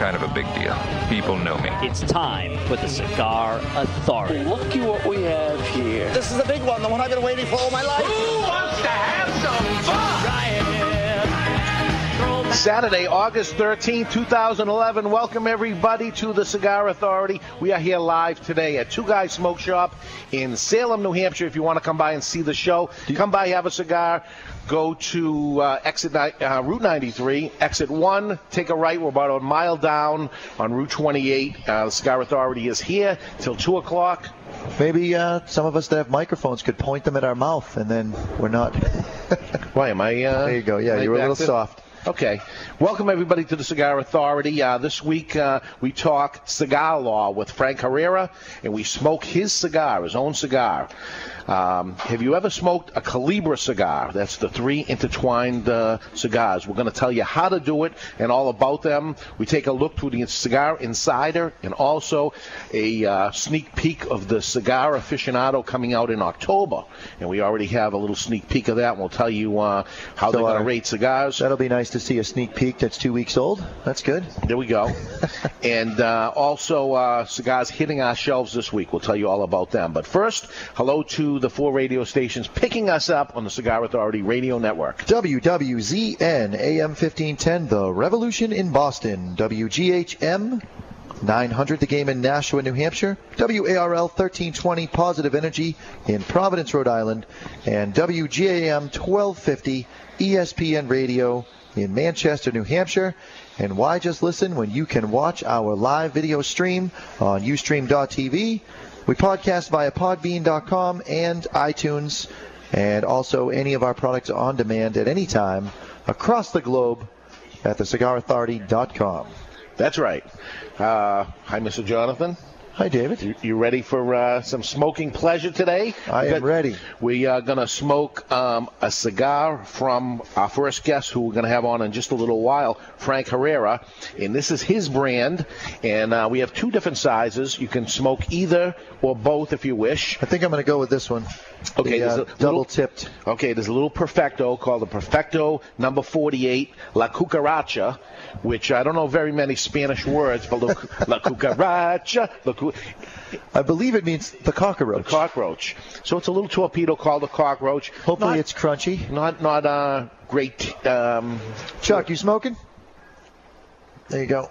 Mister! Kind of a big deal. People know me. It's time for the Cigar Authority. Looky what we have here. This is the big one, the one I've been waiting for all my life. Who wants to have some fun? Saturday, August 13, 2011. Welcome everybody to the Cigar Authority. We are here live today at Two Guys Smoke Shop in Salem, New Hampshire. If you want to come by and see the show, come by, have a cigar. Go to uh, exit uh, Route 93, exit 1, take a right. We're about a mile down on Route 28. Uh, the Cigar Authority is here till 2 o'clock. Maybe uh, some of us that have microphones could point them at our mouth, and then we're not. Why am I? Uh, there you go. Yeah, you were a little to- soft. Okay. Welcome, everybody, to the Cigar Authority. Uh, this week, uh, we talk cigar law with Frank Herrera, and we smoke his cigar, his own cigar. Um, have you ever smoked a Culebra cigar? That's the three intertwined uh, cigars. We're going to tell you how to do it and all about them. We take a look through the Cigar Insider and also a uh, sneak peek of the Cigar Aficionado coming out in October. And we already have a little sneak peek of that, and we'll tell you uh, how So, they're going uh, to rate cigars. That'll be nice to see a sneak peek that's two weeks old. That's good. There we go. and uh, also, uh, cigars hitting our shelves this week. We'll tell you all about them. But first, hello to the four radio stations picking us up on the Cigar Authority Radio Network. WWZN AM 1510, The Revolution in Boston. WGHM 900, The Game in Nashua, New Hampshire. WARL 1320, Positive Energy in Providence, Rhode Island. And WGAM 1250, ESPN Radio in Manchester, New Hampshire. And why just listen when you can watch our live video stream on Ustream.tv? We podcast via Podbean.com and iTunes, and also any of our products on demand at any time across the globe at thecigarauthority.com. That's right. Uh, hi, Mr. Jonathan. Hi, David. You, you ready for uh, some smoking pleasure today? I am ready. We are going to smoke um, a cigar from our first guest, who we're going to have on in just a little while, Frank Herrera. And this is his brand. And uh, we have two different sizes. You can smoke either or both if you wish. I think I'm going to go with this one. Okay, the, there's uh, a little- double tipped. Okay, there's a little Perfecto called the Perfecto number 48, La Cucaracha, which I don't know very many Spanish words, but La, La Cucaracha, La Cu- I believe it means the cockroach. the cockroach. So it's a little torpedo called the cockroach. Hopefully Not- it's crunchy. not not uh, great. Um, Chuck, you smoking? There you go.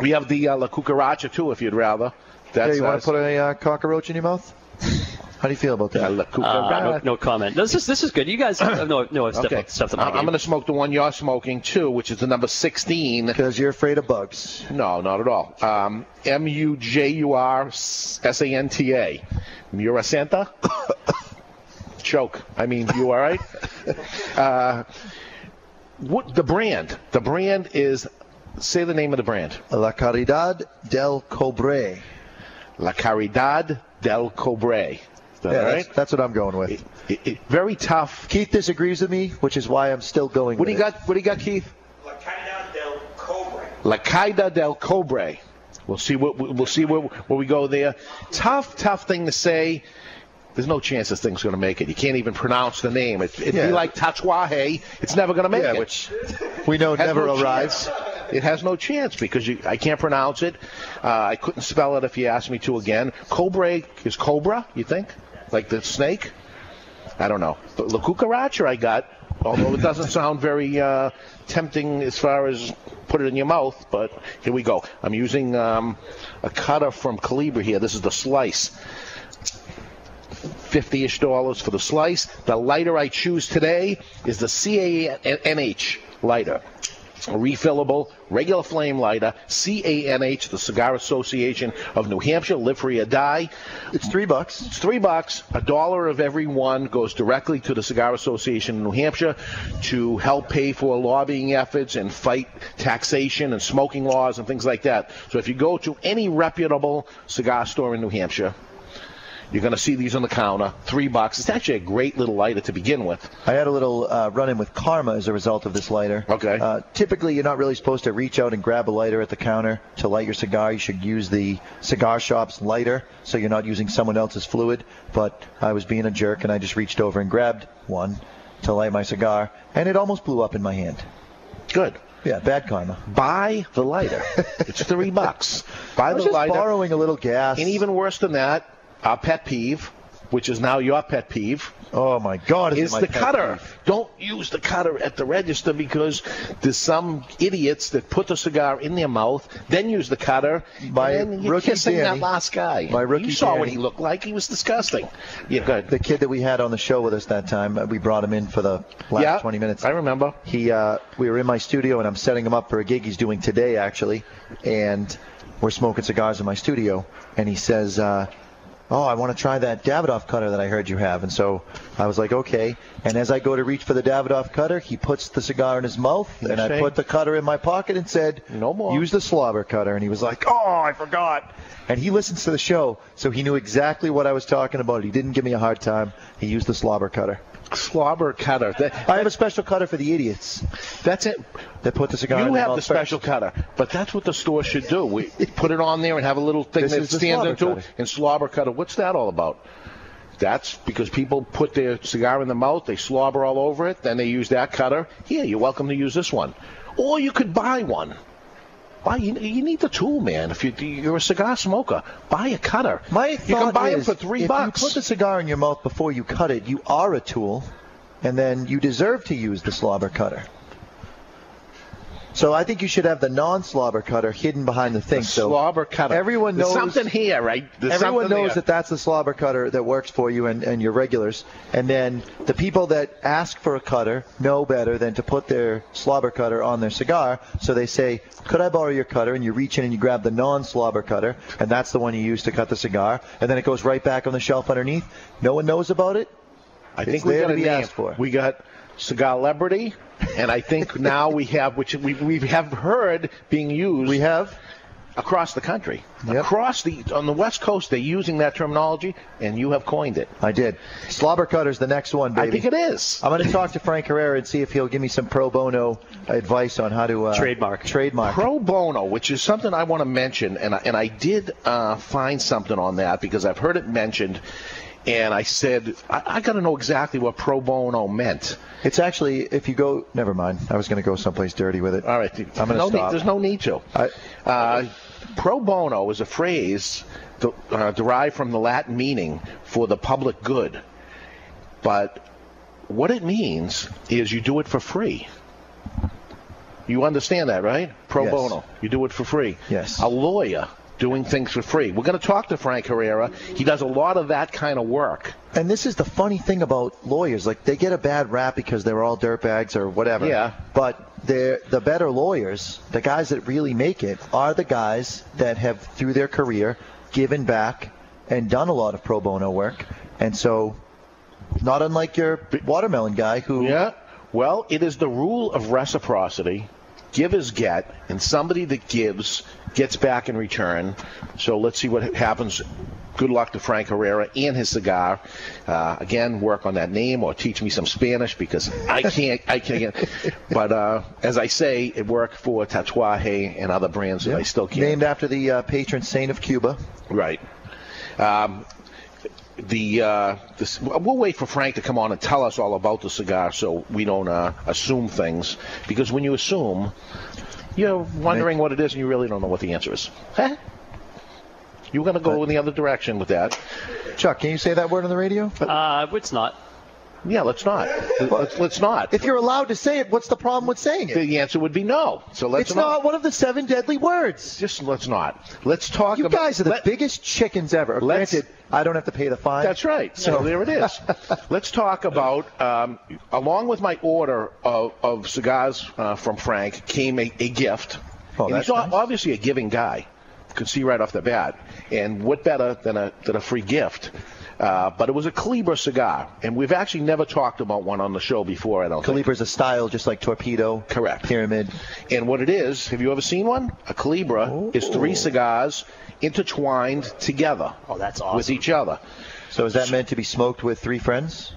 we have the uh, La Cucaracha too, if you'd rather. That's yeah, you want to put a uh, cockroach in your mouth? How do you feel about Uh, that? La Uh, no, no comment. This is this is good. You guys uh, know know Okay, stuff I- I I'm going to smoke the one you're smoking too, which is the number 16. Because you're afraid of bugs. No, not at all. Um, M U J U R S A N T A. Mura Santa? Choke. I mean, you all right? Uh, what the brand? The brand is. Say the name of the brand. La Caridad del Cobre. La Caridad del Cobre. Yeah, all that's, that's what I'm going with. It- it- it- very tough. Keith disagrees with me, which is why I'm still going What do you it. got? What do you got, Keith? La Caida del Cobre. La Caida del Cobre. We'll see what we'll see where, where we go there. Tough, tough thing to say. There's no chance this thing's going to make it. You can't even pronounce the name. It, it'd Yeah. be like Tatuaje. It's never going to make Yeah, it. which we know never no arrives. chance. It has no chance because you, I can't pronounce it. Uh, I couldn't spell it if you asked me to again. Cobra is cobra, you think? Like the snake? I don't know. But La Cucaracha I got, although it doesn't sound very uh, tempting as far as put it in your mouth, but here we go. I'm using um, a cutter from Calibra here. This is the slice. 50-ish dollars for the slice. The lighter I choose today is the CANH lighter. A refillable, regular flame lighter, CANH, the Cigar Association of New Hampshire, live free or die. It's three bucks. It's three bucks. A dollar of every one goes directly to the Cigar Association of New Hampshire to help pay for lobbying efforts and fight taxation and smoking laws and things like that. So if you go to any reputable cigar store in New Hampshire, you're going to see these on the counter. Three bucks. It's actually a great little lighter to begin with. I had a little uh, run-in with karma as a result of this lighter. Okay. Uh, typically, you're not really supposed to reach out and grab a lighter at the counter to light your cigar. You should use the cigar shop's lighter, so you're not using someone else's fluid. But I was being a jerk, and I just reached over and grabbed one to light my cigar, and it almost blew up in my hand. Good. Yeah, bad karma. Buy the lighter. it's three bucks. Buy I was the just lighter. borrowing a little gas. And even worse than that, our pet peeve, which is now your pet peeve, oh my God, is, is the cutter. peeve. Don't use the cutter at the register because there's some idiots that put the cigar in their mouth, then use the cutter, My and then you're kissing Danny- that last guy. my rookie you saw what he looked like. He was disgusting. Yeah, good. The kid that we had on the show with us that time, uh, we brought him in for the last yeah, 20 minutes. I remember. he uh, we were in my studio and I'm setting him up for a gig he's doing today actually, and we're smoking cigars in my studio, and he says, uh, "Oh, I want to try that Davidoff cutter that I heard you have," and so I was like, "Okay." And as I go to reach for the Davidoff cutter, he puts the cigar in his mouth, and I put the cutter in my pocket and said, No more. Use the slobber cutter," and he was like, "Oh, I forgot." And he listens to the show, so he knew exactly what I was talking about. He didn't give me a hard time. He used the slobber cutter. Slobber cutter. That, I have a special cutter for the idiots that's it. They put the cigar You have the special cutter, but that's what the store should do. We put it on there and have a little thing This that stands into cutter. it and slobber cutter. What's that all about? That's because people put their cigar in the mouth, they slobber all over it, then they use that cutter. Here, you're welcome to use this one. Or you could buy one. Buy, you, you need the tool, man. If you, you're a cigar smoker, buy a cutter. My you can buy is, them for three if bucks. you put the cigar in your mouth before you cut it, you are a tool, and then you deserve to use the slobber cutter. So I think you should have the non-slobber cutter hidden behind the thing. The so slobber cutter. Everyone There's knows something here, right? There's everyone knows there. that that's the slobber cutter that works for you and, and your regulars. And then the people that ask for a cutter know better than to put their slobber cutter on their cigar. So they say, "Could I borrow your cutter?" And you reach in and you grab the non-slobber cutter, and that's the one you use to cut the cigar. And then it goes right back on the shelf underneath. No one knows about it. I It's think we there got to be name. asked for. It. We got Celebrity, and I think now we have, which we, we have heard being used We have. across the country. Yep. Across the on the West Coast, they're using that terminology, and you have coined it. I did. Slobber cutter's the next one, baby. I think it is. I'm going to talk to Frank Herrera and see if he'll give me some pro bono advice on how to uh, Trademark. Trademark. Pro bono, which is something I want to mention, and I, and I did uh, find something on that because I've heard it mentioned, and I said I, I got to know exactly what pro bono meant. It's actually, if you go, never mind. I was going to go someplace dirty with it. All right, I'm going to no stop. Need, there's no need to. I- uh, pro bono is a phrase de- uh, derived from the Latin meaning for the public good, but what it means is you do it for free. You understand that, right? Pro Yes. bono. You do it for free. Yes. A lawyer doing things for free. We're going to talk to Frank Herrera. He does a lot of that kind of work. And this is the funny thing about lawyers. Like, they get a bad rap because they're all dirtbags or whatever. Yeah. But they're, the better lawyers, the guys that really make it, are the guys that have, through their career, given back and done a lot of pro bono work. And so, not unlike your watermelon guy who. Yeah. Well, it is the rule of reciprocity. Give is get, and somebody that gives gets back in return. So let's see what happens. Good luck to Frank Herrera and his cigar. Uh, again, work on that name or teach me some Spanish because I can't. I can't. But uh, as I say, it worked for Tatuaje and other brands that I still can't. Named after the uh, patron saint of Cuba. Right. Um, the uh, this, we'll wait for Frank to come on and tell us all about the cigar, so we don't uh, assume things. Because when you assume, you're wondering what it is, and you really don't know what the answer is. Huh? You're going to go in the other direction with that. Chuck, can you say that word on the radio? Uh, it's not. Yeah, let's not. Let's, let's not. If you're allowed to say it, what's the problem with saying it? The answer would be no. So let's It's not one of the seven deadly words. Just let's not. Let's talk about You about. guys are the let- biggest chickens ever. Granted, I don't have to pay the fine. That's right. So there it is. Let's talk about, um, along with my order of, of cigars uh, from Frank, came a, a gift. Oh, and that's he's nice. obviously a giving guy. Could see right off the bat. And what better than a, than a free gift? Uh, but it was a Culebra cigar, and we've actually never talked about one on the show before. I don't think. Culebra's a style just like torpedo. Correct. Pyramid. And what it is, have you ever seen one? A Culebra is three cigars intertwined together Oh, that's awesome. with each other. So is that meant to be smoked with three friends?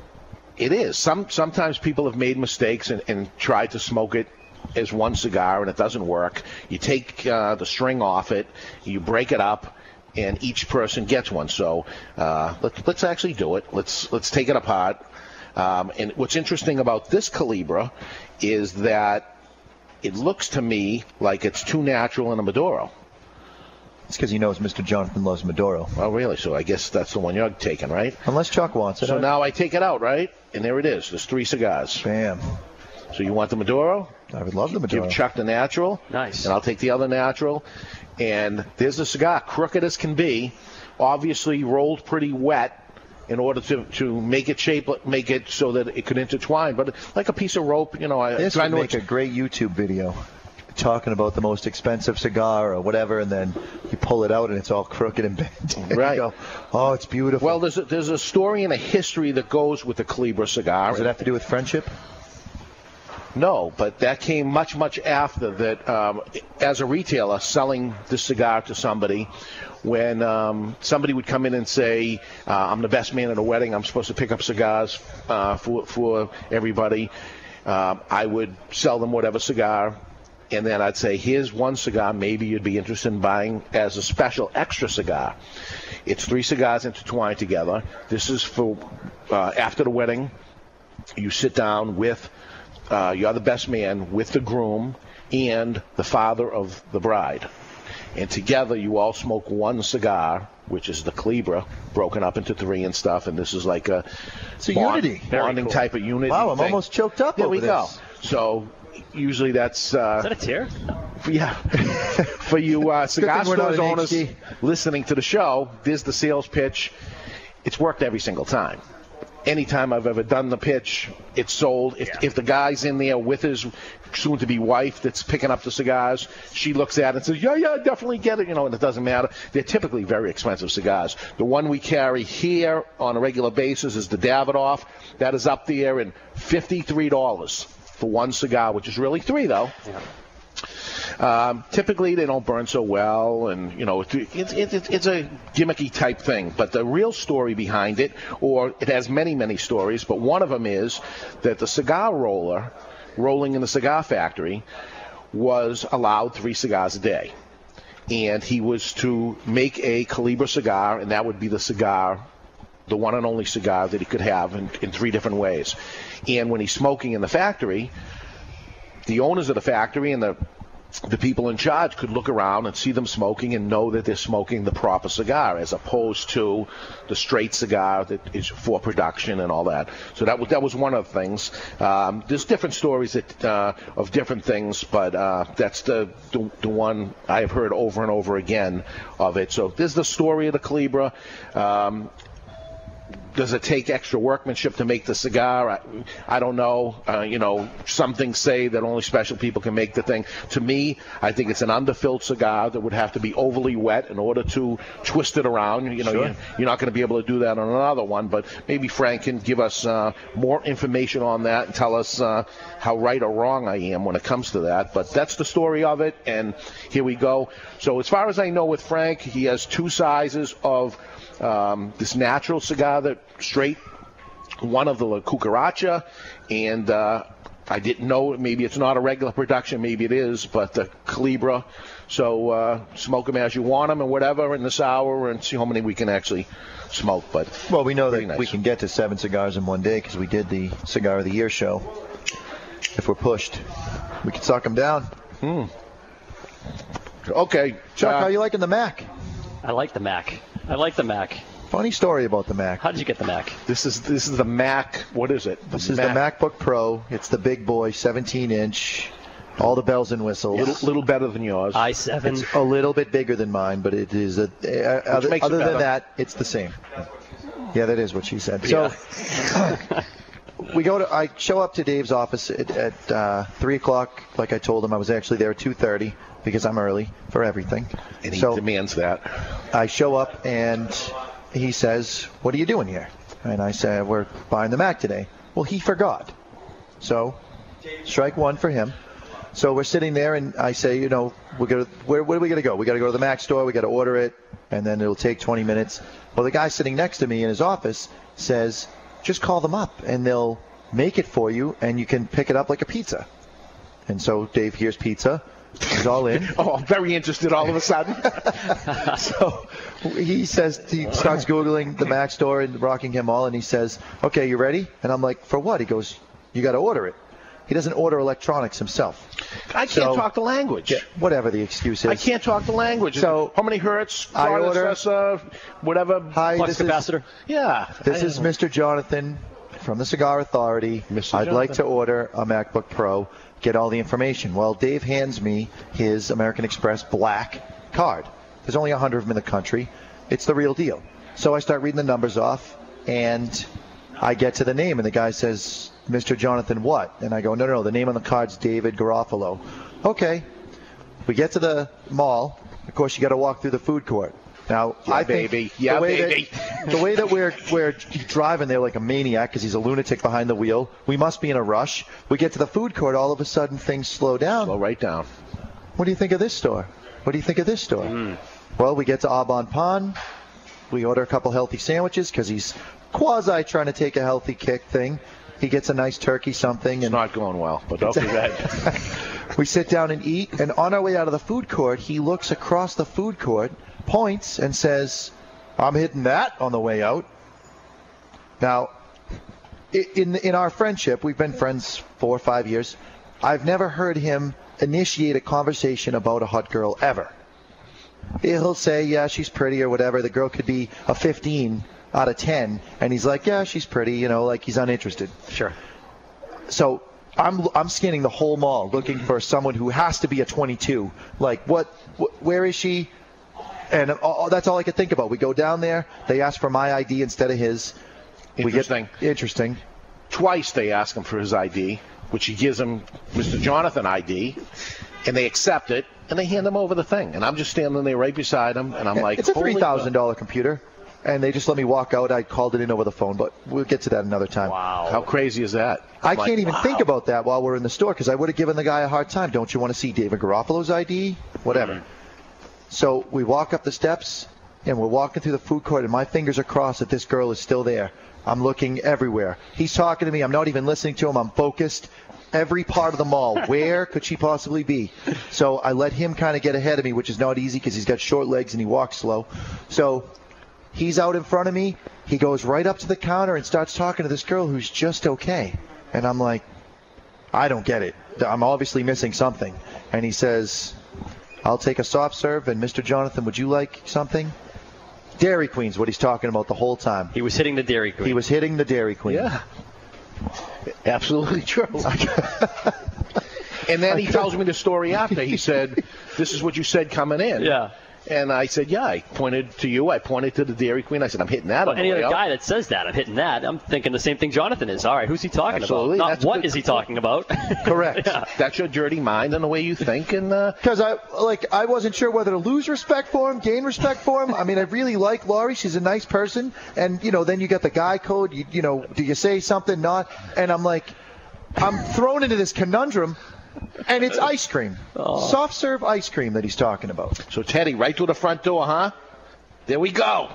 It is. Some sometimes people have made mistakes and, and tried to smoke it as one cigar and it doesn't work. You take uh, the string off it, you break it up, and each person gets one. So uh, let, let's actually do it. Let's let's take it apart. Um, and what's interesting about this Culebra is that it looks to me like it's too natural in a Maduro. It's because he knows Mr. Jonathan loves Maduro. Oh, really? So I guess that's the one you're taking, right? Unless Chuck wants it. So I- now I take it out, right? And there it is. There's three cigars. Bam. So you want the Maduro? I would love the Maduro. Give Chuck the natural. Nice. And I'll take the other natural. And there's a cigar, crooked as can be, obviously rolled pretty wet in order to, to make it shape, make it so that it could intertwine. But like a piece of rope, you know, I, This I would know make a great YouTube video. Talking about the most expensive cigar or whatever, and then you pull it out and it's all crooked and bent. And Right. go, oh, it's beautiful. well, there's a, there's a story and a history that goes with the Culebra cigar. Does it have to do with friendship? No, but that came much, much after that. Um, as a retailer, selling the cigar to somebody, when um, somebody would come in and say, uh, "I'm the best man at a wedding. I'm supposed to pick up cigars uh, for for everybody," um, I would sell them whatever cigar. And then I'd say, here's one cigar maybe you'd be interested in buying as a special extra cigar. It's three cigars intertwined together. This is for uh, after the wedding. You sit down with uh, you're the best man with the groom and the father of the bride. And together you all smoke one cigar, which is the Culebra, broken up into three and stuff. And this is like a, It's a bond- unity. bonding cool. type of unity. Wow, I'm thing. almost choked up There over we go. So usually that's uh, Is that a tear? yeah. For you uh, cigar thing we're not stores owners HD. listening to the show, there's the sales pitch. It's worked every single time. Anytime I've ever done the pitch, it's sold. If, if the guy's in there with his soon-to-be wife that's picking up the cigars, she looks at it and says, "Yeah, yeah, definitely get it." You know, and it doesn't matter. They're typically very expensive cigars. The one we carry here on a regular basis is the Davidoff. That is up there in fifty-three dollars for one cigar, which is really three though. Um, typically, they don't burn so well, and you know, it's, it's, it's, it's a gimmicky type thing. But the real story behind it, or it has many, many stories, but one of them is that the cigar roller rolling in the cigar factory was allowed three cigars a day. And he was to make a Culebra cigar, and that would be the cigar the one and only cigar that he could have in, in three different ways. And when he's smoking in the factory, the owners of the factory and the the people in charge could look around and see them smoking and know that they're smoking the proper cigar as opposed to the straight cigar that is for production and all that. So that was that was one of the things. Um, there's different stories that, uh, of different things, but uh, that's the, the the one I have heard over and over again of it. So there's the story of the Culebra. Um, does it take extra workmanship to make the cigar? I, I don't know. Uh, you know, some things say that only special people can make the thing. To me, I think it's an underfilled cigar that would have to be overly wet in order to twist it around. You know, Sure. you, you're not going to be able to do that on another one, but maybe Frank can give us uh, more information on that and tell us uh, how right or wrong I am when it comes to that. But that's the story of it, and here we go. So as far as I know with Frank, he has two sizes of um, this natural cigar that straight, one of the La Cucaracha, and uh, I didn't know. Maybe it's not a regular production, maybe it is, but the Culebra. So uh, smoke them as you want them and whatever in this hour, and see how many we can actually smoke. But Well, we know that nice. we can get to seven cigars in one day because we did the Cigar of the Year show. If we're pushed, we can suck them down. Hmm. okay, Chuck, uh, how you liking the Mac? I like the Mac. I like the Mac. Funny story about the Mac. How did you get the Mac? This is this is the Mac. What is it? This is the MacBook Pro. It's the big boy, 17 inch, all the bells and whistles. Little, little better than yours. i7. It's a little bit bigger than mine, but it is a. Uh, other makes it other better. than that, it's the same. Yeah, that is what she said. So we go to. I show up to Dave's office at, at uh, three o'clock. Like I told him, I was actually there at two thirty because I'm early for everything. and he so demands that. I show up and he says, "What are you doing here?" And I said, "We're buying the Mac today." Well, he forgot. So, strike one for him. So we're sitting there, and I say, you know, we're gonna, where, where are we gonna go? We gotta go to the Mac store. We gotta order it, and then it'll take 20 minutes. Well, the guy sitting next to me in his office says, just call them up, and they'll make it for you, and you can pick it up like a pizza. And so Dave hears pizza. He's all in. Oh, I'm very interested all of a sudden. so he says he starts googling the Mac store in Rockingham Mall, and he says, "Okay, you ready?" And I'm like, "For what?" He goes, "You got to order it." He doesn't order electronics himself. I can't So- talk the language. Whatever the excuse is. I can't talk the language. So- how many hertz? I order- processor, uh, whatever. Hi, Flux this capacitor. Yeah. is this is Mr. Jonathan from the Cigar Authority. Mr. I'd like to order a MacBook Pro. Get all the information. Well, Dave hands me his American Express black card. There's only a 100 of them in the country. It's the real deal. So I start reading the numbers off, and I get to the name, and the guy says, Mr. Jonathan what? And I go, no, no, no, the name on the card's David Garofalo. Okay. We get to the mall. Of course, you got to walk through the food court. Now, Yeah, I think baby. Yeah, the way baby. That, the way that we're we're driving there like a maniac because he's a lunatic behind the wheel. We must be in a rush. We get to the food court. All of a sudden, things slow down. Slow right down. What do you think of this store? What do you think of this store? Mm. Well, we get to Au Bon Pain. We order a couple healthy sandwiches because he's quasi trying to take a healthy kick thing. He gets a nice turkey something, It's and not going well, but okay, that. we sit down and eat. And on our way out of the food court, he looks across the food court, points, and says, "I'm hitting that on the way out." Now, in in our friendship, we've been friends four or five years. I've never heard him initiate a conversation about a hot girl ever. He'll say, "Yeah, she's pretty" or whatever. The girl could be a 15 out of 10, and he's like, "Yeah, she's pretty," you know, like he's uninterested. Sure. So I'm I'm scanning the whole mall looking for someone who has to be a 22. Like what? wh- where is she? And all, that's all I could think about. We go down there. They ask for my ID instead of his. Interesting. Get, interesting. Twice they ask him for his ID, which he gives him Mr. Jonathan ID, and they accept it, and they hand him over the thing. And I'm just standing there right beside him, and I'm like, it's a "Holy three thousand dollar computer, and they just let me walk out. I called it in over the phone, but we'll get to that another time. Wow. How crazy is that? I like, can't even wow. think about that while we're in the store because I would have given the guy a hard time. Don't you want to see David Garofalo's ID? Whatever. Mm-hmm. So we walk up the steps and we're walking through the food court, and my fingers are crossed that this girl is still there. I'm looking everywhere. He's talking to me. I'm not even listening to him. I'm focused. Every part of the mall. Where could she possibly be? So I let him kind of get ahead of me, which is not easy because he's got short legs and he walks slow. So He's out in front of me. He goes right up to the counter and starts talking to this girl who's just okay. And I'm like, I don't get it. I'm obviously missing something. And he says, I'll take a soft serve. And Mr. Jonathan, would you like something? Dairy Queen's what he's talking about the whole time. He was hitting the Dairy Queen. He was hitting the Dairy Queen. Yeah. Absolutely true. and then he tells me the story after. He said, "This is what you said coming in." Yeah. And I said, "Yeah." I pointed to you. I pointed to the Dairy Queen. I said, "I'm hitting that Well, on the any way other out." guy that says that, I'm hitting that. I'm thinking the same thing Jonathan is. All right, who's he talking Absolutely. about? Not That's what good. is he talking about? Correct. That's your dirty mind and the way you think. And uh, Because I like I wasn't sure whether to lose respect for him, gain respect for him. I mean, I really like Laurie. She's a nice person, and you know, then you got the guy code. You, you know, do you say something? Not. And I'm like, I'm thrown into this conundrum, and it's ice cream, soft serve ice cream that he's talking about. so Teddy, right to the front door, huh? There we go.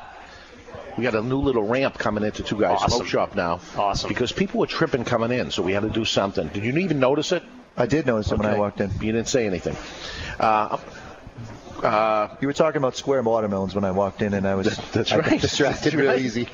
We got a new little ramp coming into Two Guys Awesome. Smoke Shop now. Awesome. Because people were tripping coming in, so we had to do something. Did you even notice it? I did notice it when I walked in. You didn't say anything. Uh, uh, You were talking about square watermelons when I walked in, and I was That's I right. distracted That's real right. easy.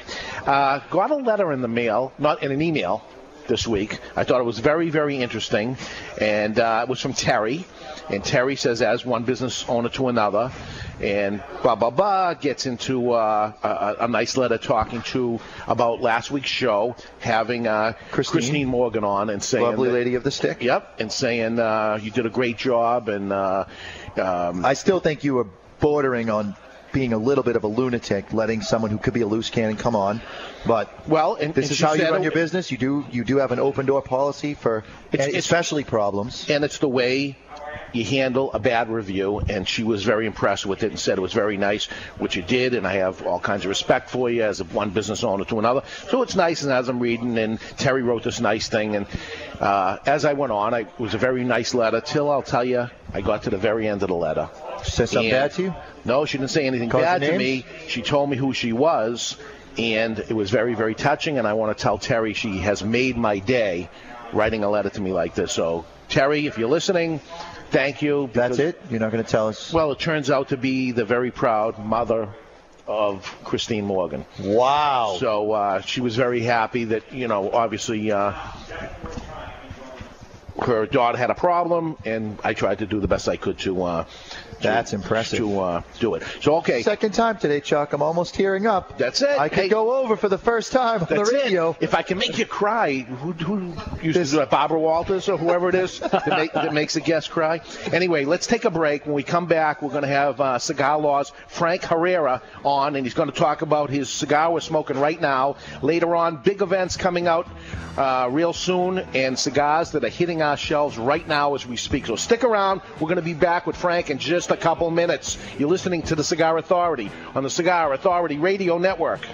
Uh, got a letter in the mail, not in an email, this week. I thought it was very, very interesting, and uh, it was from Terry. And Terry says, as one business owner to another, and blah blah blah gets into uh, a, a nice letter talking to about last week's show, having uh, Christine. Morgan on and saying, Lovely that- lady of the stick. Yep, and saying uh, you did a great job, and uh, um, I still think you were bordering on being a little bit of a lunatic, letting someone who could be a loose cannon come on. But well, and, this and is how you run your business. You do you do have an open door policy for It's- and it's- especially problems. and it's the way you handle a bad review. And she was very impressed with it and said it was very nice, which you did. And I have all kinds of respect for you as a one business owner to another. So it's nice. And as I'm reading, and Terry wrote this nice thing, and uh, as I went on, I, it was a very nice letter. Till I'll tell you, I got to the very end of the letter. Said something bad to you? No, she didn't say anything Call bad to me. She told me who she was, and it was very, very touching. And I want to tell Terry she has made my day writing a letter to me like this. So, Terry, if you're listening, thank you. That's it. You're not going to tell us. Well, it turns out to be the very proud mother of Christine Morgan. Wow. So uh, she was very happy that, you know, obviously uh, her daughter had a problem, and I tried to do the best I could to. Uh, That's to, impressive. To uh, do it. So okay. Second time today, Chuck. I'm almost tearing up. That's it. I could Hey. go over for the first time on the it. radio. If I can make you cry, who, who used to do that? Barbara Walters or whoever it is that, make, that makes a guest cry. Anyway, let's take a break. When we come back, we're going to have uh, Cigar Laws Frank Herrera on, and he's going to talk about his cigar we're smoking right now. Later on, big events coming out uh, real soon, and cigars that are hitting our shelves right now as we speak. So stick around. We're going to be back with Frank in just a couple minutes. You're listening to the Cigar Authority on the Cigar Authority Radio Network.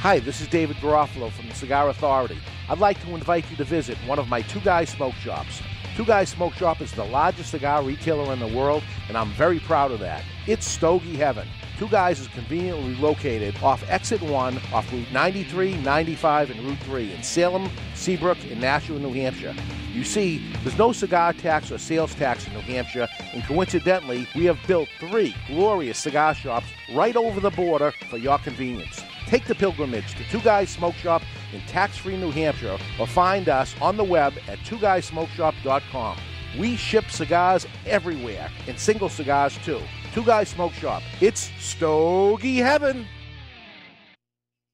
Hi, this is David Garofalo from the Cigar Authority. I'd like to invite you to visit one of my Two Guys Smoke Shops. Two Guys Smoke Shop is the largest cigar retailer in the world, and I'm very proud of that. It's Stogie Heaven. Two Guys is conveniently located off Exit 1, off Route 93, 95, and Route 3 in Salem, Seabrook, and Nashua, New Hampshire. You see, there's no cigar tax or sales tax in New Hampshire, and coincidentally, we have built three glorious cigar shops right over the border for your convenience. Take the pilgrimage to Two Guys Smoke Shop in tax-free New Hampshire or find us on the web at twoguysmokeshop.com. We ship cigars everywhere and single cigars too. Two Guys Smoke Shop. It's Stogie Heaven.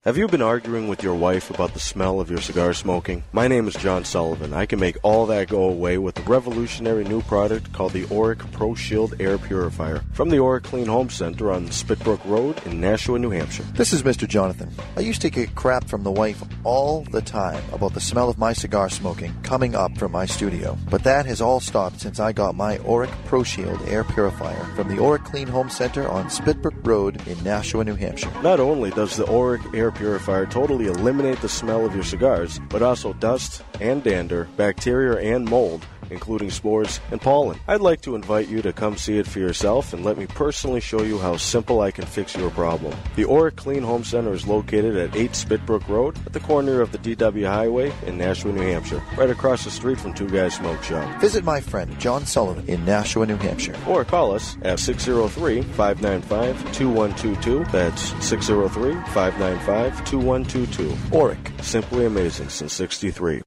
Have you been arguing with your wife about the smell of your cigar smoking? My name is John Sullivan. I can make all that go away with a revolutionary new product called the Auric Pro Shield Air Purifier from the Auric Clean Home Center on Spitbrook Road in Nashua, New Hampshire. This is Mr. Jonathan. I used to get crap from the wife all the time about the smell of my cigar smoking coming up from my studio. But that has all stopped since I got my Auric Pro Shield air purifier from the Auric Clean Home Center on Spitbrook Road in Nashua, New Hampshire. Not only does the Auric Air Purifier totally eliminate the smell of your cigars, but also dust and dander, bacteria and mold, including spores and pollen. I'd like to invite you to come see it for yourself and let me personally show you how simple I can fix your problem. The Auric Clean Home Center is located at 8 Spitbrook Road at the corner of the DW Highway in Nashua, New Hampshire, right across the street from Two Guys Smoke Shop. Visit my friend John Sullivan in Nashua, New Hampshire. Or call us at 603 595 2122. That's 603 595 2122. Auric. Simply amazing since 63.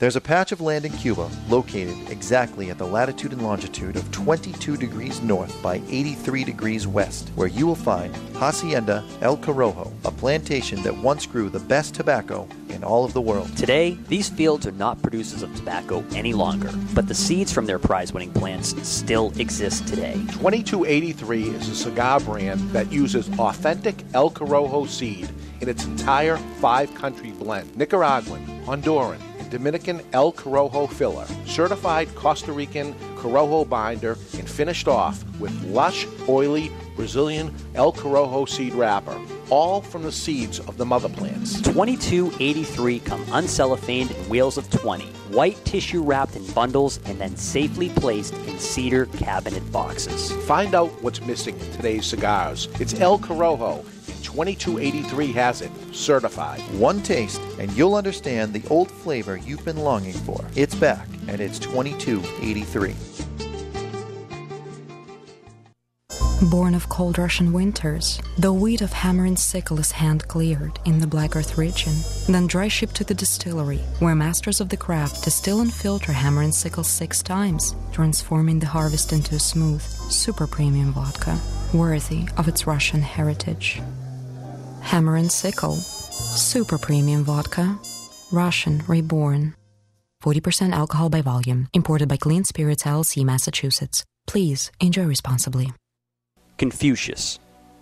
There's a patch of land in Cuba located exactly at the latitude and longitude of 22 degrees north by 83 degrees west, where you will find Hacienda El Corojo, a plantation that once grew the best tobacco in all of the world. Today, these fields are not producers of tobacco any longer, but the seeds from their prize winning plants still exist today. 2283 is a cigar brand that uses authentic El Corojo seed in its entire five country blend Nicaraguan, Honduran, and Dominican El Corojo filler, certified Costa Rican Corojo binder, and finished off with lush, oily Brazilian El Corojo seed wrapper, all from the seeds of the mother plants. 2283 come uncellophaned in wheels of 20, white tissue wrapped in bundles and then safely placed in cedar cabinet boxes. Find out what's missing in today's cigars. It's El Corojo. And 2283 has it certified. One taste, and you'll understand the old flavor you've been longing for. It's back, and it's 2283. Born of cold Russian winters, the wheat of hammer and sickle is hand cleared in the Black Earth region, then dry shipped to the distillery, where masters of the craft distill and filter hammer and sickle six times, transforming the harvest into a smooth, super premium vodka, worthy of its Russian heritage. Hammer and sickle, super premium vodka, Russian reborn. 40% alcohol by volume, imported by Clean Spirits LLC, Massachusetts. Please enjoy responsibly. Confucius.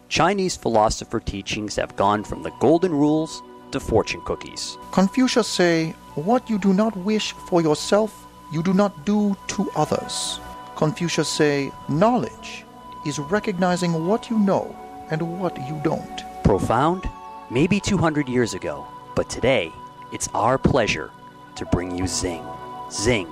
Chinese philosopher teachings have gone from the golden rules to fortune cookies. Confucius say, What you do not wish for yourself, you do not do to others. Confucius say, Knowledge is recognizing what you know and what you don't. Profound? Maybe 200 years ago, but today it's our pleasure to bring you Zing. Zing,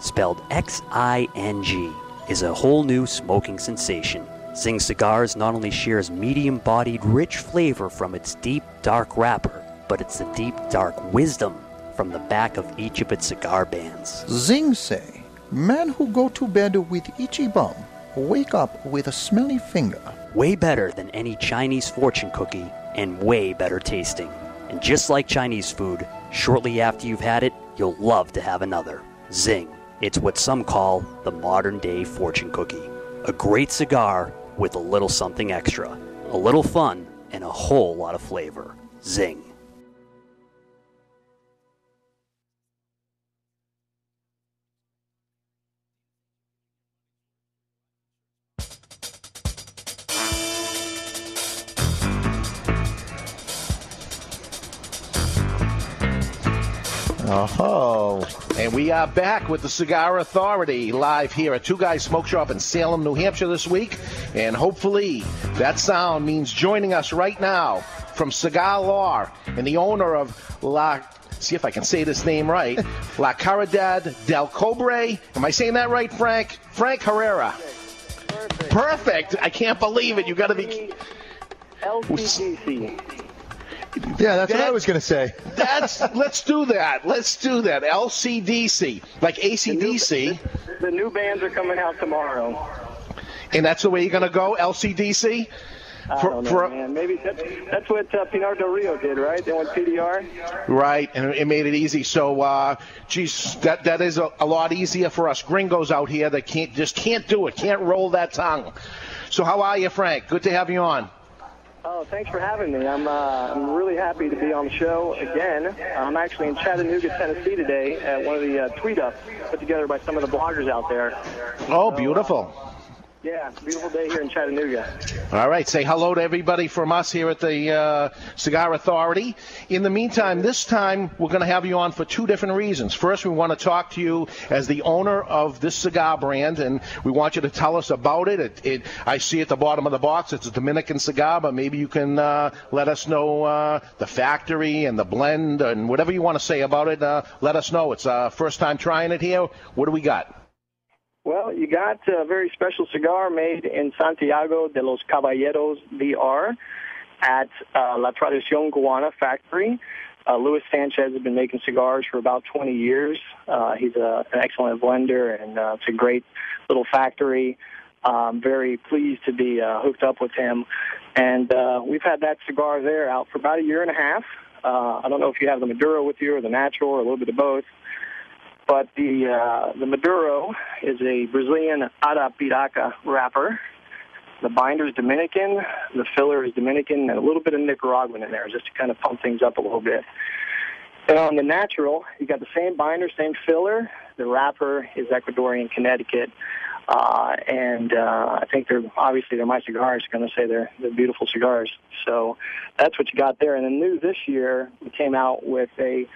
spelled X I N G, is a whole new smoking sensation. Zing Cigars not only shares medium bodied, rich flavor from its deep, dark wrapper, but it's the deep, dark wisdom from the back of each of its cigar bands. Zing say, Men who go to bed with itchy bum wake up with a smelly finger. Way better than any Chinese fortune cookie, and way better tasting. And just like Chinese food, shortly after you've had it, you'll love to have another. Zing. It's what some call the modern day fortune cookie. A great cigar with a little something extra, a little fun, and a whole lot of flavor. Zing. Oh, and we are back with the Cigar Authority live here at Two Guys Smoke Shop in Salem, New Hampshire this week. And hopefully that sound means joining us right now from Cigar Law and the owner of La, see if I can say this name right, La Caridad del Cobre. Am I saying that right, Frank? Frank Herrera. Perfect. Perfect. I can't believe it. You got to be. LCDC. Yeah, that's what I was going to say. That's let's do that. Let's do that. LCDC, like ACDC, The new bands are coming out tomorrow. and that's the way you're gonna go. LCDC. I For- don't know, for- man. Maybe that's, that's what uh, Pinar Del Rio did, right? They went PDR. Right, and it made it easy. So, uh, geez, that that is a, a lot easier for us gringos out here that can't just can't do it, can't roll that tongue. So, how are you, Frank? Good to have you on. Oh, thanks for having me. I'm uh, I'm really happy to be on the show again. I'm actually in Chattanooga, Tennessee today at one of the uh, tweet ups put together by some of the bloggers out there. Oh, beautiful. Yeah, beautiful day here in Chattanooga. All right, say hello to everybody from us here at the uh, Cigar Authority. In the meantime, this time we're going to have you on for two different reasons. First, we want to talk to you as the owner of this cigar brand, and we want you to tell us about it. It, it I see at the bottom of the box it's a Dominican cigar, but maybe you can uh, let us know uh, the factory and the blend and whatever you want to say about it. Uh, let us know. It's uh, first time trying it here. What do we got? Well, you got a very special cigar made in Santiago de los Caballeros DR at uh, La Tradicion Cubana factory. Uh, Luis Sanchez has been making cigars for about 20 years. Uh, he's a, an excellent blender, and uh, it's a great little factory. I'm very pleased to be uh, hooked up with him. And uh, we've had that cigar there out for about a year and a half. Uh, I don't know if you have the Maduro with you or the natural or a little bit of both. But the uh, the Maduro is a Brazilian Arapiraca wrapper. The binder is Dominican, the filler is Dominican, and a little bit of Nicaraguan in there just to kind of pump things up a little bit. And on the natural, you got the same binder, same filler. The wrapper is Ecuadorian Connecticut. Uh, and uh, I think they're obviously they're my cigars. Going to say they're they're beautiful cigars. So that's what you got there. And then new this year, we came out with a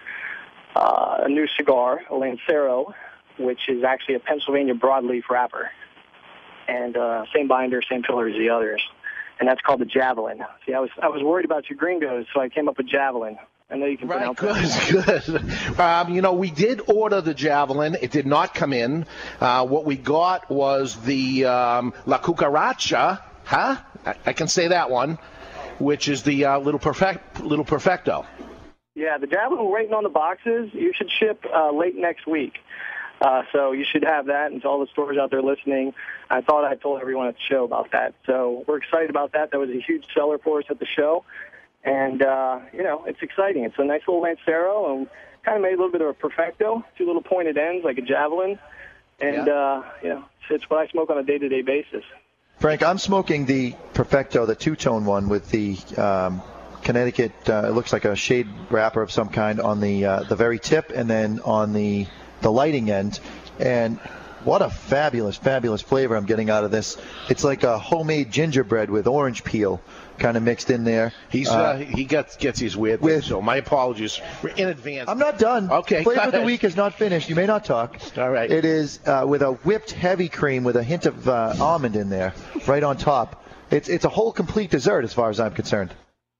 uh, a new cigar, a Lancero, which is actually a Pennsylvania broadleaf wrapper, and uh, same binder, same filler as the others, and that's called the Javelin. See, I was I was worried about you gringos, so I came up with Javelin. I know you can Right, pronounce good, that. good. Um, you know, we did order the javelin. It did not come in. Uh, what we got was the um, La Cucaracha, huh? I, I can say that one, which is the uh, little perfect, little perfecto. Yeah, the Javelin we're waiting on the boxes. You should ship uh, late next week. Uh, so you should have that, and to all the stores out there listening, I thought I told everyone at the show about that. So we're excited about that. That was a huge seller for us at the show, and uh, you know it's exciting. It's a nice little Lancero, and kind of made a little bit of a perfecto, two little pointed ends like a javelin, and uh, you know it's, it's what I smoke on a day-to-day basis. Frank, I'm smoking the Perfecto, the two-tone one with the um, Connecticut. Uh, it looks like a shade wrapper of some kind on the uh, the very tip, and then on the the lighting end. And what a fabulous, fabulous flavor I'm getting out of this. It's like a homemade gingerbread with orange peel kind of mixed in there. He's uh, he gets gets his weird things, so my apologies in advance. I'm not done. Okay. Flavor of the week is not finished. You may not talk. All right. It is uh, with a whipped heavy cream with a hint of uh, almond in there, right on top. It's it's a whole complete dessert as far as I'm concerned.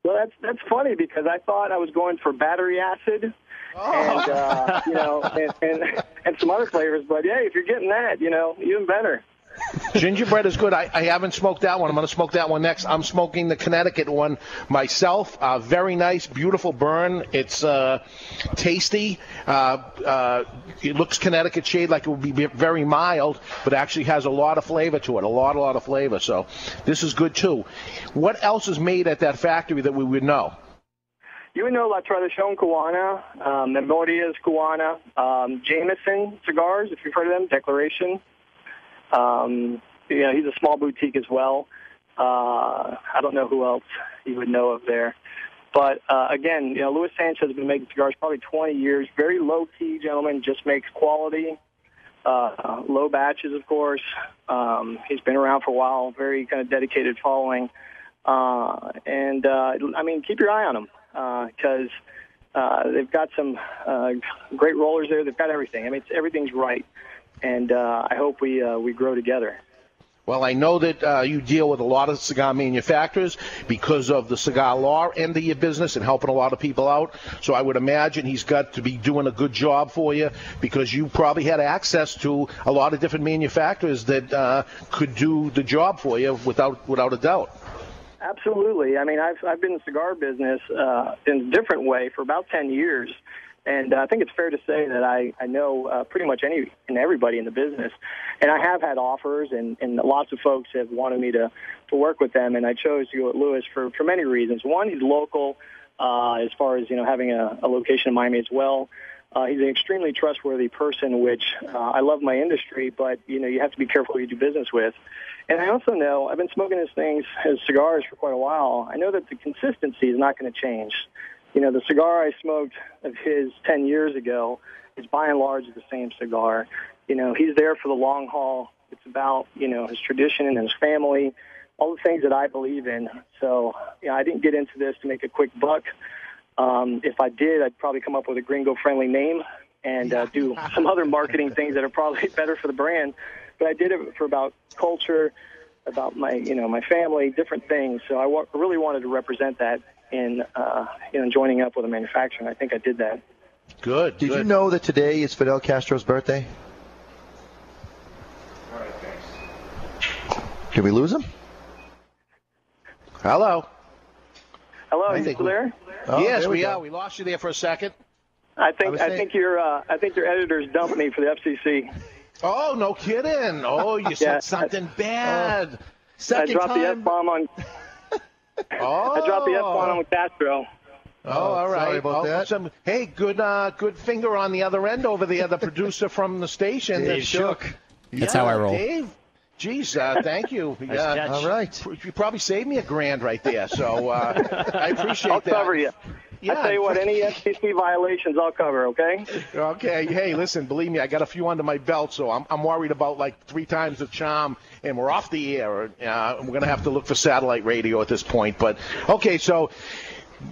Well, that's that's funny because I thought I was going for battery acid, and uh, you know, and, and and some other flavors. But yeah, if you're getting that, you know, even better. Gingerbread is good. I, I haven't smoked that one. I'm going to smoke that one next. I'm smoking the Connecticut one myself. Uh, very nice, beautiful burn. It's uh, tasty. Uh, uh, it looks Connecticut shade like it would be very mild, but actually has a lot of flavor to it. A lot, a lot of flavor. So this is good too. What else is made at that factory that we would know? You would know La Tradicion Cubana, um, Memorias Cubana, um, Jameson cigars, if you've heard of them, Declaration. Um, you know, he's a small boutique as well. Uh, I don't know who else you would know of there. But uh, again, you know, Luis Sanchez has been making cigars probably 20 years. Very low key gentleman, just makes quality, uh, low batches, of course. Um, he's been around for a while. Very kind of dedicated following. Uh, and uh, I mean, keep your eye on him because uh, they've got some uh, great rollers there. They've got everything. I mean, it's, everything's right, and uh, I hope we uh, we grow together. Well, I know that uh, you deal with a lot of cigar manufacturers because of the cigar law end of your business and helping a lot of people out. So I would imagine he's got to be doing a good job for you because you probably had access to a lot of different manufacturers that uh, could do the job for you without without a doubt. Absolutely. I mean, I've I've been in the cigar business uh, in a different way for about ten years, and uh, I think it's fair to say that I I know uh, pretty much any and everybody in the business, and I have had offers, and and lots of folks have wanted me to to work with them, and I chose to go with Lewis for for many reasons. One, he's local, uh, as far as you know having a, a location in Miami as well. Uh, he's an extremely trustworthy person, which uh, I love my industry, but you know you have to be careful who you do business with. And I also know I've been smoking his things, his cigars for quite a while. I know that the consistency is not going to change. You know, the cigar I smoked of his 10 years ago is by and large the same cigar. You know, he's there for the long haul. It's about, you know, his tradition and his family, all the things that I believe in. So, you know, I didn't get into this to make a quick buck. Um, if I did, I'd probably come up with a gringo-friendly name and uh, do some other marketing things that are probably better for the brand. But I did it for about culture, about my, you know, my family, different things. So I really wanted to represent that in, uh, you know, joining up with a manufacturer. And I think I did that. Good. Did you know that today is Fidel Castro's birthday? Did we lose him? Hello. Hello, I are you think still we- there? Oh, yes, there we we are. We lost you there for a second. I think was I, saying- think your uh, I think your editors dumped me for the FCC. Oh, no kidding. Oh, you Yeah, said something bad. I Second dropped the. F bomb on Oh. I dropped the F bomb on Castro. Oh, all right. sorry about Oh, that. some- hey, good, uh, good finger on the other end over there. The producer from the station. Dave that shook. That's Yeah, how I roll. Dave. Geez, uh, thank you. yeah. All right. You probably saved me a grand right there, so uh, I appreciate I'll that. cover you. Yeah. I tell you what, any FCC violations I'll cover. Okay. Okay. Hey, listen, believe me, I got a few under my belt, so I'm, I'm worried about like three times the charm, and we're off the air. Uh, we're going to have to look for satellite radio at this point. But okay, so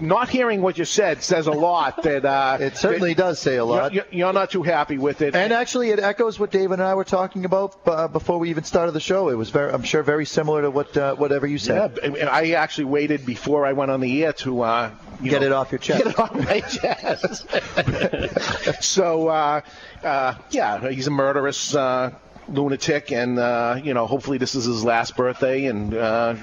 not hearing what you said says a lot. That uh, It certainly does say a lot. you're- you're not too happy with it. And actually, it echoes what David and I were talking about uh, before we even started the show. It was very, I'm sure, very similar to what uh, whatever you said. and I actually waited before I went on the air to uh, Get know, it off your chest. Get it off my chest. so, uh, uh, yeah, he's a murderous uh, lunatic, and uh, you know, hopefully this is his last birthday, and uh,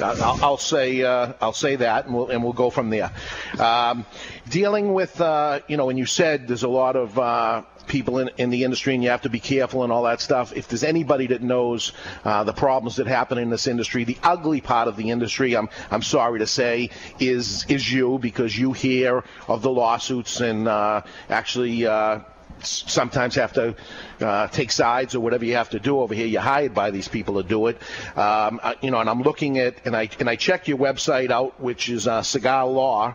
I'll, I'll say uh, I'll say that, and we'll and we'll go from there. Um, dealing with, uh, you know, when you said there's a lot of uh, people in, in the industry, and you have to be careful and all that stuff. If there's anybody that knows uh, the problems that happen in this industry, the ugly part of the industry, I'm I'm sorry to say, is is you because you hear of the lawsuits and uh, actually. Uh, sometimes have to uh, take sides or whatever you have to do over here. You're hired by these people to do it. Um, uh, you know, and I'm looking at and I and I check your website out, which is uh, Cigar Law,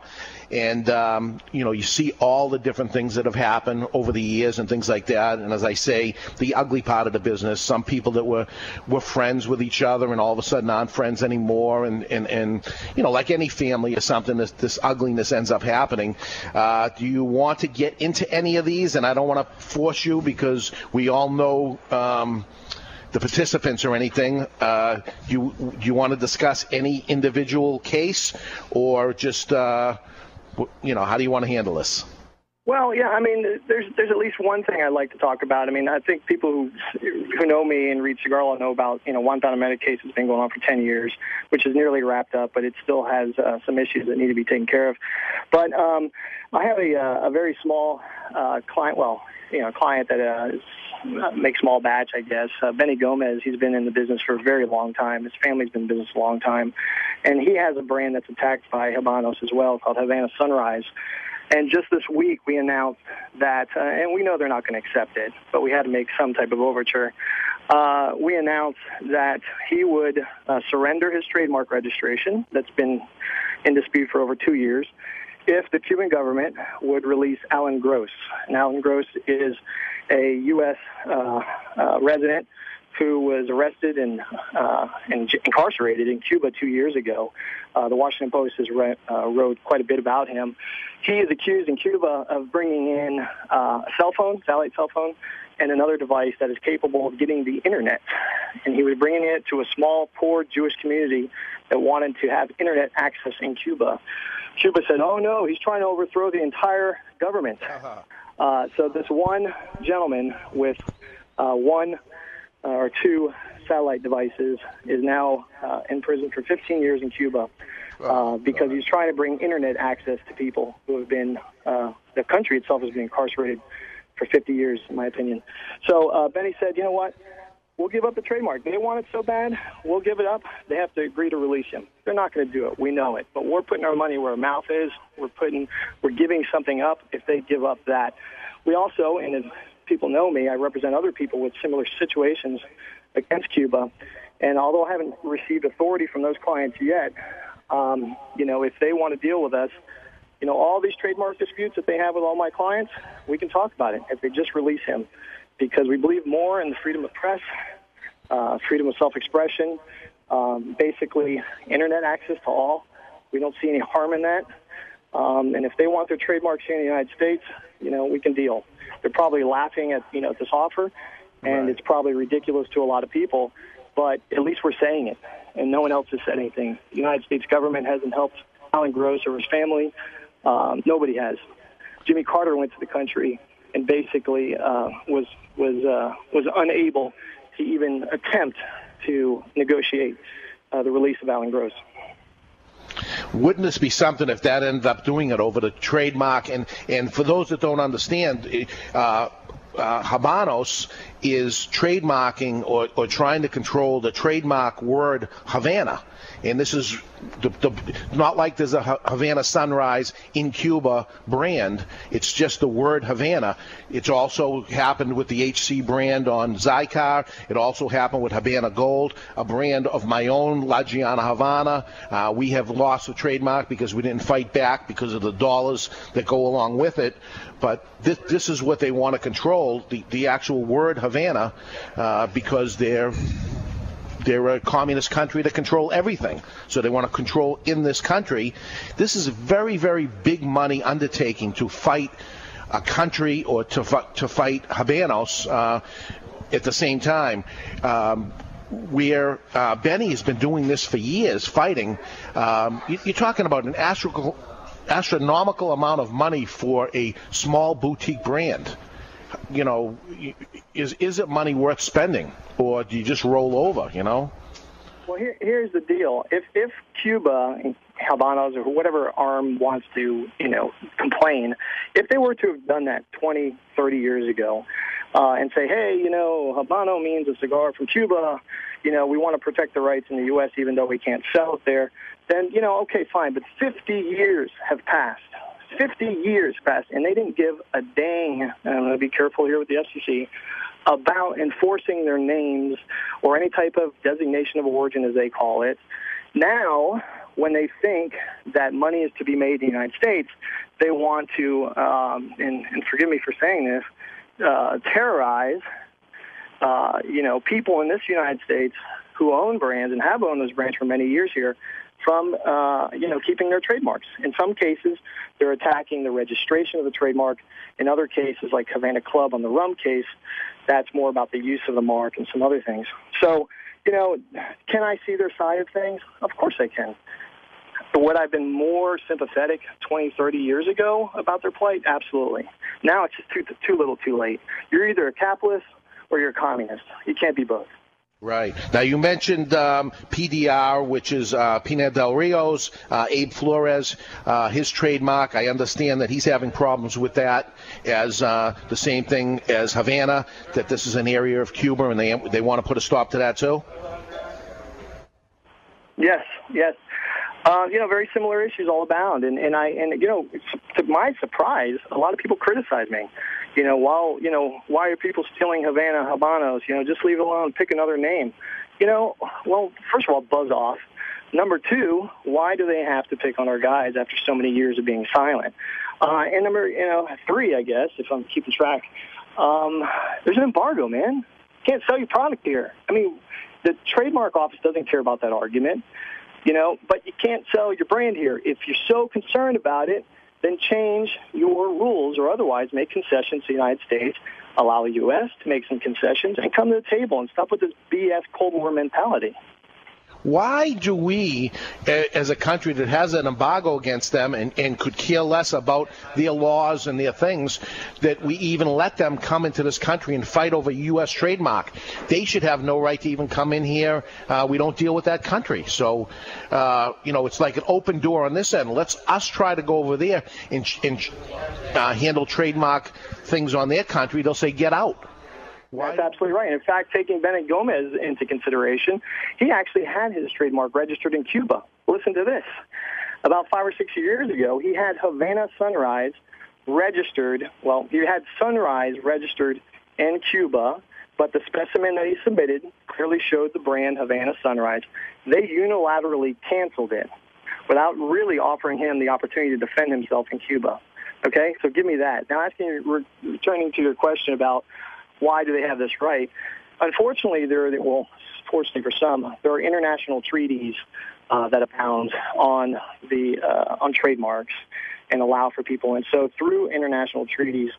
and um, you know you see all the different things that have happened over the years and things like that. And as I say, the ugly part of the business. Some people that were were friends with each other and all of a sudden aren't friends anymore. And and, and you know, like any family or something, this, this ugliness ends up happening. Uh, do you want to get into any of these? And I don't want to force you because we all know. Um, the participants or anything. Uh, you you want to discuss any individual case or just uh, you know how do you want to handle this? Well, yeah, I mean, there's there's at least one thing I'd like to talk about. I mean, I think people who who know me and read Cigar Law know about you know Juan Medic case has been going on for 10 years, which is nearly wrapped up, but it still has uh, some issues that need to be taken care of. But um, I have a uh, a very small uh, client, well, you know, client that uh, is make small batch, I guess. Uh, Benny Gomez, he's been in the business for a very long time. His family's been in business a long time. And he has a brand that's attacked by Habanos as well called Havana Sunrise. And just this week, we announced that, uh, and we know they're not going to accept it, but we had to make some type of overture. Uh, we announced that he would uh, surrender his trademark registration that's been in dispute for over two years if the Cuban government would release Alan Gross. And Alan Gross is a U.S. Uh, uh, resident who was arrested and, uh, and incarcerated in Cuba two years ago. Uh, the Washington Post has re- uh, wrote quite a bit about him. He is accused in Cuba of bringing in uh, a cell phone, satellite cell phone, and another device that is capable of getting the internet. And he was bringing it to a small, poor Jewish community that wanted to have internet access in Cuba. Cuba said, "Oh no, he's trying to overthrow the entire government." Uh-huh. Uh, so this one gentleman with uh, one uh, or two satellite devices is now uh, in prison for 15 years in Cuba uh, because he's trying to bring internet access to people who have been uh, the country itself has been incarcerated for 50 years, in my opinion. So uh, Benny said, you know what? We'll give up the trademark. They want it so bad, we'll give it up. They have to agree to release him. They're not going to do it. We know it. But we're putting our money where our mouth is. We're putting, we're giving something up if they give up that. We also, and as people know me, I represent other people with similar situations against Cuba. And although I haven't received authority from those clients yet, um, you know, if they want to deal with us, you know, all these trademark disputes that they have with all my clients, we can talk about it if they just release him because we believe more in the freedom of press, uh, freedom of self-expression, um, basically internet access to all. We don't see any harm in that. Um, and if they want their trademarks here in the United States, you know, we can deal. They're probably laughing at, you know, this offer, and right. it's probably ridiculous to a lot of people, but at least we're saying it, and no one else has said anything. The United States government hasn't helped Alan Gross or his family. Um, nobody has. Jimmy Carter went to the country and basically uh, was was uh, was unable to even attempt to negotiate uh, the release of Alan Gross. Wouldn't this be something if that ended up doing it over the trademark? And and for those that don't understand, uh, uh, Habanos is trademarking or, or trying to control the trademark word Havana. And this is the, the, not like there's a Havana Sunrise in Cuba brand. It's just the word Havana. It's also happened with the HC brand on Zycar. It also happened with Havana Gold, a brand of my own, La Gianna Havana. Uh, we have lost the trademark because we didn't fight back because of the dollars that go along with it. But this, this is what they want to control, the, the actual word Havana, uh, because they're they're a communist country that control everything. So they want to control in this country. This is a very, very big money undertaking to fight a country or to, to fight Habanos uh, at the same time. Um, where uh, Benny has been doing this for years, fighting. Um, you, are talking about an astronomical, astronomical amount of money for a small boutique brand. You know, is is it money worth spending, or do you just roll over? You know. Well, here, here's the deal. If if Cuba, Habanos, or whatever arm wants to, you know, complain, If they were to have done that 20, 30 years ago, uh, and say, hey, you know, Habano means a cigar from Cuba. You know, we want to protect the rights in the U.S. even though we can't sell it there. Then you know, okay, fine. But 50 years have passed. 50 years passed, and they didn't give a dang. I'm going to be careful here with the FCC about enforcing their names or any type of designation of origin, as they call it. Now, when they think that money is to be made in the United States, they want to, um, and, and forgive me for saying this, uh, terrorize, uh, you know, people in this United States who own brands and have owned those brands for many years here from, uh, you know, keeping their trademarks. In some cases, they're attacking the registration of the trademark. In other cases, like Havana Club on the rum case, that's more about the use of the mark and some other things. So, you know, can I see their side of things? Of course I can. But would I have been more sympathetic 20, 30 years ago about their plight? Absolutely. Now it's just too, too little too late. You're either a capitalist or you're a communist. You can't be both. Right. Now, you mentioned um, PDR, which is uh, Pinar del Rio's, uh, Abe Flores, uh, his trademark. I understand that he's having problems with that as uh, the same thing as Havana, that this is an area of Cuba and they, they want to put a stop to that too? Yes, yes. Uh, you know, very similar issues all abound, and and I and you know, to my surprise, a lot of people criticize me. You know, while you know, why are people stealing Havana Habanos? You know, just leave it alone, pick another name. You know, well, first of all, buzz off. Number two, why do they have to pick on our guys after so many years of being silent? Uh, and number, you know, three, I guess, if I'm keeping track, um, there's an embargo, man. Can't sell your product here. I mean, the trademark office doesn't care about that argument you know, but you can't sell your brand here. If you're so concerned about it, then change your rules or otherwise make concessions to the United States, allow the U.S. to make some concessions, and come to the table and stop with this BS Cold War mentality. Why do we, as a country that has an embargo against them and, and could care less about their laws and their things, that we even let them come into this country and fight over U.S. trademark? They should have no right to even come in here. Uh, we don't deal with that country. So, uh, you know, it's like an open door on this end. Let's us try to go over there and, and uh, handle trademark things on their country. They'll say, get out. That's absolutely right. In fact, taking Bennett Gomez into consideration, he actually had his trademark registered in Cuba. Listen to this. About five or six years ago, he had Havana Sunrise registered. Well, he had Sunrise registered in Cuba, but the specimen that he submitted clearly showed the brand Havana Sunrise. They unilaterally canceled it without really offering him the opportunity to defend himself in Cuba. Okay, so give me that. Now, asking, returning to your question about why do they have this right? Unfortunately, there are, well, fortunately for some, there are international treaties uh, that abound on the uh, on trademarks and allow for people. And so, through international treaties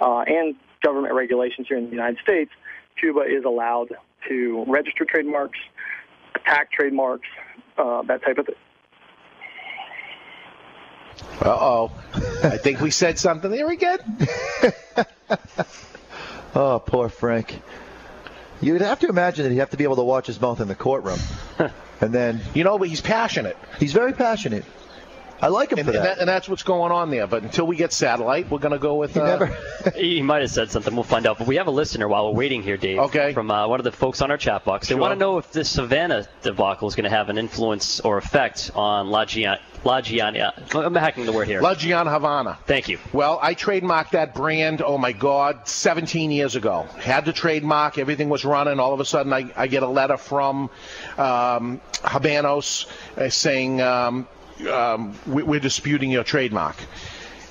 uh, and government regulations here in the United States, Cuba is allowed to register trademarks, attack trademarks, uh, that type of thing. Uh oh. I think we said something there again. Oh, poor Frank. You'd have to imagine that he'd have to be able to watch his mouth in the courtroom. and then. You know, but he's passionate. He's very passionate. I like him and, for that. And, that. and that's what's going on there. But until we get satellite, we're going to go with. He, uh, never... he might have said something. We'll find out. But we have a listener while we're waiting here, Dave. Okay. From uh, one of the folks on our chat box. They Sure. want to know if this Havana debacle is going to have an influence or effect on La, Gian- La Gianna. I'm hacking the word here. La Gianna Havana. Thank you. Well, I trademarked that brand, oh my God, 17 years ago. Had to trademark, everything was running. All of a sudden, I, I get a letter from um, Habanos uh, saying, um, um, we, we're disputing your trademark.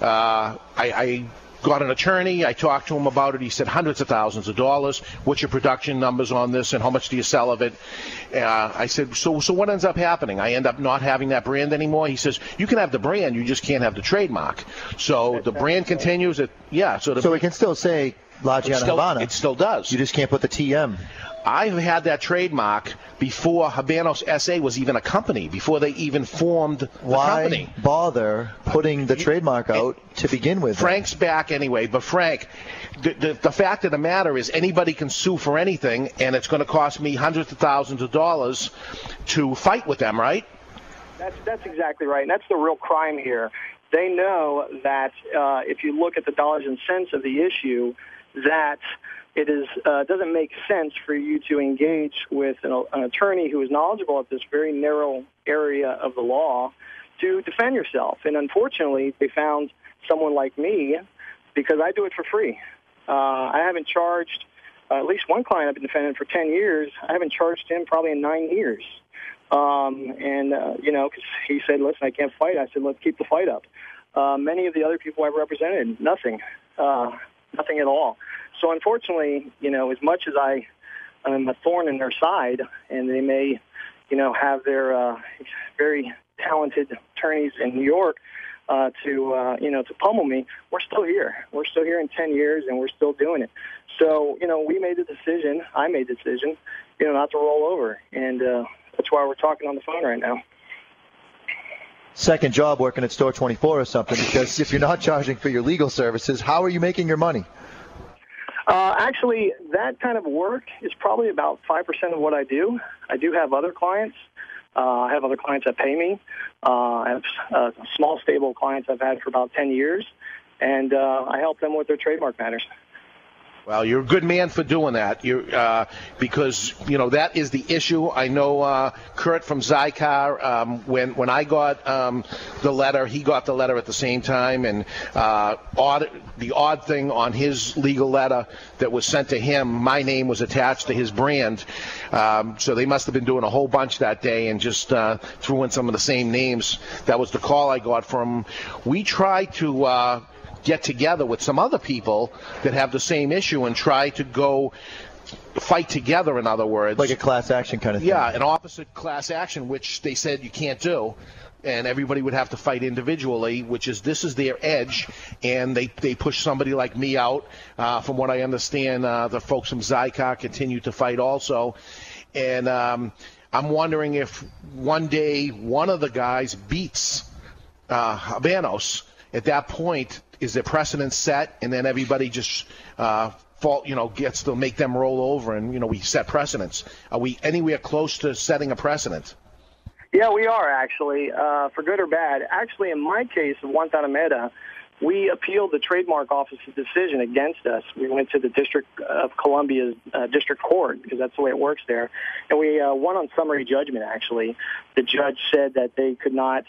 Uh, I, I got an attorney. I talked to him about it. He said hundreds of thousands of dollars. What's your production numbers on this, and how much do you sell of it? Uh, I said, so so what ends up happening? I end up not having that brand anymore. He says, you can have the brand, you just can't have the trademark. So the brand continues. It yeah. So the, so we can still say La It Gianna still- Havana. It still does. You just can't put the TM. I've had that trademark before Habanos SA was even a company, before they even formed the Why company. bother putting the trademark out to begin with? Frank's back anyway, but Frank, the, the, the fact of the matter is anybody can sue for anything, and it's going to cost me hundreds of thousands of dollars to fight with them, right? That's that's exactly right, and that's the real crime here. they know that uh, if you look at the dollars and cents of the issue, that it is uh, doesn't make sense for you to engage with an, an attorney who is knowledgeable at this very narrow area of the law to defend yourself. And unfortunately, they found someone like me because I do it for free. Uh, I haven't charged uh, at least one client I've been defending for 10 years. I haven't charged him probably in nine years. Um, and, uh, you know, because he said, listen, I can't fight. I said, let's keep the fight up. Uh, many of the other people I've represented, nothing, uh, nothing at all. So unfortunately, you know, as much as I am a thorn in their side, and they may, you know, have their uh, very talented attorneys in New York uh, to, uh, you know, to pummel me, we're still here. We're still here in 10 years, and we're still doing it. So, you know, we made the decision, I made the decision, you know, not to roll over. And uh, that's why we're talking on the phone right now. Second job working at Store 24 or something, because if you're not charging for your legal services, how are you making your money? Uh, actually, that kind of work is probably about 5% of what I do. I do have other clients. Uh, I have other clients that pay me. Uh, I have uh, small, stable clients I've had for about 10 years, and uh, I help them with their trademark matters. Well, you're a good man for doing that. you uh, because you know that is the issue. I know uh, Kurt from Zycar. Um, when when I got um, the letter, he got the letter at the same time, and uh, odd, the odd thing on his legal letter that was sent to him, my name was attached to his brand. Um, so they must have been doing a whole bunch that day and just uh, threw in some of the same names. That was the call I got from. We tried to. Get together with some other people that have the same issue and try to go fight together, in other words. Like a class action kind of thing. Yeah, an opposite class action, which they said you can't do. And everybody would have to fight individually, which is this is their edge, and they they push somebody like me out. Uh, from what I understand, uh, the folks from Zycar continue to fight also, and um, I'm wondering if one day one of the guys beats uh, Habanos. At that point, is there precedent set, and then everybody just uh, fault, you know, gets to make them roll over, and you know, we set precedents. Are we anywhere close to setting a precedent? Yeah, we are actually, uh, for good or bad. Actually, in my case of Guantanamera, we appealed the trademark office's decision against us. We went to the District of Columbia's uh, district court because that's the way it works there, and we uh, won on summary judgment. Actually, the judge said that they could not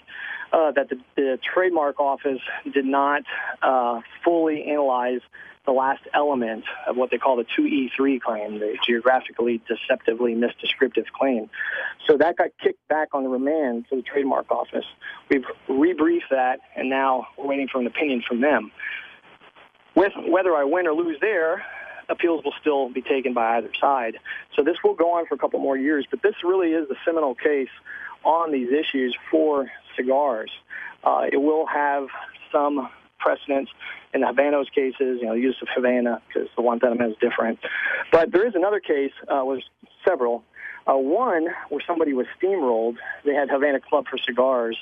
uh, that the, the trademark office did not uh, fully analyze the last element of what they call the 2E3 claim, the geographically deceptively misdescriptive claim. So that got kicked back on the remand to the trademark office. We've rebriefed that, and now we're waiting for an opinion from them. With whether I win or lose there, appeals will still be taken by either side. So this will go on for a couple more years, but this really is the seminal case on these issues for cigars. Uh, it will have some precedence in the Habanos cases, you know, use of Havana, because the one venom is different. But there is another case, uh, was several. Uh, one where somebody was steamrolled. They had Havana Club for cigars,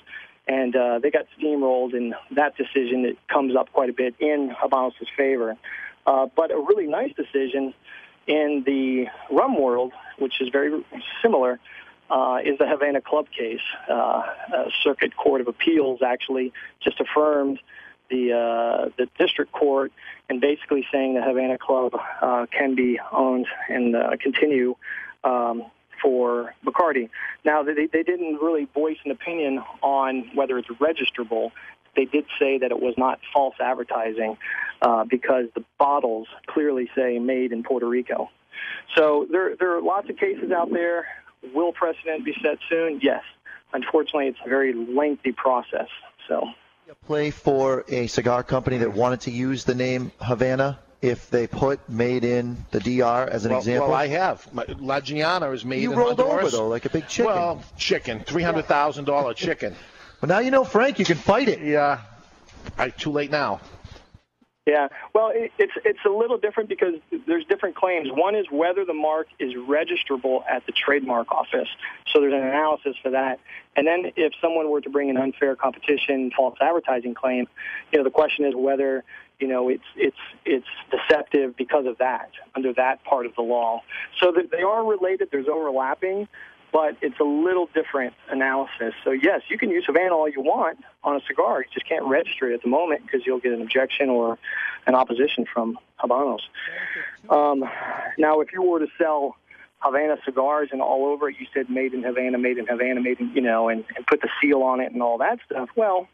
and uh, they got steamrolled, and that decision it comes up quite a bit in Habanos' favor. Uh, but a really nice decision in the rum world, which is very similar, uh, is the Havana Club case. Uh, Circuit Court of Appeals actually just affirmed the uh, the district court and basically saying the Havana Club uh, can be owned and uh, continue um, for Bacardi. Now they they didn't really voice an opinion on whether it's registrable. They did say that it was not false advertising uh, because the bottles clearly say made in Puerto Rico. So there there are lots of cases out there. Will precedent be set soon? Yes. Unfortunately, it's a very lengthy process. So. Play for a cigar company that wanted to use the name Havana if they put made in the DR as an well, example? Well, I have. My, La Gianna is made you in rolled Honduras. over though, like a big chicken. Well, chicken, three hundred thousand dollar chicken. Well, now you know, Frank. You can fight it. Yeah. I, too late now. Yeah, well, it, it's it's a little different because there's different claims. One is whether the mark is registrable at the trademark office. So there's an analysis for that. And then if someone were to bring an unfair competition, false advertising claim, you know, the question is whether you know it's it's it's deceptive because of that under that part of the law. So that they are related. There's overlapping. But it's a little different analysis. So yes, you can use Havana all you want on a cigar. You just can't register it at the moment because you'll get an objection or an opposition from Habanos. Um, now, if you were to sell Havana cigars and all over it, you said made in Havana, made in Havana, made in, you know, and, and put the seal on it and all that stuff. Well,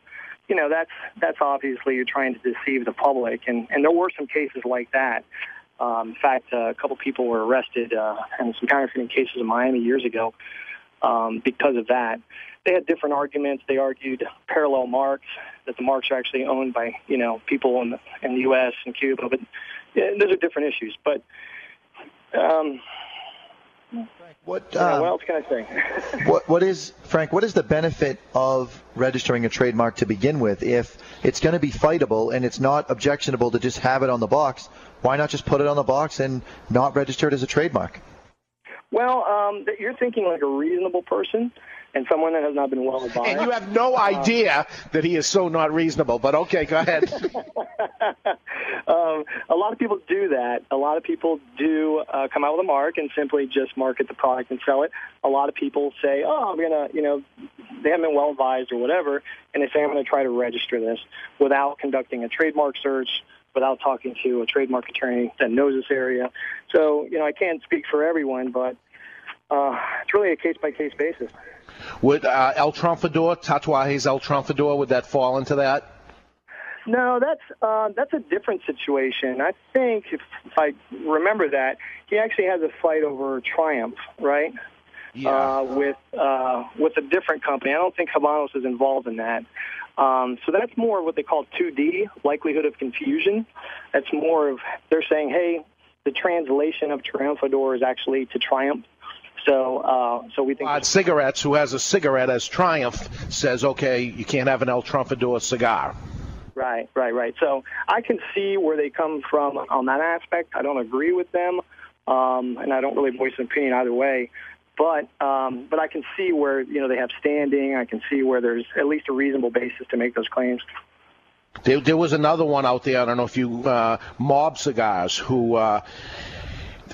you know, that's that's obviously you're trying to deceive the public, and and there were some cases like that. Um, in fact, uh, a couple people were arrested uh, in some counterfeiting cases in Miami years ago um, because of that. They had different arguments. They argued parallel marks that the marks are actually owned by you know people in the, in the U.S. and Cuba, but yeah, those are different issues. But um, What, yeah, um, what else can I say? what what is Frank? What is the benefit of registering a trademark to begin with? If it's going to be fightable and it's not objectionable to just have it on the box, why not just put it on the box and not register it as a trademark? Well, um, you're thinking like a reasonable person and someone that has not been well advised. And you have no idea that he is so not reasonable. But okay, go ahead. um, a lot of people do that. A lot of people do uh, come out with a mark and simply just market the product and sell it. A lot of people say, "Oh, I'm gonna," you know, they haven't been well advised or whatever, and they say, "I'm going to try to register this without conducting a trademark search." Without talking to a trademark attorney that knows this area, so you know I can't speak for everyone, but uh, it's really a case by case basis. Would uh, El Triunfador, Tatuaje's El Triunfador, would that fall into that? No, that's uh, that's a different situation. I think if, if I remember that, he actually has a fight over Triumph, right? Yeah. Uh, with uh, with a different company. I don't think Habanos is involved in that. Um, so that's more what they call 2D, likelihood of confusion. That's more of they're saying, hey, the translation of Triunfador is actually to Triumph. So, uh, so we think. Uh, cigarettes, who has a cigarette as Triumph, says, okay, you can't have an El Triunfador cigar. Right, right, right. So I can see where they come from on that aspect. I don't agree with them, um, and I don't really voice an opinion either way. But um, but I can see where you know they have standing. I can see where there's at least a reasonable basis to make those claims. There, there was another one out there. I don't know if you uh, mob cigars who. Uh,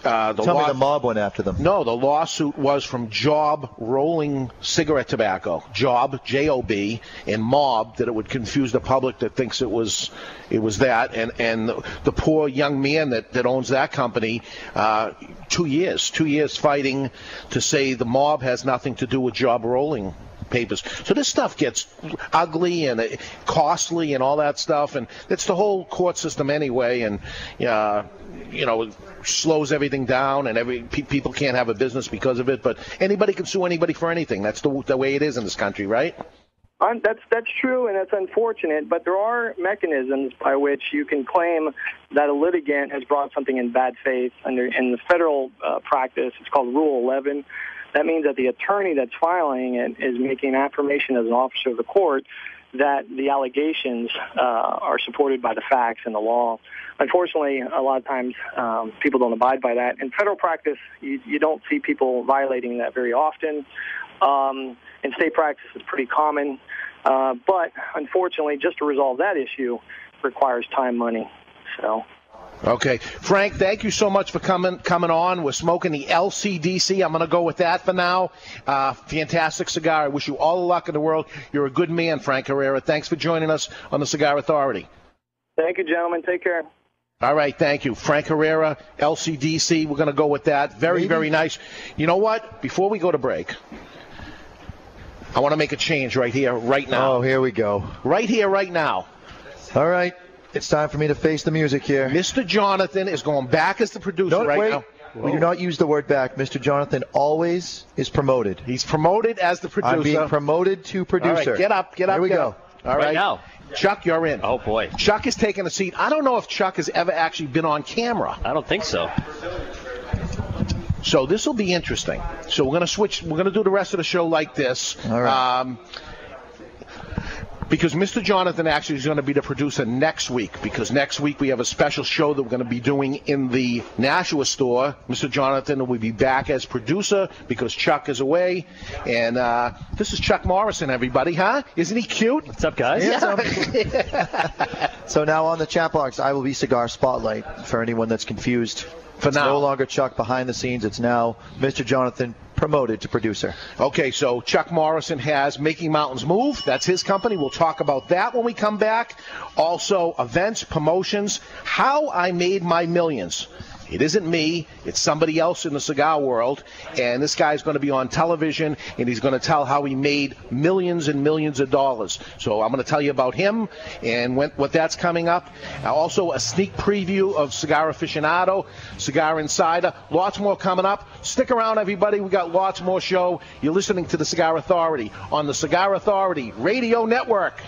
uh, the Tell law- me the mob went after them. No, the lawsuit was from Job Rolling Cigarette Tobacco. Job, J-O-B, and Mob that it would confuse the public that thinks it was it was that, and and the, the poor young man that that owns that company. Uh, two years, two years fighting to say the mob has nothing to do with Job Rolling papers. So this stuff gets ugly and uh, costly and all that stuff, and it's the whole court system anyway, and uh, you know slows everything down, and every pe- people can't have a business because of it. But anybody can sue anybody for anything. That's the the way it is in this country, right? Um, that's that's true, and that's unfortunate. But there are mechanisms by which you can claim that a litigant has brought something in bad faith. Under in the federal uh, practice, it's called Rule 11. That means that the attorney that's filing it is making an affirmation as an officer of the court that the allegations uh, are supported by the facts and the law. Unfortunately, a lot of times um, people don't abide by that. In federal practice, you, you don't see people violating that very often. Um, in state practice, it's pretty common. Uh, but unfortunately, just to resolve that issue requires time, money. So. Okay, Frank, thank you so much for coming coming on. We're smoking the LCDC. I'm going to go with that for now. Uh, fantastic cigar. I wish you all the luck in the world. You're a good man, Frank Herrera. Thanks for joining us on the Cigar Authority. Thank you, gentlemen. Take care. All right, thank you. Frank Herrera, LCDC. We're going to go with that. Very, very nice. You know what? Before we go to break, I want to make a change right here, right now. Oh, here we go. Right here, right now. All right. It's time for me to face the music here. Mr. Jonathan is going back as the producer No, right wait. now. We do not use the word back. Mr. Jonathan always is promoted. He's promoted as the producer. I'm being promoted to producer. right, get up, get up. Here we get go. up. All right. now. Chuck, you're in. Oh boy. Chuck is taking a seat. I don't know if Chuck has ever actually been on camera. I don't think so. So this will be interesting. So we're going to switch. We're going to do the rest of the show like this. All right. Um, because Mr. Jonathan actually is going to be the producer next week. Because next week we have a special show that we're going to be doing in the Nashua store. Mr. Jonathan will be back as producer because Chuck is away. And uh, this is Chuck Morrison, everybody, huh? Isn't he cute? What's up, guys? Handsome. So now on the chat box, I will be Cigar Spotlight for anyone that's confused. For it's now. no longer Chuck behind the scenes. It's now Mr. Jonathan promoted to producer. Okay, so Chuck Morrison has Making Mountains Move. That's his company. We'll talk about that when we come back. Also, events, promotions, how I made my millions. It isn't me, it's somebody else in the cigar world. And this guy's going to be on television and he's going to tell how he made millions and millions of dollars. So I'm going to tell you about him and when, what that's coming up. Also, a sneak preview of Cigar Aficionado, Cigar Insider. Lots more coming up. Stick around, everybody. We got lots more show. You're listening to the Cigar Authority on the Cigar Authority Radio Network.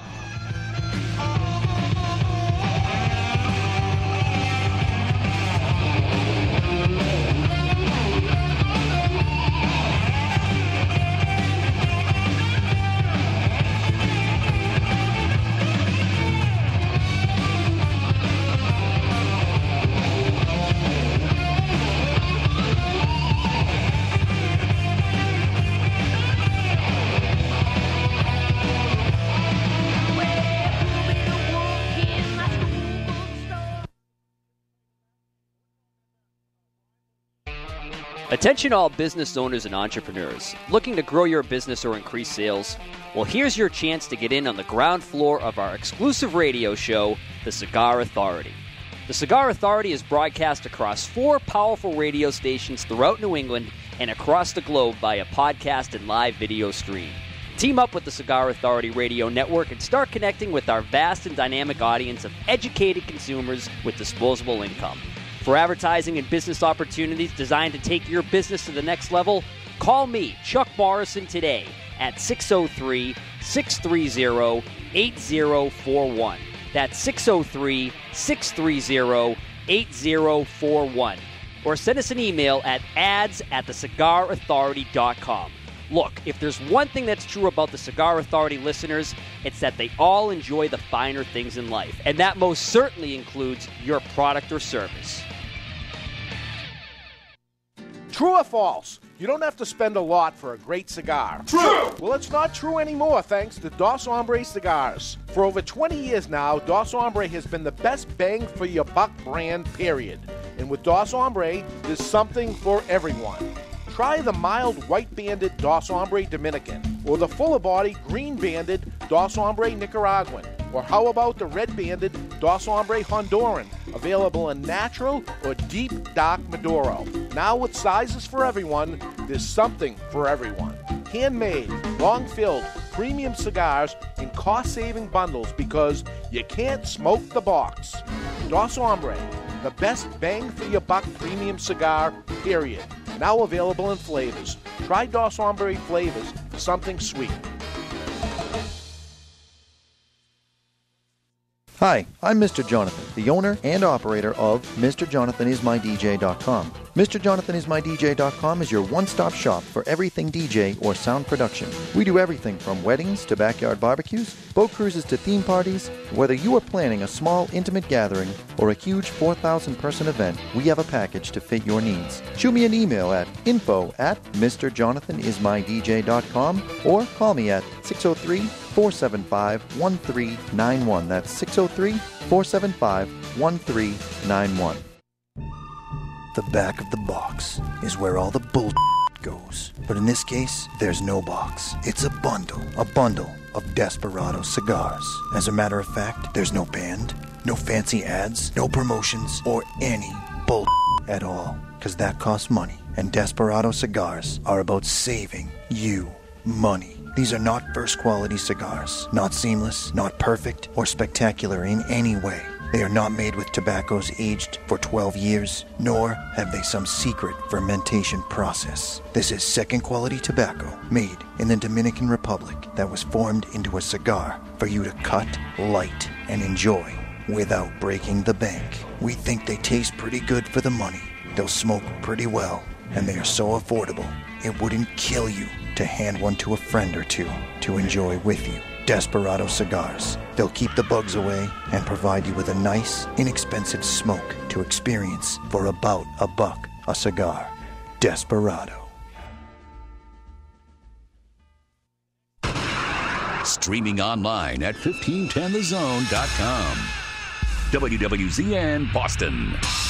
Attention all business owners and entrepreneurs looking to grow your business or increase sales. Well, here's your chance to get in on the ground floor of our exclusive radio show, The Cigar Authority. The Cigar Authority is broadcast across four powerful radio stations throughout New England and across the globe via podcast and live video stream. Team up with the Cigar Authority Radio Network and start connecting with our vast and dynamic audience of educated consumers with disposable income. For advertising and business opportunities designed to take your business to the next level, call me, Chuck Morrison, today at 603 630 8041. That's 603 630 8041. Or send us an email at ads at thecigarauthority.com. Look, if there's one thing that's true about the Cigar Authority listeners, it's that they all enjoy the finer things in life. And that most certainly includes your product or service. True or false? You don't have to spend a lot for a great cigar. True! Well, it's not true anymore thanks to Dos Hombre Cigars. For over 20 years now, Dos Hombre has been the best bang for your buck brand, period. And with Dos Hombre, there's something for everyone. Try the mild white banded Dos Hombre Dominican, or the fuller body green banded Dos Hombre Nicaraguan, or how about the red banded Dos Hombre Honduran, available in natural or deep dark Maduro. Now with sizes for everyone, there's something for everyone. Handmade, long filled, premium cigars in cost saving bundles because you can't smoke the box. Dos Hombre, the best bang for your buck premium cigar, period. Now available in flavors. Try Dos Hombre flavors for something sweet. Hi, I'm Mr. Jonathan, the owner and operator of MrJonathanIsMyDJ.com. MrJonathanIsMyDJ.com is your one-stop shop for everything DJ or sound production. We do everything from weddings to backyard barbecues, boat cruises to theme parties. Whether you are planning a small, intimate gathering or a huge 4,000-person event, we have a package to fit your needs. Shoot me an email at info at MrJonathanIsMyDJ.com or call me at 603 475 1391. That's 603 475 1391. The back of the box is where all the bull goes. But in this case, there's no box. It's a bundle. A bundle of Desperado cigars. As a matter of fact, there's no band, no fancy ads, no promotions, or any bull at all. Because that costs money. And Desperado cigars are about saving you money. These are not first quality cigars, not seamless, not perfect, or spectacular in any way. They are not made with tobaccos aged for 12 years, nor have they some secret fermentation process. This is second quality tobacco made in the Dominican Republic that was formed into a cigar for you to cut, light, and enjoy without breaking the bank. We think they taste pretty good for the money. They'll smoke pretty well, and they are so affordable, it wouldn't kill you to hand one to a friend or two to enjoy with you. Desperado cigars. They'll keep the bugs away and provide you with a nice, inexpensive smoke to experience for about a buck a cigar. Desperado. Streaming online at 1510thezone.com. WWZN Boston.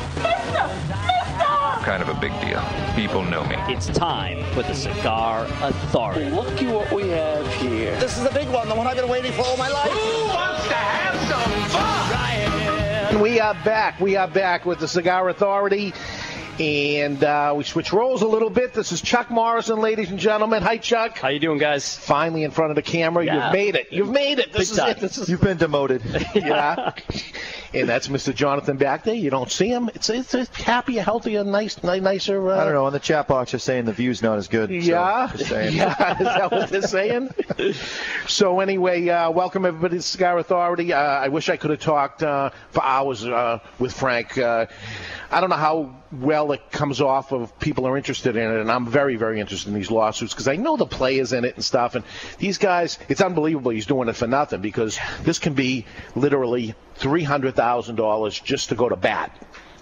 Mister! Mister! Kind of a big deal. People know me. It's time for the Cigar Authority. Look at what we have here. This is the big one, the one I've been waiting for all my life. Who wants to have some fun? And we are back. We are back with the Cigar Authority. And uh, we switch roles a little bit. This is Chuck Morrison, ladies and gentlemen. Hi, Chuck. How you doing, guys? Finally in front of the camera. Yeah. You've made it. You've made it. This Big is time. it. This is You've been demoted. yeah. and that's Mr. Jonathan back there. You don't see him. It's it's a happier, healthier, nice, ni- nicer. Uh, I don't know. On the chat box, they're saying the view's not as good. so Yeah, saying. yeah, is that what they're saying? so anyway, uh, welcome everybody to Cigar Authority. Uh, I wish I could have talked uh, for hours uh, with Frank. Uh, I don't know how well it comes off of people are interested in it, and I'm very, very interested in these lawsuits because I know the players in it and stuff. And these guys, it's unbelievable he's doing it for nothing because this can be literally three hundred thousand dollars just to go to bat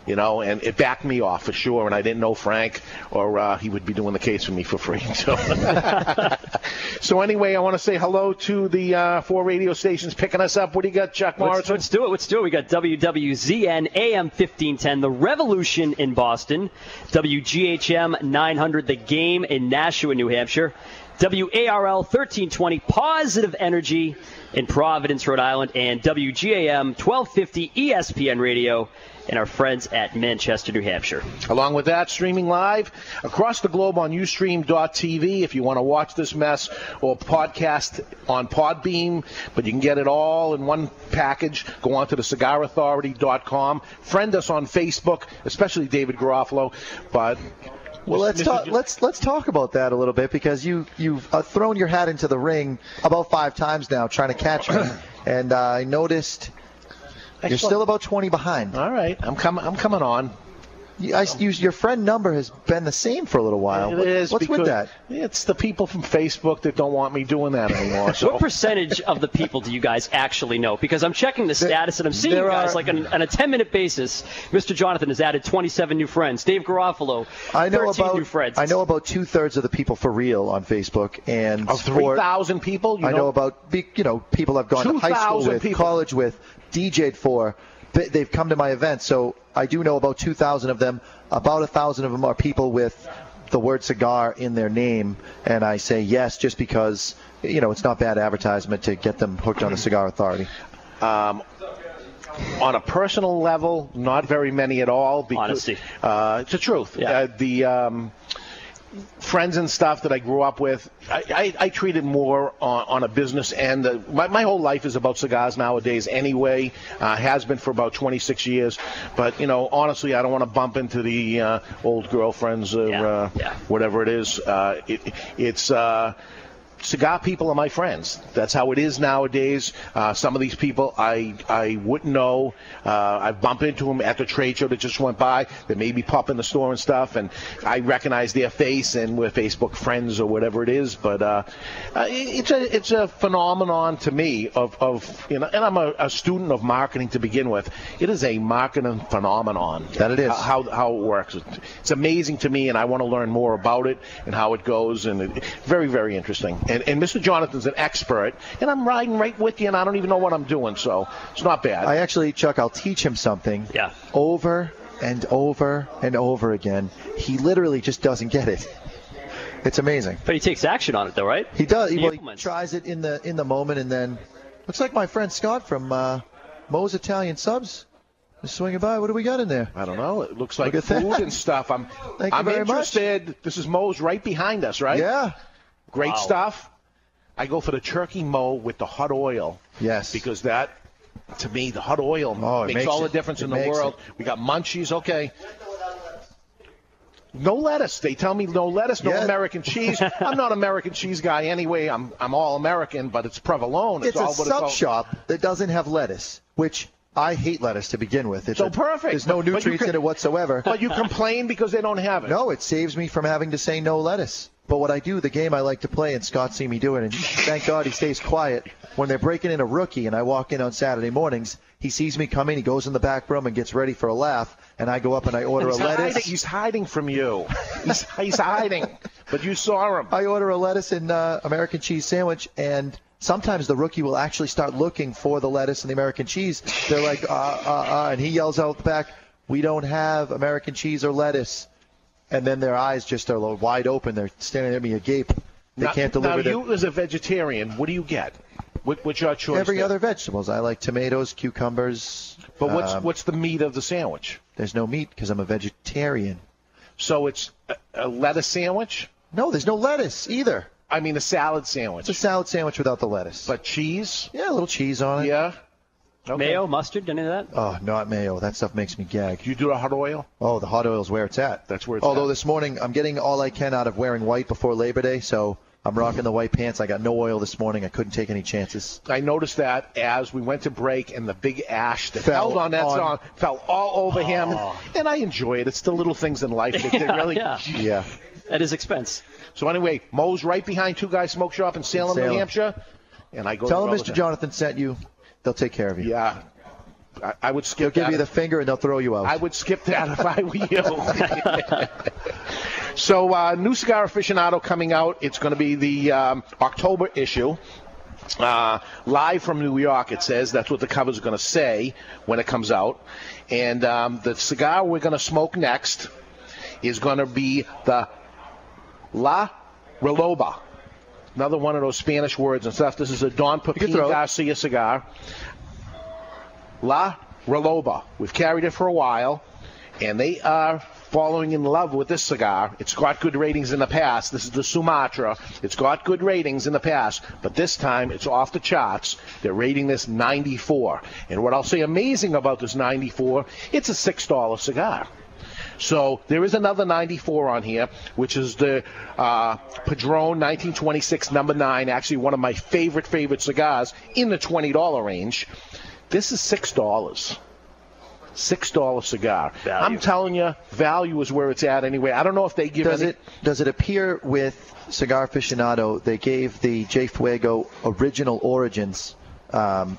you know, and it backed me off for sure. And I didn't know Frank, or uh, he would be doing the case for me for free. So, so anyway, I want to say hello to the uh, four radio stations picking us up. What do you got, Chuck Let's, let's do it. Let's do it. We got WWZN AM 1510, The Revolution in Boston, WGHM 900, The Game in Nashua, New Hampshire, WARL 1320, Positive Energy in Providence, Rhode Island, and WGAM 1250 ESPN Radio, and our friends at Manchester, New Hampshire. Along with that, streaming live across the globe on Ustream.tv if you want to watch this mess, or podcast on Podbean, but you can get it all in one package. Go on to the cigarauthority.com. Friend us on Facebook, especially David Garofalo. But Well, let's Mr. talk. Let's let's talk about that a little bit because you you've uh, thrown your hat into the ring about five times now trying to catch me, and uh, I noticed you're still about 20 behind. All right, I'm coming. I'm coming on. You, I, you, your friend number has been the same for a little while. It What- is What's with that? It's the people from Facebook that don't want me doing that anymore. So. What percentage of the people do you guys actually know? Because I'm checking the status and I'm seeing you guys are- like on, on a 10 minute basis. Mr. Jonathan has added 27 new friends. Dave Garofalo, I know 13 about new friends. I know about two thirds of the people for real on Facebook, and Of 3,000 people? You I know, know- about you know people I've gone to high school with, people. college with, DJ'd for. They- They've come to my event, so I do know about 2,000 of them. About a thousand of them are people with the word cigar in their name, and I say yes just because you know it's not bad advertisement to get them hooked on the Cigar Authority. Um, on a personal level, not very many at all. Because, Honesty. Uh, it's the truth. Yeah. Uh, the um, friends and stuff that I grew up with, I, I, I treat it more on, on a business end. Uh, my, my whole life is about cigars nowadays anyway. Uh, has been for about 26 years. But, you know, honestly, I don't want to bump into the uh, old girlfriends or uh, whatever it is. Uh, it, it's... Uh, cigar people are my friends. That's how it is nowadays. Uh, some of these people I I wouldn't know. Uh, I bump into them at the trade show that just went by. They maybe pop in the store and stuff, and I recognize their face, and we're Facebook friends or whatever it is. But uh, uh, it's a it's a phenomenon to me of, of you know, and I'm a, a student of marketing to begin with. It is a marketing phenomenon. That it is. How how it works. It's amazing to me, and I want to learn more about it and how it goes, and it, very very interesting. And, and Mr. Jonathan's an expert, and I'm riding right with you, and I don't even know what I'm doing, so it's not bad. I actually, Chuck, I'll teach him something. Yeah. Over and over and over again. He literally just doesn't get it. It's amazing. But he takes action on it, though, right? He does. He, He well, he tries it in the in the moment, and then looks like my friend Scott from uh, Moe's Italian Subs is swinging by. What do we got in there? I don't know. It looks like Look food that. and stuff. I'm Thank you I'm very much. interested. This is Moe's right behind us, right? Yeah. Great Wow. stuff. I go for the turkey mo with the hot oil. Yes. Because that, to me, the hot oil Oh, makes, makes all it. the difference in the world. We got munchies, okay. No lettuce. They tell me no lettuce, no Yeah. American cheese. I'm not an American cheese guy anyway. I'm I'm all American, but it's provolone. It's all a sub all- shop that doesn't have lettuce, which I hate lettuce to begin with. It's So a- perfect. There's no But- but you nutrients can- in it whatsoever. But you complain because they don't have it. No, it saves me from having to say no lettuce. But what I do, the game I like to play, and Scott see me do it, and thank God he stays quiet. When they're breaking in a rookie, and I walk in on Saturday mornings, he sees me coming, he goes in the back room and gets ready for a laugh, and I go up and I order a lettuce. Hiding, he's hiding from you. He's, he's hiding. But you saw him. I order a lettuce and uh, American cheese sandwich, and sometimes the rookie will actually start looking for the lettuce and the American cheese. They're like, uh, uh, uh, and he yells out the back, "We don't have American cheese or lettuce." And then their eyes just are wide open. They're staring at me agape. They now, can't deliver Now, their- you as a vegetarian, what do you get? What, what's your choice? every there? other vegetables. I like tomatoes, cucumbers. But what's um, what's the meat of the sandwich? There's no meat because I'm a vegetarian. So it's a, a lettuce sandwich? No, there's no lettuce either. I mean a salad sandwich. It's a salad sandwich without the lettuce. But cheese? Yeah, a little cheese on it. Yeah. Okay. Mayo, mustard, any of that? Oh, not mayo. That stuff makes me gag. You do a hot oil? Oh, the hot oil's where it's at. That's where it's at. Although at. this morning I'm getting all I can out of wearing white before Labor Day, so I'm rocking the white pants. I got no oil this morning. I couldn't take any chances. I noticed that as we went to break and the big ash that Fell held on that on- song fell all over him. Oh. And I enjoy it. It's the little things in life that, that Yeah, really. yeah. Yeah. At his expense. So anyway, Mo's right behind Two Guys Smoke Shop in Salem, Salem. New Hampshire. And I go Tell there them Mr. Jonathan sent you. They'll take care of you. Yeah. I, I would They'll give you the finger and they'll throw you out. I would skip that if I were you. so, uh, new cigar aficionado coming out. It's going to be the um, October issue. Uh, live from New York, it says. That's what the cover's going to say when it comes out. And um, the cigar we're going to smoke next is going to be the La Reloba. Another one of those Spanish words and stuff. This is a Don Pepin. Garcia cigar. La Reloba. We've carried it for a while, and they are falling in love with this cigar. It's got good ratings in the past. This is the Sumatra. It's got good ratings in the past, but this time it's off the charts. They're rating this 94. And what I'll say amazing about this 94, it's a $6 cigar. So there is another 94 on here, which is the uh, Padron 1926 number nine. Actually, one of my favorite favorite cigars in the $20 range. This is six dollars. Six dollar cigar. Value. I'm telling you, value is where it's at anyway. I don't know if they give Does any. it does it appear with Cigar Aficionado they gave the J Fuego original origins um,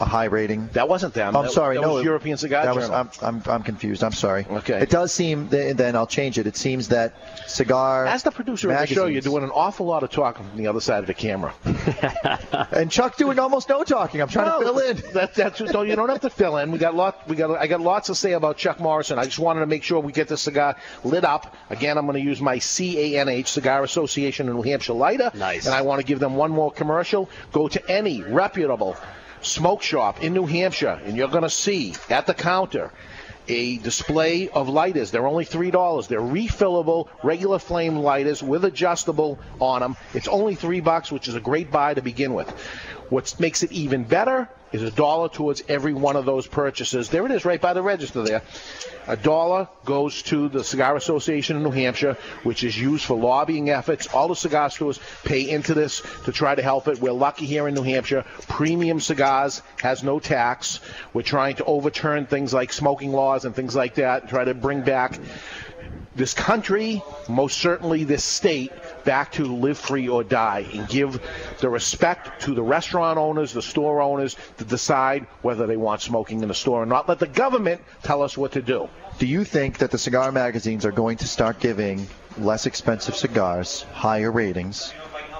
a high rating? That wasn't them. I'm That- sorry, that no. was it- European Cigar that was- I'm, I'm, I'm confused. I'm sorry. Okay. It does seem. th- Then I'll change it. It seems that cigar. As the producer of the show, you're doing an awful lot of talking from the other side of the camera. and Chuck doing almost no talking. I'm trying to fill in. That, that's no, you don't have to fill in. We got lot. We got. I got lots to say about Chuck Morrison. I just wanted to make sure we get this cigar lit up. Again, I'm going to use my CANH Cigar Association in New Hampshire lighter. Nice. And I want to give them one more commercial. Go to any reputable smoke shop in New Hampshire, and you're going to see at the counter a display of lighters. They're only three dollars. They're refillable, regular flame lighters with adjustable on them. It's only three bucks, which is a great buy to begin with. What makes it even better is a dollar towards every one of those purchases. There it is, right by the register there. A dollar goes to the Cigar Association of New Hampshire, which is used for lobbying efforts. All the cigar stores pay into this to try to help it. We're lucky here in New Hampshire. Premium cigars has no tax. We're trying to overturn things like smoking laws and things like that, and try to bring back this country, most certainly this state, back to live free or die and give the respect to the restaurant owners, the store owners to decide whether they want smoking in the store or not. Let the government tell us what to do. Do you think that the cigar magazines are going to start giving less expensive cigars higher ratings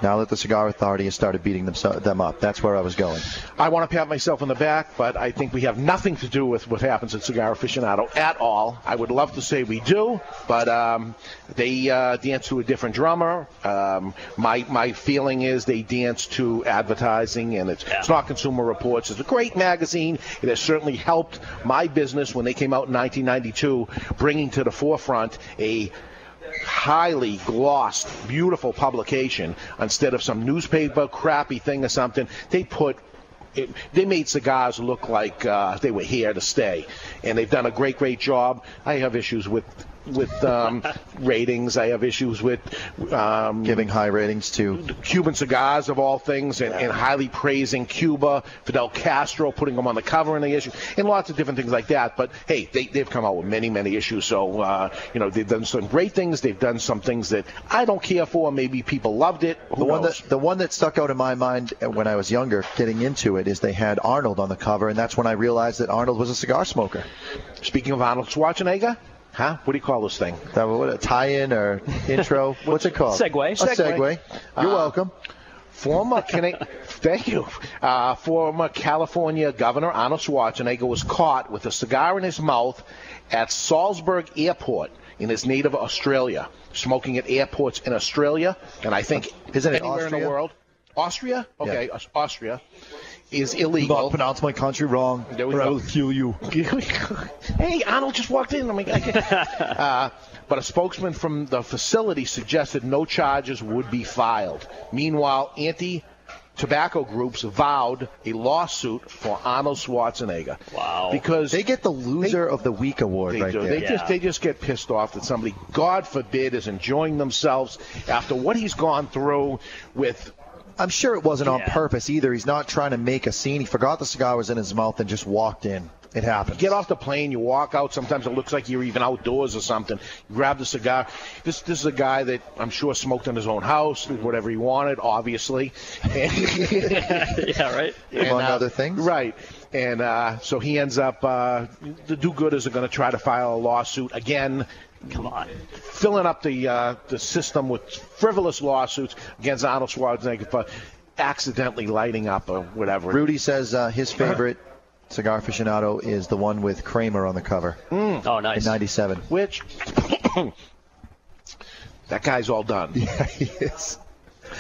now that the Cigar Authority has started beating them, them up? That's where I was going. I want to pat myself on the back, but I think we have nothing to do with what happens at Cigar Aficionado at all. I would love to say we do, but um, they uh, dance to a different drummer. Um, my my feeling is they dance to advertising, and it's, it's not Consumer Reports. It's a great magazine. It has certainly helped my business when they came out in 1992, bringing to the forefront a highly glossed, beautiful publication instead of some newspaper crappy thing or something. They put it, they made cigars look like uh, they were here to stay, and they've done a great, great job. I have issues with with um, ratings. I have issues with um, Giving high ratings to Cuban cigars of all things, and, and highly praising Cuba, Fidel Castro, putting them on the cover in the issue, and lots of different things like that. But hey, they, they've come out with many, many issues. So uh, you know they've done some great things. They've done some things that I don't care for. Maybe people loved it. Who the one knows? that the one that stuck out in my mind when I was younger, getting into it, is they had Arnold on the cover, and that's when I realized that Arnold was a cigar smoker. Speaking of Arnold Schwarzenegger, huh? What do you call this thing? That what a tie-in or intro? What's it called? Segue. A segue. You're Uh, welcome. Former Cana- thank you. Uh, former California Governor Arnold Schwarzenegger was caught with a cigar in his mouth at Salzburg Airport in his native Australia, smoking at airports in Australia, and I think Isn't it anywhere in the world. Austria? Okay, Yeah. Austria is Don't illegal. pronounce my country wrong, There we or I will kill you. hey, Arnold just walked in. I mean, I can- uh, but a spokesman from the facility suggested no charges would be filed. Meanwhile, anti tobacco groups vowed a lawsuit for Arnold Schwarzenegger. Wow. Because They get the loser of the week award they right do. there. They just they just get pissed off that somebody, God forbid, is enjoying themselves after what he's gone through with I'm sure it wasn't on purpose either. He's not trying to make a scene. He forgot the cigar was in his mouth and just walked in. It happens. get off the plane, you walk out. Sometimes it looks like you're even outdoors or something. You grab the cigar. This this is a guy that I'm sure smoked in his own house, did whatever he wanted, obviously. And, yeah, right. Among other things. Right. And uh, so he ends up, uh, the do-gooders are going to try to file a lawsuit again. Come on. Filling up the uh, the system with frivolous lawsuits against Arnold Schwarzenegger for accidentally lighting up or whatever. Rudy says uh, his favorite cigar aficionado is the one with Kramer on the cover Oh, nice. in '97. Which that guy's all done. Yeah, he is.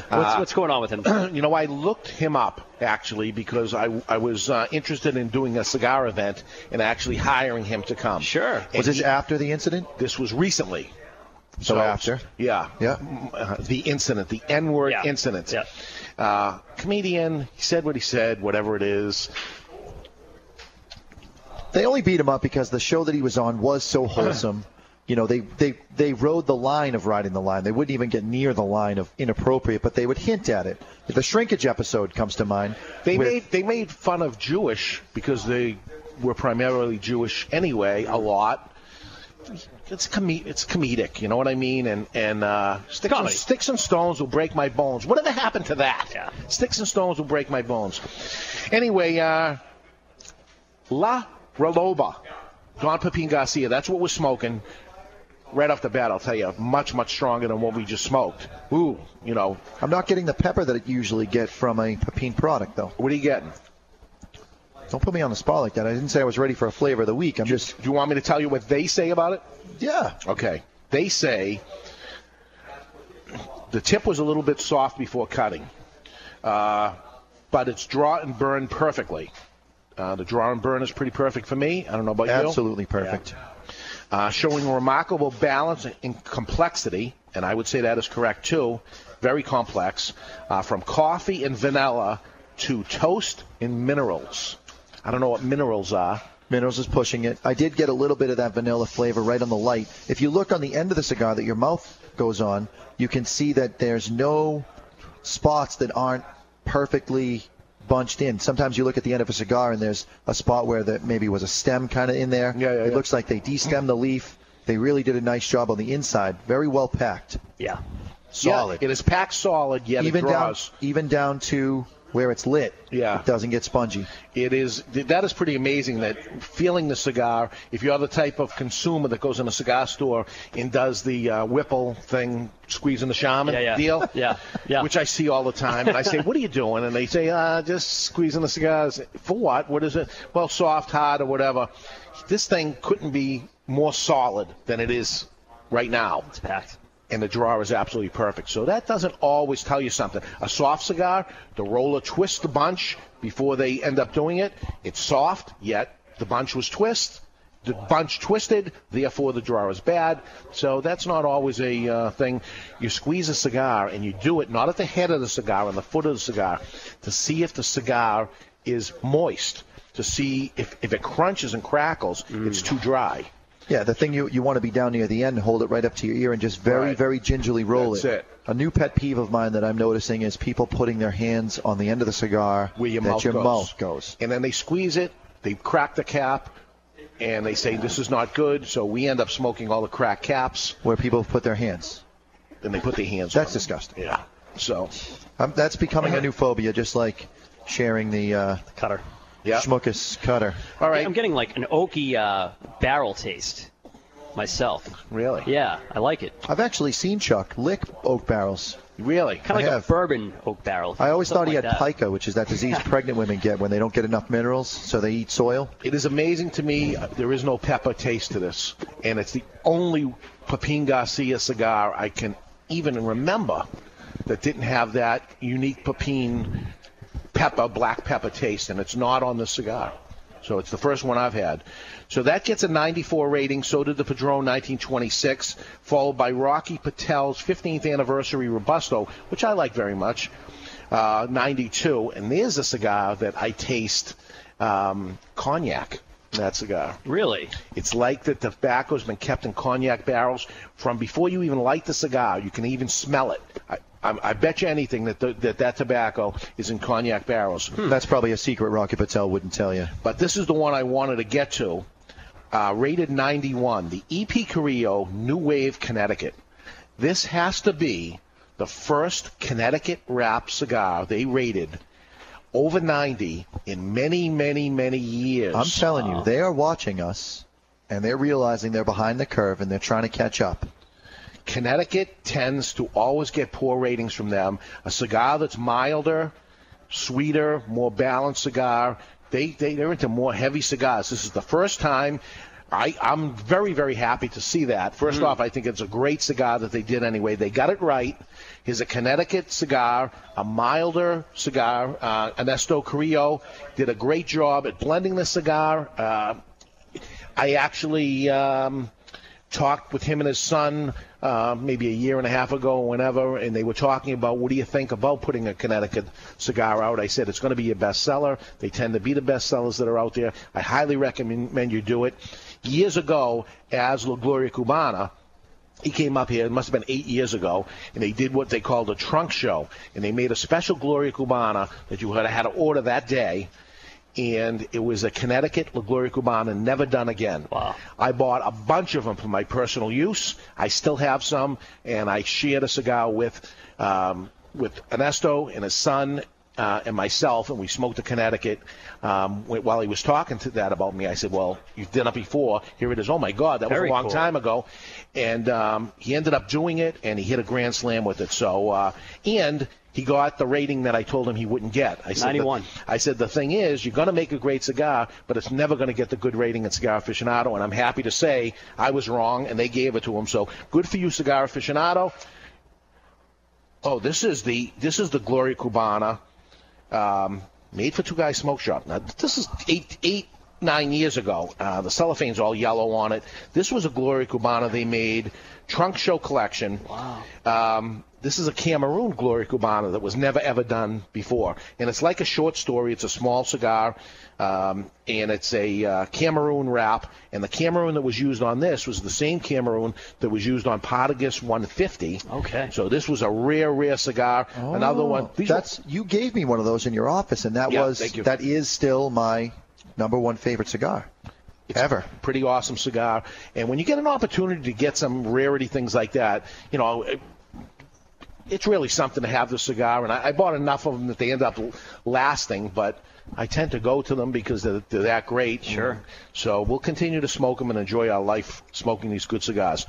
What's, what's going on with him? you know, I looked him up actually because I, I was uh, interested in doing a cigar event and actually hiring him to come. Sure. And Was this he- after the incident? this was recently. So after? Yeah. Yeah. Uh, the incident, the N-word Yeah. incident. Yeah. Uh, comedian, he said what he said, whatever it is. They only beat him up because the show that he was on was so wholesome. You know, they, they, they rode the line of riding the line. They wouldn't even get near the line of inappropriate, but they would hint at it. The shrinkage episode comes to mind. They with- made they made fun of Jewish because they were primarily Jewish anyway. A lot. It's com- it's comedic, you know what I mean? And and uh, sticks, and, sticks and stones will break my bones. Whatever happened to that? Yeah. Sticks and stones will break my bones. Anyway, uh, La Reloba, Don Pepin Garcia. That's what we're smoking. Right off the bat, I'll tell you, much much stronger than what we just smoked. Ooh, you know, I'm not getting the pepper that I usually get from a Pepin product, though. what are you getting? Don't put me on the spot like that. I didn't say I was ready for a flavor of the week. I'm just, Do you want me to tell you what they say about it? yeah. Okay. They say the tip was a little bit soft before cutting, uh, but it's draw and burn perfectly. Uh, the draw and burn is pretty perfect for me. I don't know about you. Absolutely perfect. Uh, showing remarkable balance and complexity, and I would say that is correct too. Very complex, uh, from coffee and vanilla to toast and minerals. I don't know what minerals are. Minerals is pushing it. I did get a little bit of that vanilla flavor right on the light. If you look on the end of the cigar that your mouth goes on, you can see that there's no spots that aren't perfectly bunched in. Sometimes you look at the end of a cigar and there's a spot where that maybe was a stem kind of in there. Yeah, yeah, it yeah. looks like they destemmed the leaf. They really did a nice job on the inside. Very well packed. Yeah. Solid. Yeah, it is packed solid, yet even it down even down to where it's lit. Yeah. It doesn't get spongy. It is that is pretty amazing that feeling the cigar. If you're the type of consumer that goes in a cigar store and does the uh, Whipple thing, squeezing the Charmin Yeah, yeah. deal, Yeah, yeah. which I see all the time, and I say, "What are you doing?" And they say, uh, "Just squeezing the cigars." For what? What is it? Well, soft, hard, or whatever. This thing couldn't be more solid than it is right now. It's packed. And the draw is absolutely perfect. So that doesn't always tell you something. A soft cigar, the roller twists the bunch before they end up doing it. It's soft, yet the bunch was twist. The bunch twisted, therefore the draw is bad. So that's not always a uh, thing. You squeeze a cigar and you do it not at the head of the cigar, on the foot of the cigar, to see if the cigar is moist, to see if, if it crunches and crackles, it's too dry. Yeah, the thing you, you want to be down near the end, hold it right up to your ear, and just very, Right. very gingerly roll That's it. it. A new pet peeve of mine that I'm noticing is people putting their hands on the end of the cigar where your that mouth your goes. mouth goes. And then they squeeze it, they crack the cap, and they say this is not good. So we end up smoking all the cracked caps. Where people put their hands. And they put their hands. That's on it. disgusting. Yeah. So Um, that's becoming a new phobia, just like sharing the uh, cutter. Yeah. Schmuckus cutter. All right. I'm getting like an oaky uh, barrel taste myself. Really? Yeah, I like it. I've actually seen Chuck lick oak barrels. Really? Kind of like I a have. bourbon oak barrel. I always thought he like had that. pica, which is that disease pregnant women get when they don't get enough minerals, so they eat soil. It is amazing to me. uh, There is no pepper taste to this, and it's the only Pepin Garcia cigar I can even remember that didn't have that unique Pepin pepper, black pepper taste, and it's not on the cigar. So it's the first one I've had. So that gets a 94 rating. So did the Padron 1926, followed by Rocky Patel's 15th anniversary Robusto, which I like very much, uh, 92. And there's a cigar that I taste um, cognac. That cigar. Really? It's like the tobacco's been kept in cognac barrels from before you even light the cigar. You can even smell it. I, I, I bet you anything that, the, that that tobacco is in cognac barrels. That's probably a secret Rocky Patel wouldn't tell you. But this is the one I wanted to get to. Uh, rated 91, the EP Carrillo New Wave Connecticut. This has to be the first Connecticut wrap cigar they rated over 90 in many, many, many years. I'm telling you, they are watching us, and they're realizing they're behind the curve, and they're trying to catch up. Connecticut tends to always get poor ratings from them. A cigar that's milder, sweeter, more balanced cigar. They, they they're into more heavy cigars. This is the first time. I, I'm very, very happy to see that. First off, I think it's a great cigar that they did anyway. They got it right. Here's a Connecticut cigar, a milder cigar. Uh, Ernesto Carrillo did a great job at blending the cigar. Uh, I actually um, talked with him and his son uh, maybe a year and a half ago, or whenever, and they were talking about what do you think about putting a Connecticut cigar out. I said it's going to be a bestseller. They tend to be the best sellers that are out there. I highly recommend you do it. Years ago, as La Gloria Cubana, he came up here, it must have been eight years ago, and they did what they called a trunk show. And they made a special Gloria Cubana that you had to order that day. And it was a Connecticut La Gloria Cubana, never done again. Wow. I bought a bunch of them for my personal use. I still have some, and I shared a cigar with um, with Ernesto and his son uh, and myself, and we smoked a Connecticut. Um, while he was talking to that about me, I said, "Well, you've done it before. Here it is. Oh my God, that Very was a long cool. time ago." And um, he ended up doing it, and he hit a grand slam with it. So, uh, and he got the rating that I told him he wouldn't get. I said, 91. The, I said the thing is, you're going to make a great cigar, but it's never going to get the good rating at Cigar Aficionado. And I'm happy to say I was wrong, and they gave it to him. So good for you, Cigar Aficionado. Oh, this is the this is the Gloria Cubana, um, made for Two Guys Smoke Shop. Now this is eight eight nine years ago. Uh, the cellophane's all yellow on it. This was a Gloria Cubana they made trunk show collection. Wow. Um, this is a Cameroon Gloria Cubana that was never ever done before, and it's like a short story. It's a small cigar, um, and it's a uh, Cameroon wrap. And the Cameroon that was used on this was the same Cameroon that was used on Partagas 150. Okay. So this was a rare, rare cigar. Another one. These were- That's you gave me one of those in your office, and that Yeah, was that is still my number one favorite cigar ever. pretty awesome cigar. And when you get an opportunity to get some rarity things like that, you know, it- it's really something to have the cigar. And I, I bought enough of them that they end up lasting, but I tend to go to them because they're, they're that great. Sure. So we'll continue to smoke them and enjoy our life smoking these good cigars.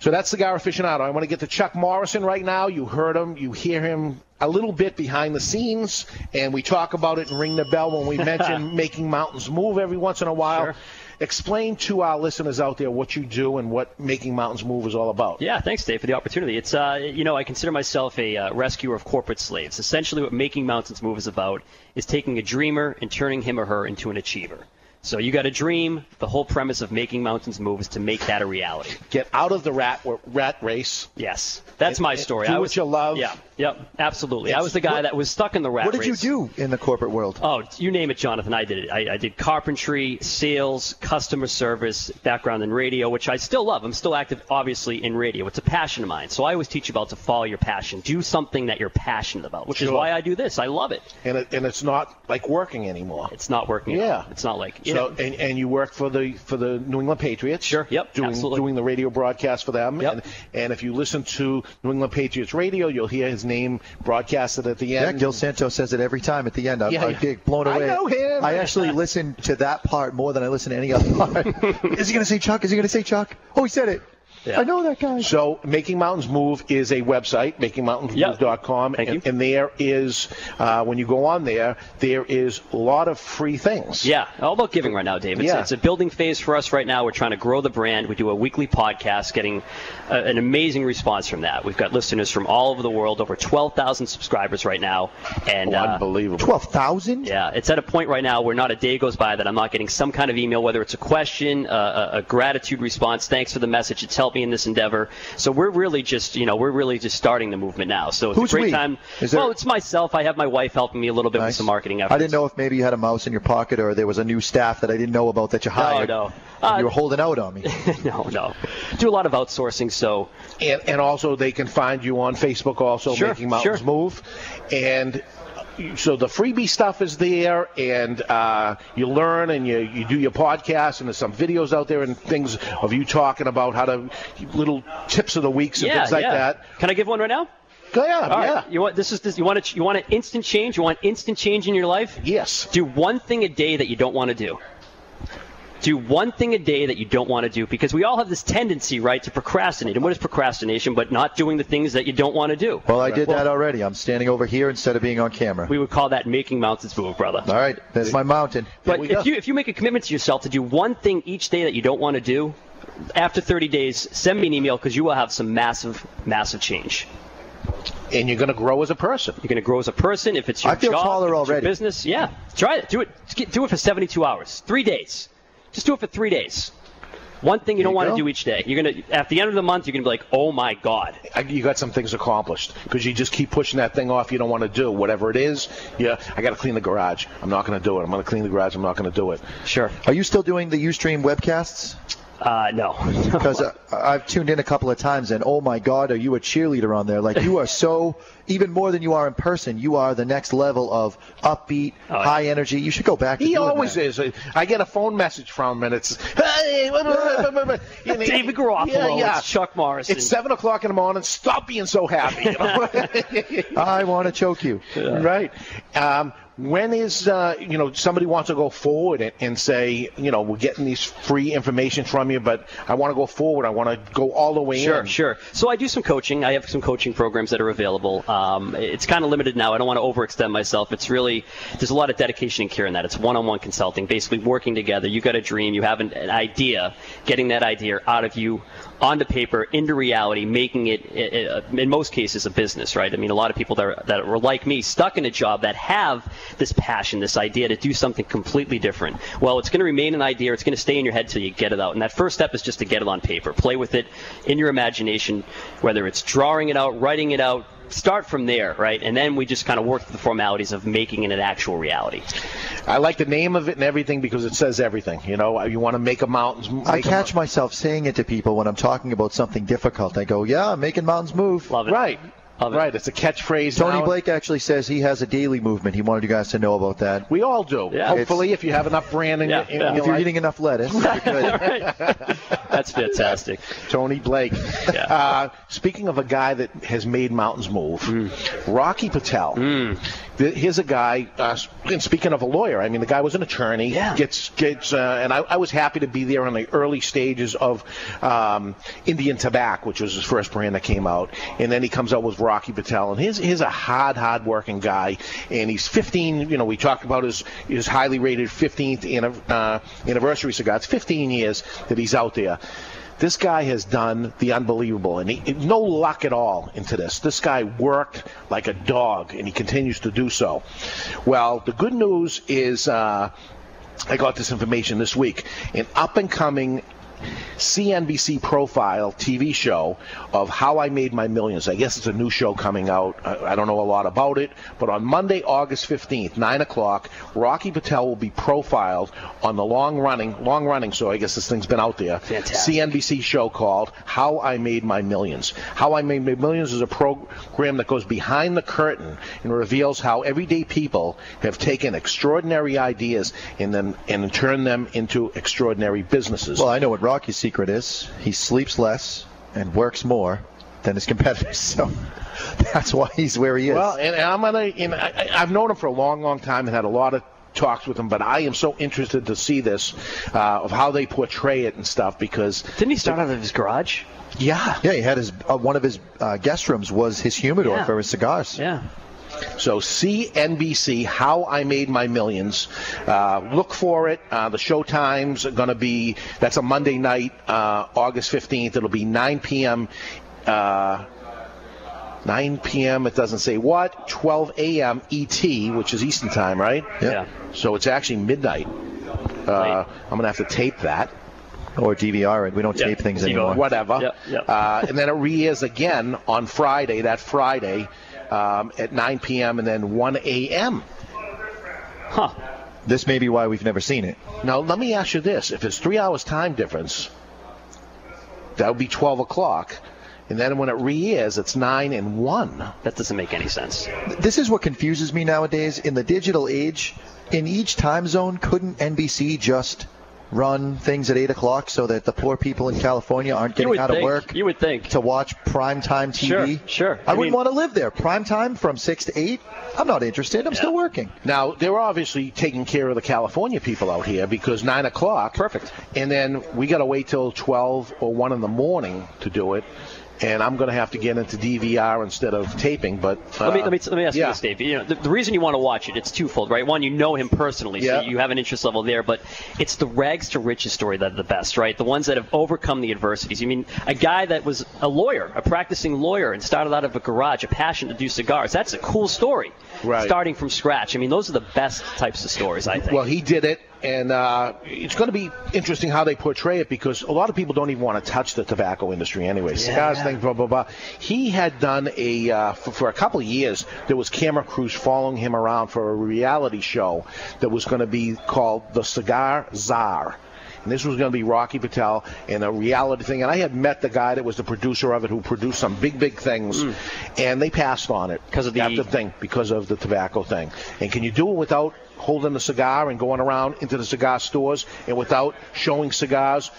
So that's Cigar Aficionado. I want to get to Chuck Morrison right now. You heard him. You hear him a little bit behind the scenes, and we talk about it and ring the bell when we mention making mountains move every once in a while. Explain to our listeners out there what you do and what making mountains move is all about. Yeah, thanks, Dave, for the opportunity. It's uh, you know, I consider myself a uh, rescuer of corporate slaves. Essentially, what making mountains move is about is taking a dreamer and turning him or her into an achiever. So you got a dream. The whole premise of making mountains move is to make that a reality. Get out of the rat rat race. Yes, that's And- my story. do I what was, you love. Yeah, yep, absolutely. I was the guy What- that was stuck in the rat race. What did you do in the corporate world? Oh, you name it, Jonathan. I did it. I, I did carpentry, sales, customer service, background in radio, which I still love. I'm still active, obviously, in radio. It's a passion of mine. So I always teach about to follow your passion. Do something that you're passionate about, which is why I do this. I love it. And it, and it's not like working anymore. It's not working. Yeah. It's not like So know, and, and you work for the for the New England Patriots. Sure. Yep. Doing absolutely. doing the radio broadcast for them. Yep. And, and if you listen to New England Patriots radio, you'll hear his name broadcasted at the end. Yeah, end. Gil Santos says it every time at the end. I'm, Yeah, I yeah. get blown I know him. I actually listen to that part more than I listen to any other part. Is he going to say Chuck? Is he going to say Chuck? Oh, he said it. I know that guy. So, Making Mountains Move is a website, makingmountainsmove.com, Thank and, and there is, uh, when you go on there, there is a lot of free things. Yeah, all about giving right now, Dave. It's, Yeah. it's a building phase for us right now. We're trying to grow the brand. We do a weekly podcast, getting uh, an amazing response from that. We've got listeners from all over the world, over 12,000 subscribers right now, and Oh, uh, unbelievable. 12,000? yeah, it's at a point right now where not a day goes by that I'm not getting some kind of email, whether it's a question, uh, a, a gratitude response, thanks for the message, it's helped me in this endeavor. So we're really just, you know, we're really just starting the movement now. So it's Who's a great we? time. Is there- well, it's myself. I have my wife helping me a little bit with some marketing efforts. I didn't know if maybe you had a mouse in your pocket or there was a new staff that I didn't know about that you hired. no. and Uh, you were holding out on me. no, no. Do a lot of outsourcing, so And, and also, they can find you on Facebook, also, Sure, Making Mountains sure. Move. And so the freebie stuff is there, and uh, you learn and you, you do your podcast, and there's some videos out there and things of you talking about how to little tips of the weeks and yeah, things like yeah. that. Can I give one right now? Go yeah, All right. yeah. You want this is this, you want to, you want an instant change? You want instant change in your life? Yes. Do one thing a day that you don't want to do. Do one thing a day that you don't want to do because we all have this tendency, right, to procrastinate. And what is procrastination? But not doing the things that you don't want to do. Well, I did that already. I'm standing over here instead of being on camera. We would call that making mountains move, brother. All right, that's my mountain. But if you if you make a commitment to yourself to do one thing each day that you don't want to do, after 30 days, send me an email because you will have some massive, massive change. And you're going to grow as a person. You're going to grow as a person. If it's your I feel job, taller if it's your already. business, yeah, try it. Do it. Do it for 72 hours, three days. Just do it for three days. One thing you don't you want go. to do each day. You're gonna at the end of the month, you're gonna be like, oh my god. I- You got some things accomplished because you just keep pushing that thing off. You don't want to do whatever it is. Yeah, I got to clean the garage. I'm not going to do it. I'm going to clean the garage. I'm not going to do it. Sure. Are you still doing the Ustream webcasts? Uh, no. Because uh, I've tuned in a couple of times, and oh my God, are you a cheerleader on there? Like you are so, even more than you are in person. You are the next level of upbeat, high energy. You should go back. To He doing always that. is. I get a phone message from him, and it's hey, blah, blah, blah, blah, blah. You know, David Garofalo, Yeah, yeah. it's Chuck Morrison. It's seven o'clock in the morning. Stop being so happy. You know? I want to choke you. Right. Um, when is uh, you know somebody wants to go forward and, and say you know we're getting these free information from you, but I want to go forward. I want to go all the way Sure, in. sure. So I do some coaching. I have some coaching programs that are available. Um, it's kind of limited now. I don't want to overextend myself. It's really there's a lot of dedication and care in that. It's one-on-one consulting, basically working together. You got a dream, you have an, an idea, getting that idea out of you onto paper into reality, making it i- uh, in most cases a business, right? I mean, a lot of people that are, that were like me, stuck in a job that have this passion, this idea to do something completely different. Well, it's going to remain an idea. It's going to stay in your head till you get it out. And that first step is just to get it on paper. Play with it in your imagination, whether it's drawing it out, writing it out. Start from there, right? And then we just kind of work through the formalities of making it an actual reality. I like the name of it and everything because it says everything. You know, you want to make a mountains. I make a catch myself saying it to people when I'm talking about something difficult. I go, "Yeah, I'm making mountains move." Love it. Right. Right. It's a catchphrase. Tony now. Blake actually says he has a daily movement. He wanted you guys to know about that. We all do. Yeah. Hopefully, if you have enough brand in, Yeah, your, in yeah. your If you're life. eating enough lettuce, you're good. That's fantastic. Tony Blake. Uh, speaking of a guy that has made mountains move, Hmm. Rocky Patel. Th- Here's a guy. Uh, and speaking of a lawyer, I mean, the guy was an attorney. Yeah. Gets gets, uh, and I, I was happy to be there in the early stages of um, Indian Tobacco, which was his first brand that came out, and then he comes out with Rocky Patel, and he's he's a hard, hard working guy, and he's 15. You know, we talked about his his highly rated 15th anniv- uh, anniversary cigar. It's 15 years that he's out there. This guy has done the unbelievable, and he, no luck at all into this. This guy worked like a dog, and he continues to do so. Well, the good news is. Uh, I got this information this week. An up and coming CNBC profile TV show of how I made my millions. I guess it's a new show coming out. I, don't know a lot about it, but on Monday, August 15th, 9 o'clock, Rocky Patel will be profiled on the long running, long running, so I guess this thing's been out there, Fantastic. CNBC show called How I Made My Millions. How I Made My Millions is a program that goes behind the curtain and reveals how everyday people have taken extraordinary ideas and then and turned them into extraordinary businesses. Well, I know what Rocky's secret is. He sleeps less and works more than his competitors. So that's why he's where he is. Well, and, and I'm gonna. And I, I- I've known him for a long, long time and had a lot of talks with him. But I am so interested to see this uh, of how they portray it and stuff because didn't he start out of his garage? Yeah, yeah. He had his uh, one of his uh, guest rooms was his humidor Yeah. for his cigars. Yeah. So CNBC, How I Made My Millions. Uh, look for it. Uh, the show times are going to be, that's a Monday night, uh, August 15th. It'll be 9 p.m. Uh, 9 p.m. It doesn't say what. 12 a.m. ET, which is Eastern time, right? Yeah. So it's actually midnight. Uh, I'm going to have to tape that. Or DVR it. We don't tape things anymore. Whatever. Yep, yep. Uh, and then it re-airs again on Friday, that Friday, um, at 9 p.m. and then 1 a.m. Huh. This may be why we've never seen it. Now, let me ask you this. If it's three hours time difference, that would be 12 o'clock. And then when it re-airs, it's 9 and 1. That doesn't make any sense. This is what confuses me nowadays. In the digital age, in each time zone, couldn't NBC just run things at 8 o'clock so that the poor people in California aren't getting would out of work You would think. to watch primetime TV? Sure, sure. I, I wouldn't mean- want to live there. Primetime from 6 to 8? I'm not interested. I'm still working. Now, they're obviously taking care of the California people out here because 9 o'clock. Perfect. And then we got to wait till 12 or 1 in the morning to do it. And I'm going to have to get into DVR instead of taping. But uh, let me let me let me ask yeah. you this, Dave. You know, the, the reason you want to watch it, it's twofold, right? One, you know him personally, Yeah. so you have an interest level there. But it's the rags to riches story that are the best, right? The ones that have overcome the adversities. You mean a guy that was a lawyer, a practicing lawyer, and started out of a garage, a passion to do cigars. That's a cool story. Right. Starting from scratch. I mean, those are the best types of stories, I think. Well, he did it, and uh, it's going to be interesting how they portray it because a lot of people don't even want to touch the tobacco industry anyway. Cigars, Yeah. things, blah blah blah. He had done a uh, for, for a couple of years. There was camera crews following him around for a reality show that was going to be called the Cigar Czar. And this was going to be Rocky Patel and a reality thing. And I had met the guy that was the producer of it, who produced some big, big things, and they passed on it because of the- after thing because of the tobacco thing. And can you do it without holding a cigar and going around into the cigar stores and without showing cigars?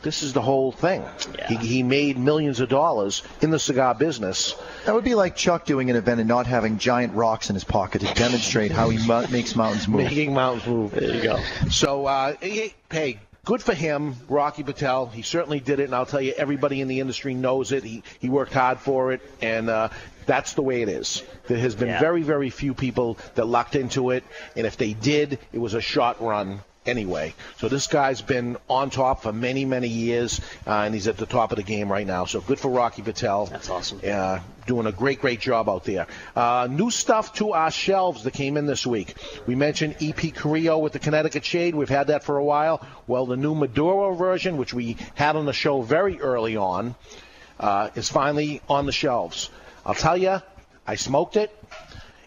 This is the whole thing. He, he made millions of dollars in the cigar business. That would be like Chuck doing an event and not having giant rocks in his pocket to demonstrate how he mu- makes mountains move. Making mountains move. There you go. So, uh, hey, hey, good for him, Rocky Patel. He certainly did it, and I'll tell you, everybody in the industry knows it. He he worked hard for it, and uh, that's the way it is. There has been Yeah. very, very few people that lucked into it, and if they did, it was a shot run. Anyway, so this guy's been on top for many, many years, uh, and he's at the top of the game right now. So good for Rocky Patel. That's awesome. Uh, doing a great, great job out there. Uh, new stuff to our shelves that came in this week. We mentioned EP Carrillo with the Connecticut Shade. We've had that for a while. Well, the new Maduro version, which we had on the show very early on, uh, is finally on the shelves. I'll tell you, I smoked it.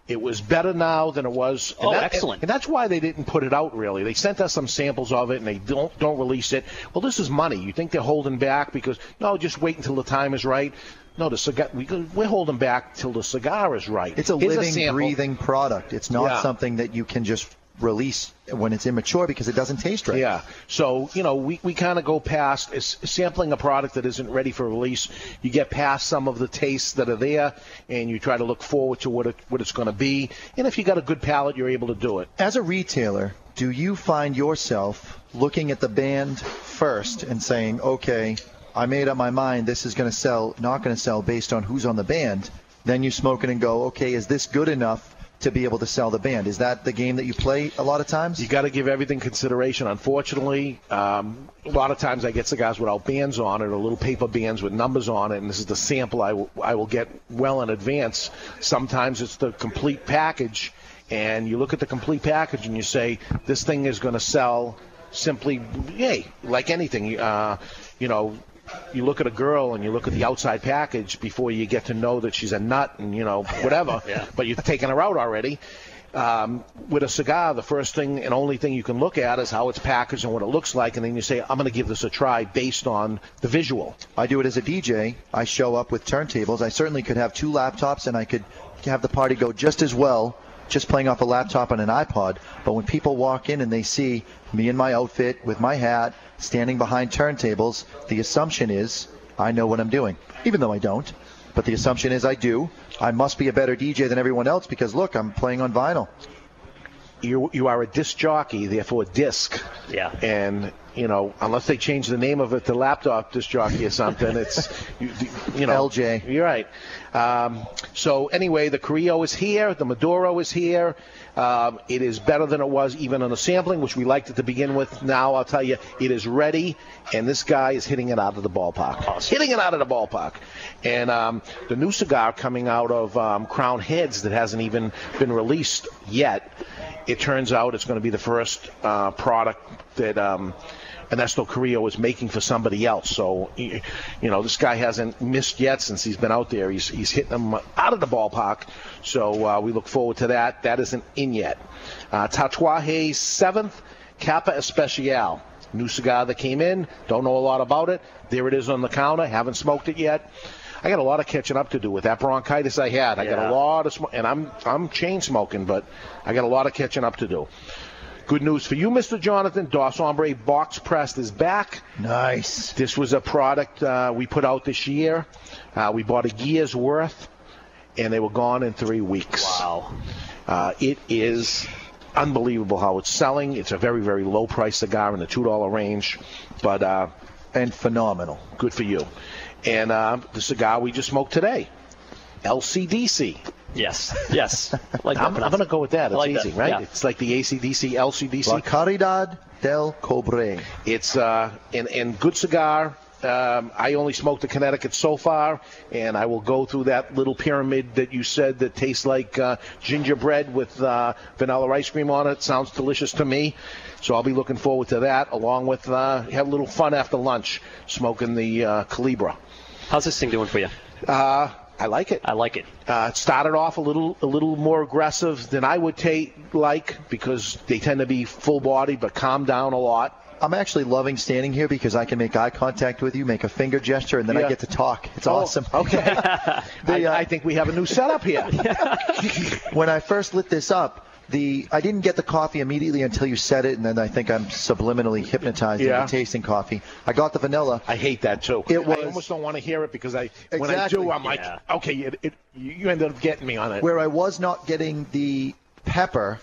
It was better now than it was. and Oh, that- excellent. And, that's why they didn't put it out. Really, they sent us some samples of it, and they don't don't release it. Well, this is money. You think they're holding back because no, just wait until the time is right. No, the cigar. We, we're holding back till the cigar is right. It's a Here's living, sample. breathing product. It's not Yeah. something that you can just release when it's immature because it doesn't taste right. Yeah. So, you know, we, we kind of go past is sampling a product that isn't ready for release. You get past some of the tastes that are there and you try to look forward to what it what it's going to be. And if you got a good palate, you're able to do it. As a retailer, do you find yourself looking at the band first and saying, okay, I made up my mind this is going to sell, not going to sell based on who's on the band? Then you smoke it and go, okay, is this good enough to be able to sell the band? Is that the game that you play a lot of times? You got to give everything consideration. Unfortunately, um, a lot of times I get cigars without bands on it or little paper bands with numbers on it, and this is the sample I will- I will get well in advance. Sometimes it's the complete package, and you look at the complete package and you say this thing is going to sell simply, yay, like anything. Uh, you know, you look at a girl and you look at the outside package before you get to know that she's a nut and you know whatever. Yeah. But you've taken her out already. Um, with a cigar, the first thing and only thing you can look at is how it's packaged and what it looks like, and then you say, "I'm going to give this a try based on the visual." I do it as a DJ. I show up with turntables. I certainly could have two laptops and I could have the party go just as well just playing off a laptop and an iPod. But when people walk in and they see me in my outfit with my hat standing behind turntables, the assumption is I know what I'm doing, even though I don't. But the assumption is I do. I must be a better DJ than everyone else because look, I'm playing on vinyl. You you are a disc jockey, therefore a disc. Yeah. And you know, unless they change the name of it to laptop disc jockey or something, it's you, you know LJ. You're right. Um, so anyway, the Carrillo is here. The Maduro is here. Um, it is better than it was even on the sampling, which we liked it to begin with. Now I'll tell you, it is ready, and this guy is hitting it out of the ballpark. Hitting it out of the ballpark. And um, the new cigar coming out of um, Crowned Heads that hasn't even been released yet. It turns out it's going to be the first uh, product that um, Ernesto Carrillo is making for somebody else. So, you know, this guy hasn't missed yet since he's been out there. He's, he's hitting them out of the ballpark. So uh, we look forward to that. That isn't in yet. Uh, Tatuaje 7th, Capa Especial. New cigar that came in. Don't know a lot about it. There it is on the counter. Haven't smoked it yet. I got a lot of catching up to do with that bronchitis I had. I got a lot of smoke, and I'm I'm chain smoking, but I got a lot of catching up to do. Good news for you, Mr. Jonathan. Dos Ombre Box Pressed is back. Nice. This was a product uh, we put out this year. Uh, we bought a year's worth, and they were gone in three weeks. Wow. Uh, it is unbelievable how it's selling. It's a very, very low price cigar in the $2 range, but. Uh, and phenomenal. Good for you. And uh, the cigar we just smoked today, LCDC. Yes. Yes. Like I'm, I'm going to go with that. I It's like easy, that. right? Yeah. It's like the ACDC, LCDC. La Caridad del Cobre. It's uh, and, and good cigar. Um, I only smoked the Connecticut so far, and I will go through that little pyramid that you said that tastes like uh, gingerbread with uh, vanilla ice cream on it. Sounds delicious to me. So I'll be looking forward to that, along with uh, have a little fun after lunch smoking the uh, Culebra. How's this thing doing for you? Uh, I like it. I like it. Uh, it started off a little a little more aggressive than I would take like because they tend to be full body but calm down a lot. I'm actually loving standing here because I can make eye contact with you, make a finger gesture, and then I get to talk. It's Oh, awesome. Okay. I, I think we have a new setup here. when I first lit this up, the I didn't get the coffee immediately until you said it, and then I think I'm subliminally hypnotized Yeah. into tasting coffee. I got the vanilla. I hate that too. It was I almost don't want to hear it because I when I do I'm like Yeah. okay it, it, you you ended up getting me on it. where I was not getting the pepper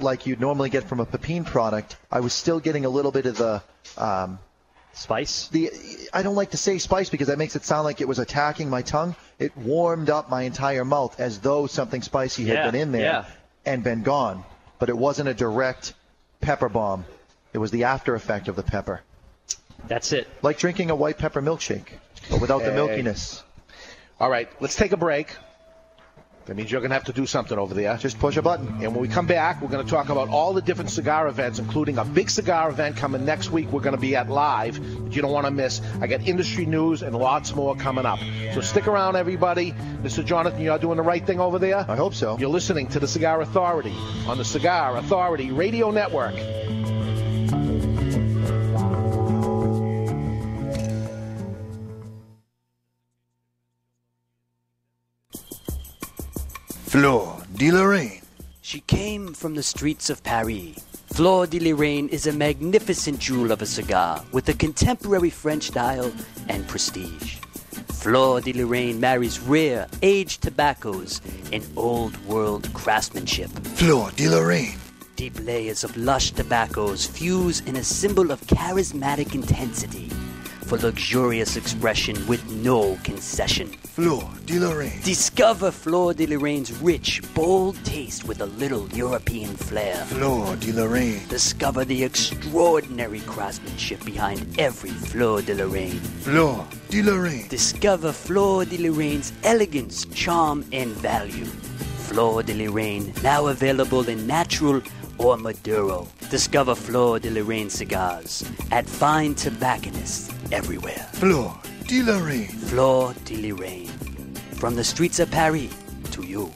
like you'd normally get from a pepin product. I was still getting a little bit of the um, spice. The I don't like to say spice because that makes it sound like it was attacking my tongue. It warmed up my entire mouth as though something spicy had Yeah, been in there yeah. And been gone. But it wasn't a direct pepper bomb. It was the after effect of the pepper. That's it. Like drinking a white pepper milkshake, but without the milkiness. All right, let's take a break. That means you're going to have to do something over there. Just push a button. And when we come back, we're going to talk about all the different cigar events, including a big cigar event coming next week. We're going to be at live that you don't want to miss. I got industry news and lots more coming up. So stick around, everybody. Mr. Jonathan, you're doing the right thing over there. I hope so. You're listening to the Cigar Authority on the Cigar Authority Radio Network. Fleur de Lorraine. She came from the streets of Paris. Fleur de Lorraine is a magnificent jewel of a cigar with a contemporary French style and prestige. Fleur de Lorraine marries rare, aged tobaccos and old world craftsmanship. Fleur de Lorraine. Deep layers of lush tobaccos fuse in a symbol of charismatic intensity for luxurious expression with no concession. Fleur de Lorraine. Discover Fleur de Lorraine's rich, bold taste with a little European flair. Fleur de Lorraine. Discover the extraordinary craftsmanship behind every Fleur de Lorraine. Fleur de Lorraine. Discover Fleur de Lorraine's elegance, charm, and value. Flor de Lorraine, now available in natural or Maduro. Discover Flor de Lorraine cigars at fine tobacconists everywhere. Flor de Lorraine. Flor de Lorraine. From the streets of Paris to you.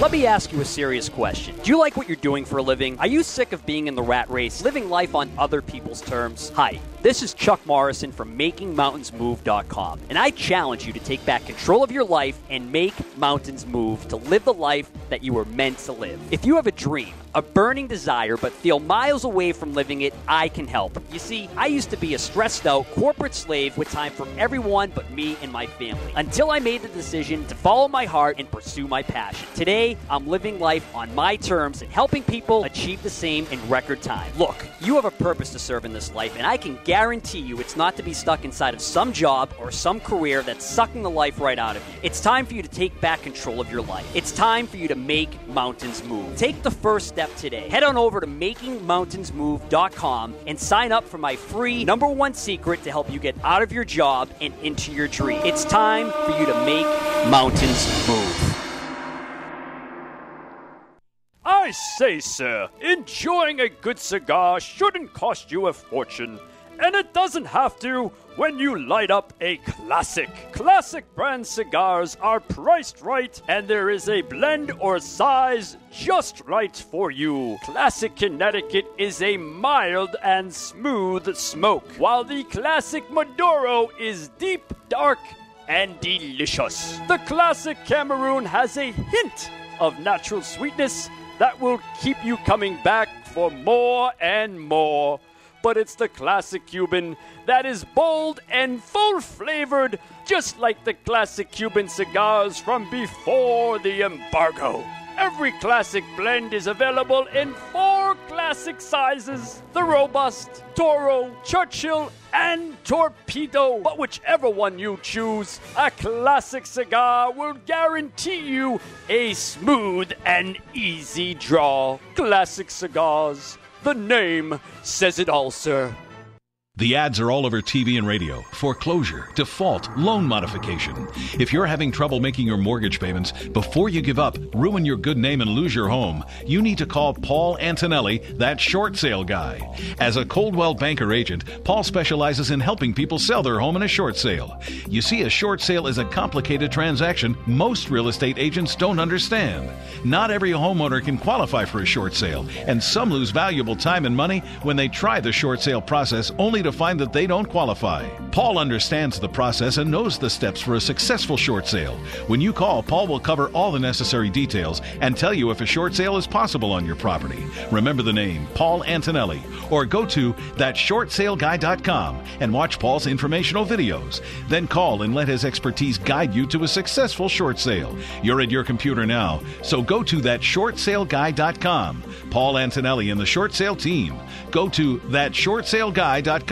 Let me ask you a serious question. Do you like what you're doing for a living? Are you sick of being in the rat race, living life on other people's terms? Hi, this is Chuck Morrison from MakingMountainsMove.com, and I challenge you to take back control of your life and make mountains move to live the life that you were meant to live. If you have a dream, a burning desire, but feel miles away from living it, I can help. You see, I used to be a stressed out corporate slave with time for everyone but me and my family until I made the decision to follow my heart and pursue my passion. Today, I'm living life on my terms and helping people achieve the same in record time. Look, you have a purpose to serve in this life, and I can guarantee you it's not to be stuck inside of some job or some career that's sucking the life right out of you. It's time for you to take back control of your life. It's time for you to make mountains move. Take the first step today. Head on over to makingmountainsmove.com and sign up for my free number one secret to help you get out of your job and into your dream. It's time for you to make mountains move. I say, sir, enjoying a good cigar shouldn't cost you a fortune. And it doesn't have to when you light up a classic. Classic brand cigars are priced right, and there is a blend or size just right for you. Classic Connecticut is a mild and smooth smoke, while the Classic Maduro is deep, dark, and delicious. The Classic Cameroon has a hint of natural sweetness that will keep you coming back for more and more. But it's the classic Cuban that is bold and full flavored, just like the classic Cuban cigars from before the embargo. Every classic blend is available in four classic sizes the Robust, Toro, Churchill, and Torpedo. But whichever one you choose, a classic cigar will guarantee you a smooth and easy draw. Classic cigars. The name says it all, sir. The ads are all over TV and radio. Foreclosure, default, loan modification. If you're having trouble making your mortgage payments, before you give up, ruin your good name, and lose your home, you need to call Paul Antonelli, that short sale guy. As a Coldwell Banker agent, Paul specializes in helping people sell their home in a short sale. You see, a short sale is a complicated transaction most real estate agents don't understand. Not every homeowner can qualify for a short sale, and some lose valuable time and money when they try the short sale process only to find that they don't qualify. Paul understands the process and knows the steps for a successful short sale. When you call, Paul will cover all the necessary details and tell you if a short sale is possible on your property. Remember the name, Paul Antonelli, or go to thatshortsaleguy.com and watch Paul's informational videos. Then call and let his expertise guide you to a successful short sale. You're at your computer now, so go to thatshortsaleguy.com. Paul Antonelli and the short sale team. Go to thatshortsaleguy.com.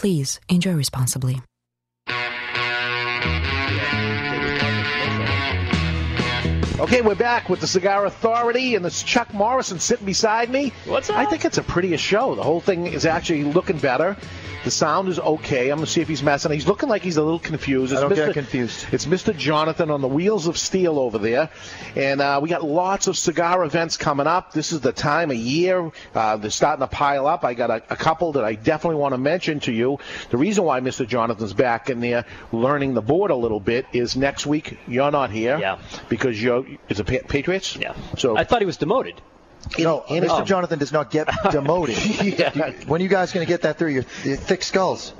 Please enjoy responsibly. Okay, we're back with the Cigar Authority, and this Chuck Morrison sitting beside me. What's up? I think it's a prettier show. The whole thing is actually looking better. The sound is okay. I'm gonna see if he's messing. He's looking like he's a little confused. I don't Mr. get confused. It's Mr. Jonathan on the wheels of steel over there, and uh, we got lots of cigar events coming up. This is the time of year uh, they're starting to pile up. I got a, a couple that I definitely want to mention to you. The reason why Mr. Jonathan's back in there learning the board a little bit is next week you're not here. Yeah. Because you're is it Pa- Patriots? Yeah. So I thought he was demoted. No, in- Mr. oh. Jonathan does not get demoted. Yeah. When are you guys going to get that through your, your thick skulls?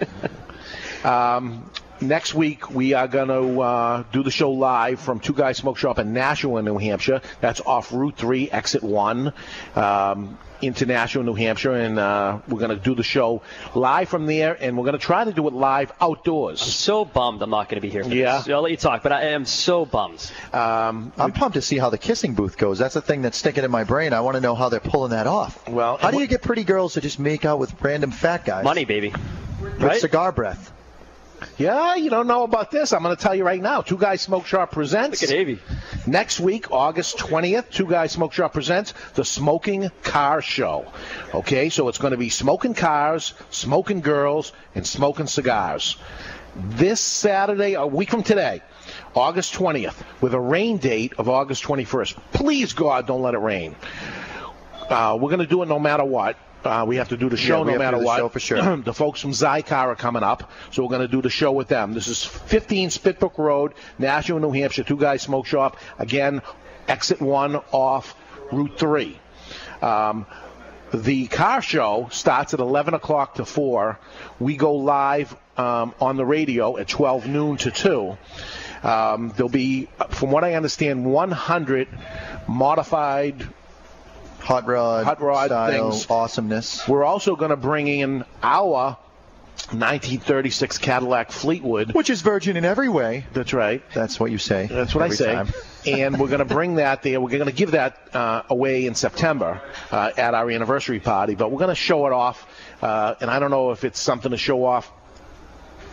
Um, next week we are going to uh, do the show live from Two Guys Smoke Shop in Nashua, New Hampshire. That's off Route 3, Exit 1. Um, into Nashua, New Hampshire, and uh, we're going to do the show live from there, and we're going to try to do it live outdoors. I'm so bummed I'm not going to be here for Yeah. this. I'll let you talk, but I am so bummed. Um, I'm pumped to see how the kissing booth goes. That's the thing that's sticking in my brain. I want to know how they're pulling that off. Well, how do you get pretty girls to just make out with random fat guys? Money, baby. With Right? cigar breath. Yeah, you don't know about this. I'm going to tell you right now. Two Guys Smoke Shop presents. Look at Avey. Next week, August 20th, Two Guys Smoke Shop presents the Smoking Car Show. Okay, so it's going to be smoking cars, smoking girls, and smoking cigars. This Saturday, a week from today, August 20th, with a rain date of August 21st. Please, God, don't let it rain. Uh, we're going to do it no matter what. Uh, we have to do the show Yeah, no matter what. for sure. the folks from Xikar are coming up, so we're going to do the show with them. This is 15 Spitbrook Road, Nashua, New Hampshire, Two Guys Smoke Shop. Again, exit one off Route 3. Um, the car show starts at 11 o'clock to 4. We go live um, on the radio at 12 noon to 2. Um, there'll be, from what I understand, 100 modified hot rod, hot rod style things. awesomeness. We're also going to bring in our 1936 Cadillac Fleetwood, which is virgin in every way. That's right. That's what you say. That's what I say. time. and we're going to bring that there. We're going to give that uh, away in September uh, at our anniversary party, but we're going to show it off. Uh, and I don't know if it's something to show off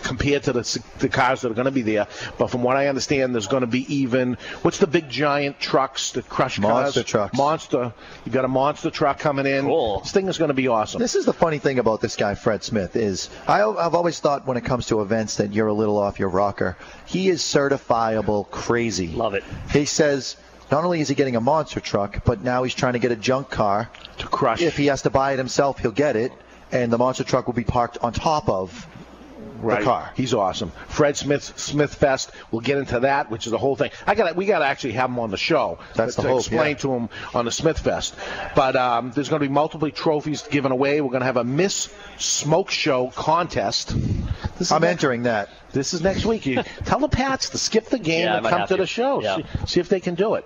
compared to the, the cars that are going to be there. But from what I understand, there's going to be even what's the big giant trucks that crush Monster cars? trucks. Monster. You got a monster truck coming in. Cool. This thing is going to be awesome. This is the funny thing about this guy, Fred Smith, is I, I've always thought when it comes to events that you're a little off your rocker. He is certifiable crazy. Love it. He says not only is he getting a monster truck, but now he's trying to get a junk car to crush. If he has to buy it himself, he'll get it, and the monster truck will be parked on top of right. the car. He's awesome. Fred Smith Smith Fest. We'll get into that, which is the whole thing. I got we got to actually have him on the show. That's to the hope, explain yeah. to him on the Smith Fest. But um, there's going to be multiple trophies given away. We're going to have a Miss Smoke Show contest. This is I'm next- entering that. This is next week. You tell the Pats to skip the game Yeah, and come to to. the show. Yeah. See, see if they can do it.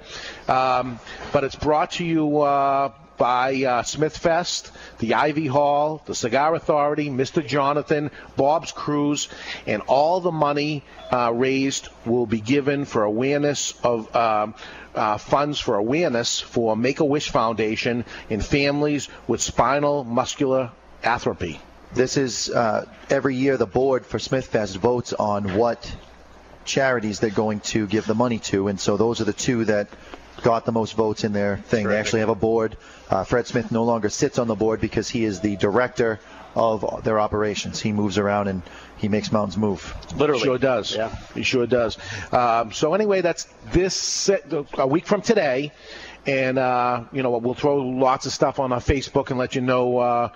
Um, but it's brought to you uh, by uh, Smith Fest, the Ivy Hall, the Cigar Authority, Mr. Jonathan, Bob's Cruise, and all the money uh, raised will be given for awareness of. Um, uh, funds for awareness for Make a Wish Foundation in families with spinal muscular atrophy. This is uh, every year the board for Smithfest votes on what charities they're going to give the money to, and so those are the two that got the most votes in their thing. They actually have a board. Uh, Fred Smith no longer sits on the board because he is the director of their operations. He moves around and he makes mountains move. Literally. Sure does. Yeah. He sure does. Um, so anyway, that's this a week from today, and uh, you know we'll throw lots of stuff on our Facebook and let you know. Uh,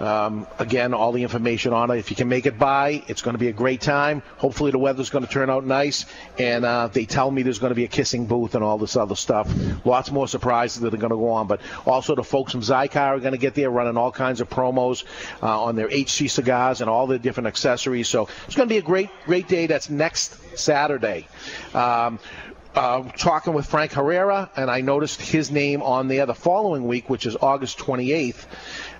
um, again, all the information on it. If you can make it by, it's going to be a great time. Hopefully, the weather's going to turn out nice. And uh, they tell me there's going to be a kissing booth and all this other stuff. Lots more surprises that are going to go on. But also, the folks from Xikar are going to get there running all kinds of promos uh, on their HC cigars and all the different accessories. So it's going to be a great, great day. That's next Saturday. Um, uh, talking with Frank Herrera, and I noticed his name on there the following week, which is August 28th.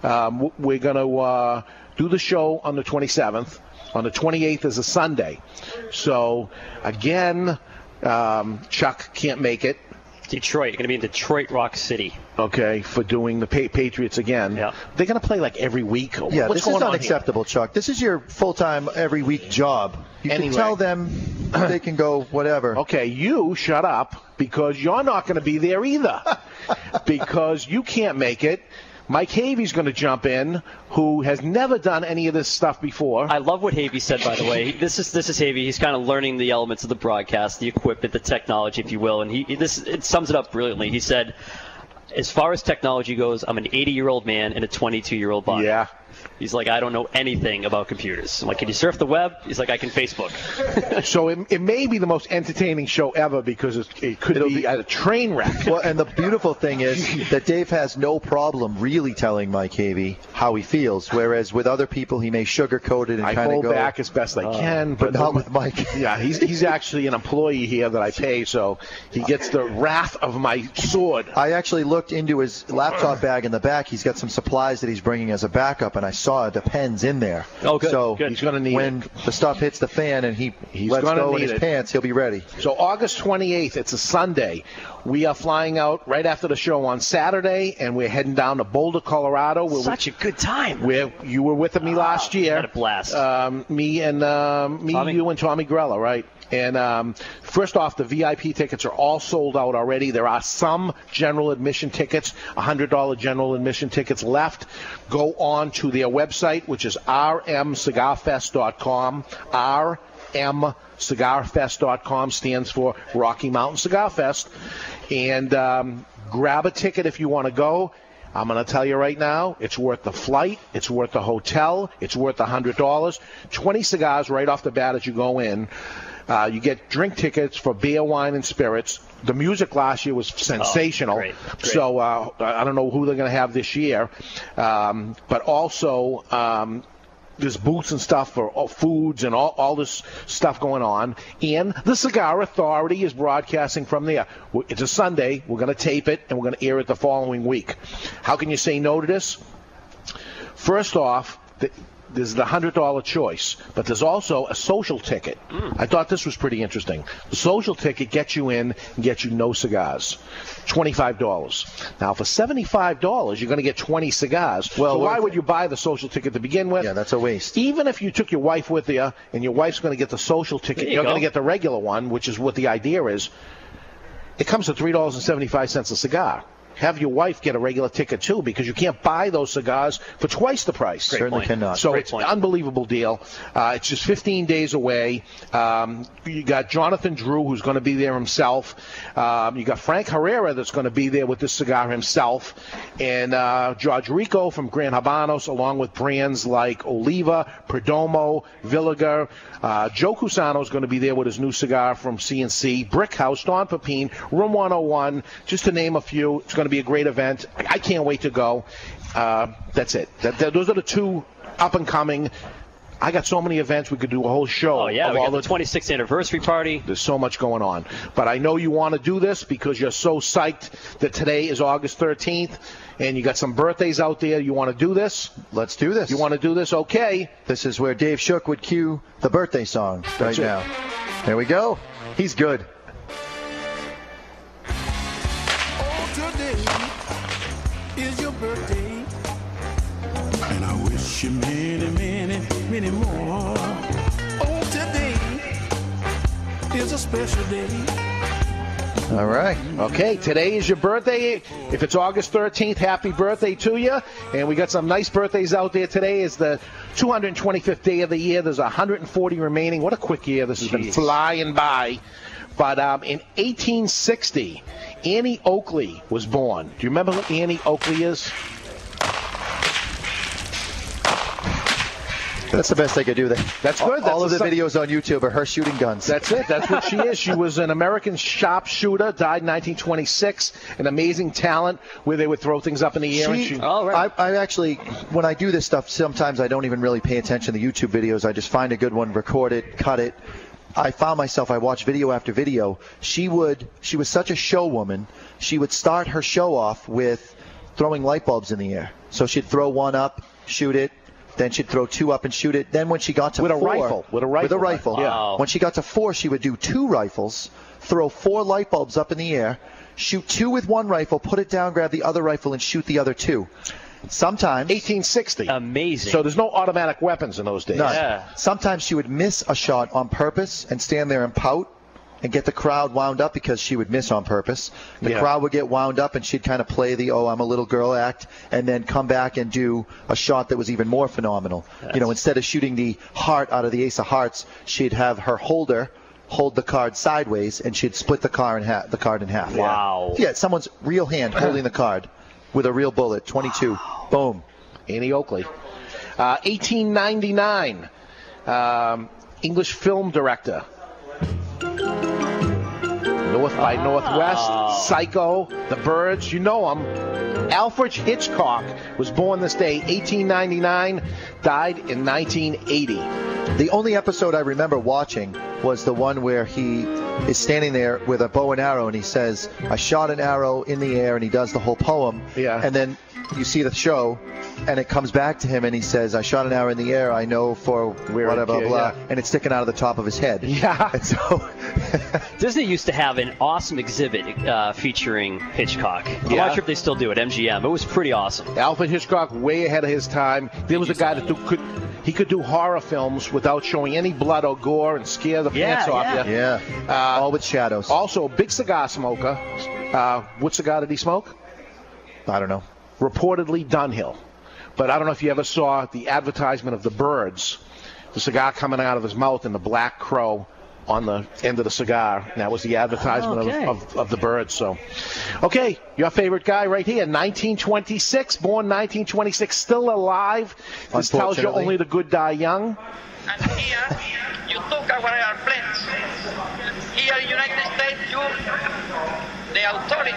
Um, we're going to uh, do the show on the 27th. On the 28th is a Sunday. So, again, um, Chuck can't make it. Detroit. You're going to be in Detroit Rock City. Okay, for doing the pa- Patriots again. Yeah. They're going to play like every week. Yeah, What's this going is on here? unacceptable, Chuck. This is your full-time, every week job. You Anyway. can tell them they can go whatever. Okay, you shut up because you're not going to be there either. because you can't make it. Mike Havey's going to jump in, who has never done any of this stuff before. I love what Havey said, by the way. This is this is Havey. He's kind of learning the elements of the broadcast, the equipment, the technology, if you will, and he this it sums it up brilliantly. He said, "As far as technology goes, I'm an 80 year old man in a 22 year old body." Yeah. He's like, I don't know anything about computers. I'm like, can you surf the web? He's like, I can Facebook. so it, it may be the most entertaining show ever because it, it could be, a train wreck. Well, and the beautiful thing is that Dave has no problem really telling Mike Havey how he feels, whereas with other people he may sugarcoat it and kind of hold go back as best I "Oh," can, but not with Mike. Yeah, he's he's actually an employee here that I pay, so he gets the wrath of my sword. I actually looked into his laptop bag in the back. He's got some supplies that he's bringing as a backup, and I saw the pens in there. Oh, good, So good. He's gonna need when the stuff hits the fan and he He's lets gonna go in need his it. pants, he'll be ready. So August 28th, it's a Sunday. We are flying out right after the show on Saturday, and we're heading down to Boulder, Colorado. Where Such a good time. Where you were with me last year. had a blast. Um, me and um, me, Tommy? you, and Tommy Grella, right? And um, first off, the VIP tickets are all sold out already. There are some general admission tickets, $100 general admission tickets left. Go on to their website, which is rmcigarfest.com. rmcigarfest.com stands for Rocky Mountain Cigar Fest. And um, grab a ticket if you want to go. I'm going to tell you right now, it's worth the flight, it's worth the hotel, it's worth hundred dollars. Twenty cigars right off the bat as you go in. Uh, you get drink tickets for beer, wine, and spirits. The music last year was sensational. great, great. So uh, I don't know who they're going to have this year, um, but also. Um, there's booths and stuff for all foods and all, all this stuff going on. And the Cigar Authority is broadcasting from there. It's a Sunday. We're going to tape it and we're going to air it the following week. How can you say no to this? First off, the, there's the hundred dollar choice, but there's also a social ticket. Hmm. I thought this was pretty interesting. The social ticket gets you in and gets you no cigars, twenty five dollars. Now for seventy five dollars, you're going to get twenty cigars. Well, so why would you buy the social ticket to begin with? Yeah, that's a waste. Even if you took your wife with you and your wife's going to get the social ticket, you you're go. going to get the regular one, which is what the idea is. It comes to three dollars and seventy five cents a cigar. Have your wife get a regular ticket too, because you can't buy those cigars for twice the price. Great Certainly point. cannot. So Great it's an unbelievable deal. Uh, it's just 15 days away. Um, you got Jonathan Drew, who's going to be there himself. Um, you got Frank Herrera, that's going to be there with this cigar himself, and uh, George Rico from Grand Habanos, along with brands like Oliva, Perdomo, Villiger. Uh, Joe Cusano is going to be there with his new cigar from CNC, Brick House, Don Pepin, Room 101, just to name a few. It's going to be a great event. I can't wait to go. Uh, that's it. That, that- those are the two up and coming. I got so many events we could do a whole show. Oh yeah, of we all got the 26th anniversary party. There's so much going on. But I know you want to do this because you're so psyched that today is August 13th and you got some birthdays out there. You want to do this? Let's do this. You want to do this? Okay. This is where Dave Shook would cue the birthday song right That's it. now. There we go. He's good. Today is your birthday, and I wish you many, many, many more. Oh, today is a special day. All right. Okay, today is your birthday. If it's August 13th, happy birthday to you. And we got some nice birthdays out there. Today is the 225th day of the year. There's 140 remaining. What a quick year. This has been flying by. But um, in 1860, Annie Oakley was born. Do you remember who Annie Oakley is? That's the best I could do. That's good. All, all of the a- videos on YouTube are her shooting guns. That's it. That's what she is. She was an American sharpshooter, died in 1926. An amazing talent where they would throw things up in the air. and She, she, I, I actually, when I do this stuff, sometimes I don't even really pay attention to YouTube videos. I just find a good one, record it, cut it. I found myself, I watched video after video. She would, she was such a show woman. She would start her show off with throwing light bulbs in the air. So she'd throw one up, shoot it. Then she'd throw two up and shoot it. Then when she got to With a rifle. With a rifle, with a rifle. rifle, Wow. When she got to four, she would do two rifles, throw four light bulbs up in the air, shoot two with one rifle, put it down, grab the other rifle, and shoot the other two. Sometimes 1860. Amazing. So there's no automatic weapons in those days. None. Sometimes she would miss a shot on purpose and stand there and pout and get the crowd wound up because she would miss on purpose. The Yeah. crowd would get wound up and she'd kind of play the oh I'm a little girl act and then come back and do a shot that was even more phenomenal. You know, instead of shooting the heart out of the ace of hearts, she'd have her holder hold the card sideways and she'd split the card in half the card in half. Wow. Yeah, someone's real hand holding the card with a real bullet, 22. Boom. Annie Oakley. Uh, 1899, um, English film director. North by Oh. Northwest, Psycho, The Birds, you know them. Alfred Hitchcock was born this day, 1899, died in 1980. The only episode I remember watching was the one where he is standing there with a bow and arrow and he says, I shot an arrow in the air and he does the whole poem. Yeah. And then you see the show and it comes back to him and he says, I shot an arrow in the air, I know for whatever, yeah, blah, yeah. and it's sticking out of the top of his head. Yeah. And so Disney used to have an awesome exhibit uh, featuring Hitchcock. I'm Yeah. not sure if they still do it. MGM. It was pretty awesome. Alfred Hitchcock, way ahead of his time. There was a guy that do, could he could do horror films without showing any blood or gore and scare the Yeah, pants off you. Yeah. Uh, All with shadows. Also, a big cigar smoker. Uh, what cigar did he smoke? I don't know. Reportedly Dunhill. But I don't know if you ever saw the advertisement of the birds. The cigar coming out of his mouth and the black crow on the end of the cigar. And that was the advertisement Okay. of, of, of the birds. So, okay, your favorite guy right here, 1926, born 1926, still alive. This tells you only the good die young. And here, you took away our airplanes. Here, in the United States, you, the authority,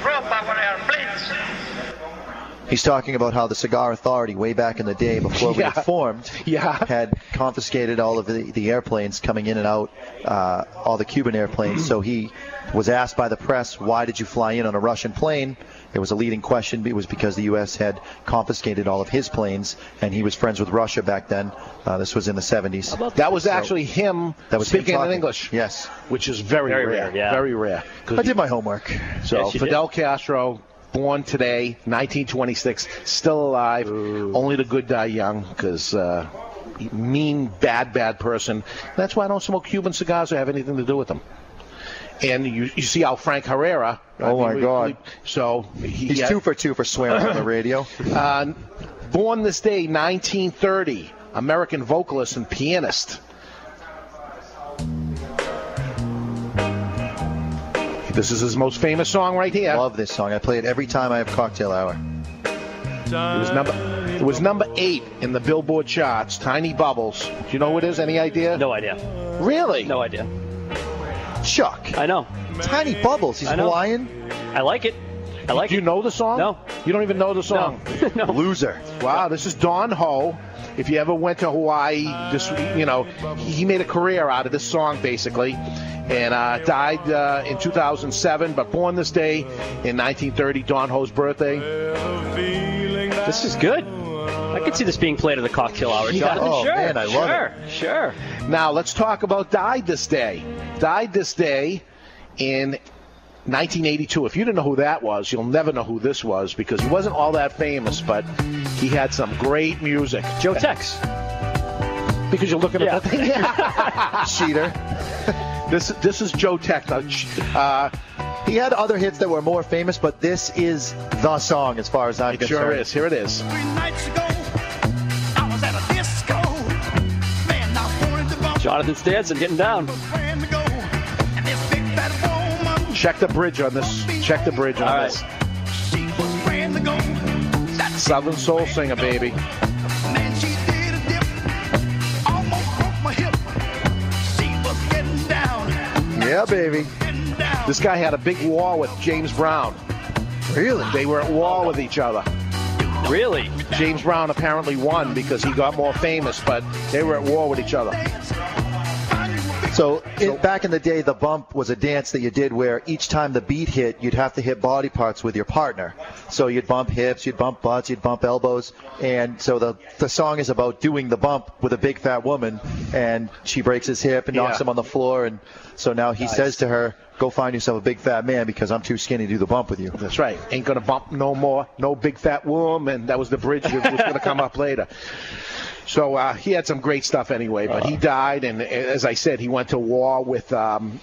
drop our airplanes. He's talking about how the Cigar Authority, way back in the day before we Yeah. had formed, Yeah. had confiscated all of the, the airplanes coming in and out, uh, all the Cuban airplanes. so he was asked by the press, why did you fly in on a Russian plane? It was a leading question. It was because the U.S. had confiscated all of his planes, and he was friends with Russia back then. Uh, this was in the 70s. That was So- actually him That was him speaking in. English. Yes. Which is very, Very rare. rare, yeah. Very rare. I did my homework. So Yes, you did. Fidel Castro, born today, 1926, still alive. Only the good die young, because uh, mean, bad, bad person. That's why I don't smoke Cuban cigars or have anything to do with them. And you, you see how Frank Herrera. I Oh, my God. we- so he, He's yeah, two for two for swearing on the radio. uh, born this day, 1930, American vocalist and pianist. This is his most famous song right here. I love this song. I play it every time I have cocktail hour. It was number it was number eight in the Billboard charts. Tiny Bubbles. Do you know who it is? Any idea? No idea. Really? No idea. Chuck. I know. Tiny Bubbles. He's I know. Hawaiian. I like it. I like Do you it. know the song? No. You don't even know the song. no. Loser. Wow, this is Don Ho. If you ever went to Hawaii, this you know he made a career out of this song basically, and uh, died uh, in 2007, but born this day in 1930, Don Ho's birthday. This is good. I could see this being played at the cocktail hour. Yeah. Jonathan. Oh, sure. man, I love sure. Sure. Now let's talk about died this day. Died this day in 1982. If you didn't know who that was, you'll never know who this was because he wasn't all that famous, but he had some great music. Joe Tex. Because you're looking Yeah. at that thing. Cheater. this this is Joe Tex. Uh, He had other hits that were more famous, but this is the song as far as I'm it concerned. sure is. Here it is. Jonathan Stanson getting down. Check the bridge on this. Check the bridge on All right. this. Southern Soul Singer, baby. Yeah, baby. This guy had a big war with James Brown. Really? They were at war with each other. Really? James Brown apparently won because he got more famous, but they were at war with each other. So, in, back in the day, the bump was a dance that you did where each time the beat hit, you'd have to hit body parts with your partner. So you'd bump hips, you'd bump butts, you'd bump elbows, and so the the song is about doing the bump with a big fat woman, and she breaks his hip and knocks Yeah. him on the floor, and so now he says to her, "Go find yourself a big fat man because I'm too skinny to do the bump with you." That's right. Ain't gonna bump no more. No big fat woman. And that was the bridge that was gonna come up later. So uh, he had some great stuff anyway, but he died, and as I said, he went to war with um,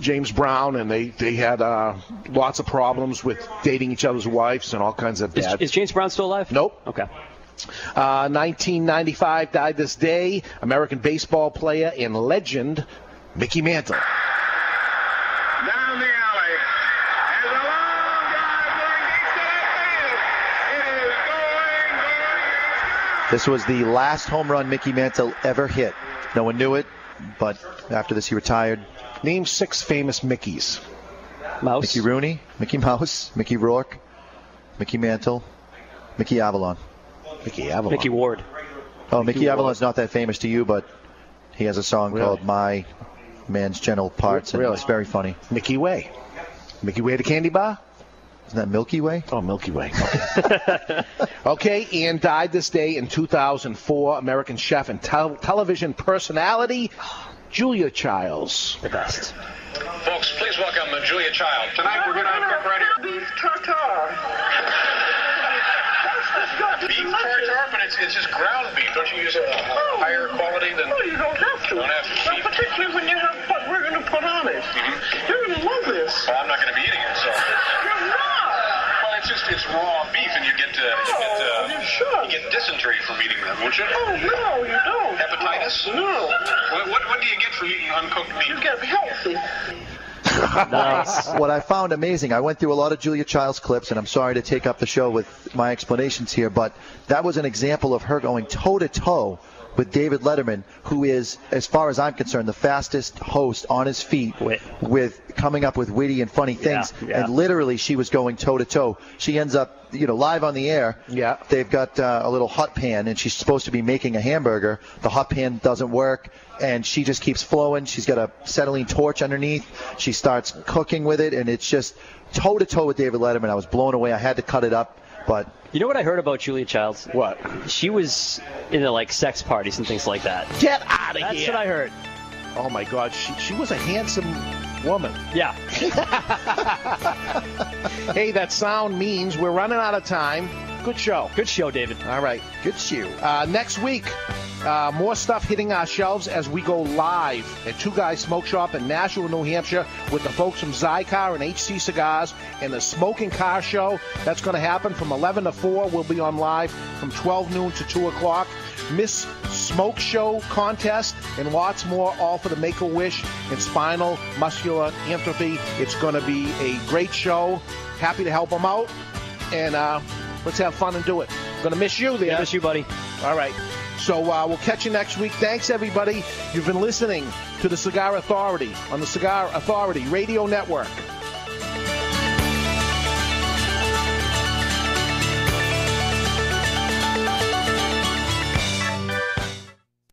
James Brown, and they they had uh, lots of problems with dating each other's wives and all kinds of Is, bad. is James Brown still alive? Nope. Okay. Uh, 1995 died this day. American baseball player and legend Mickey Mantle. Down the alley. There's a long drive going deep to left field. It is going, going, This was the last home run Mickey Mantle ever hit. No one knew it, but after this he retired. Name six famous Mickeys. Mouse. Mickey Rooney, Mickey Mouse, Mickey Rourke, Mickey Mantle, Mickey Avalon. Mickey Avalon. Mickey Ward. Oh, Mickey, Mickey Avalon's not that famous to you, but he has a song Really? called My Man's General Parts, and Really? it's very funny. Mickey Way. Mickey Way the candy bar? Isn't that Milky Way? Oh, Milky Way. Okay. okay, Ian died this day in 2004. American chef and tel- television personality, Julia Childs. The best. Folks, please welcome Julia Child. Tonight we're going to cook right here. Beef tartare. Beef tartare, but it's, it's just ground beef. Don't you use a, a higher quality than? Oh, you don't have to. Don't have to. Not particularly when you have what we're going to put on it. Mm-hmm. You're going to love this. Well, I'm not going to be eating it, so. You're not. Well, it's just it's raw beef, and you get uh, you get uh, you you get dysentery from eating that, won't you? Oh, no, you don't. Hepatitis? No. What, what, what do you get from eating uncooked meat? You get healthy. nice. what I found amazing, I went through a lot of Julia Childs clips, and I'm sorry to take up the show with my explanations here, but that was an example of her going toe to toe with David Letterman, who is, as far as I'm concerned, the fastest host on his feet with coming up with witty and funny things. Yeah, yeah. And literally, she was going toe to toe. She ends up, you know, live on the air. Yeah. They've got uh, a little hot pan, and she's supposed to be making a hamburger. The hot pan doesn't work, and she just keeps flowing. She's got a acetylene torch underneath. She starts cooking with it, and it's just toe to toe with David Letterman. I was blown away. I had to cut it up, but You know what I heard about Julia Childs? What? She was into like sex parties and things like that. Get out of here! That's what I heard. Oh, my God. She, she was a handsome woman. Yeah. hey, that sound means we're running out of time. Good show. Good show, David. All right. good shoe. Uh, next week, uh, more stuff hitting our shelves as we go live at Two Guys Smoke Shop in Nashua, New Hampshire, with the folks from Xikar and HC Cigars and the Smoking Car Show. That's going to happen from 11 to 4. We'll be on live from 12 noon to 2 o'clock. Miss Smoke Show contest and lots more, all for the Make a Wish and spinal muscular atrophy. It's going to be a great show. Happy to help them out. And uh, let's have fun and do it. Gonna miss you there. Miss you, buddy. All right. So uh, we'll catch you next week. Thanks, everybody. You've been listening to the Cigar Authority on the Cigar Authority Radio Network.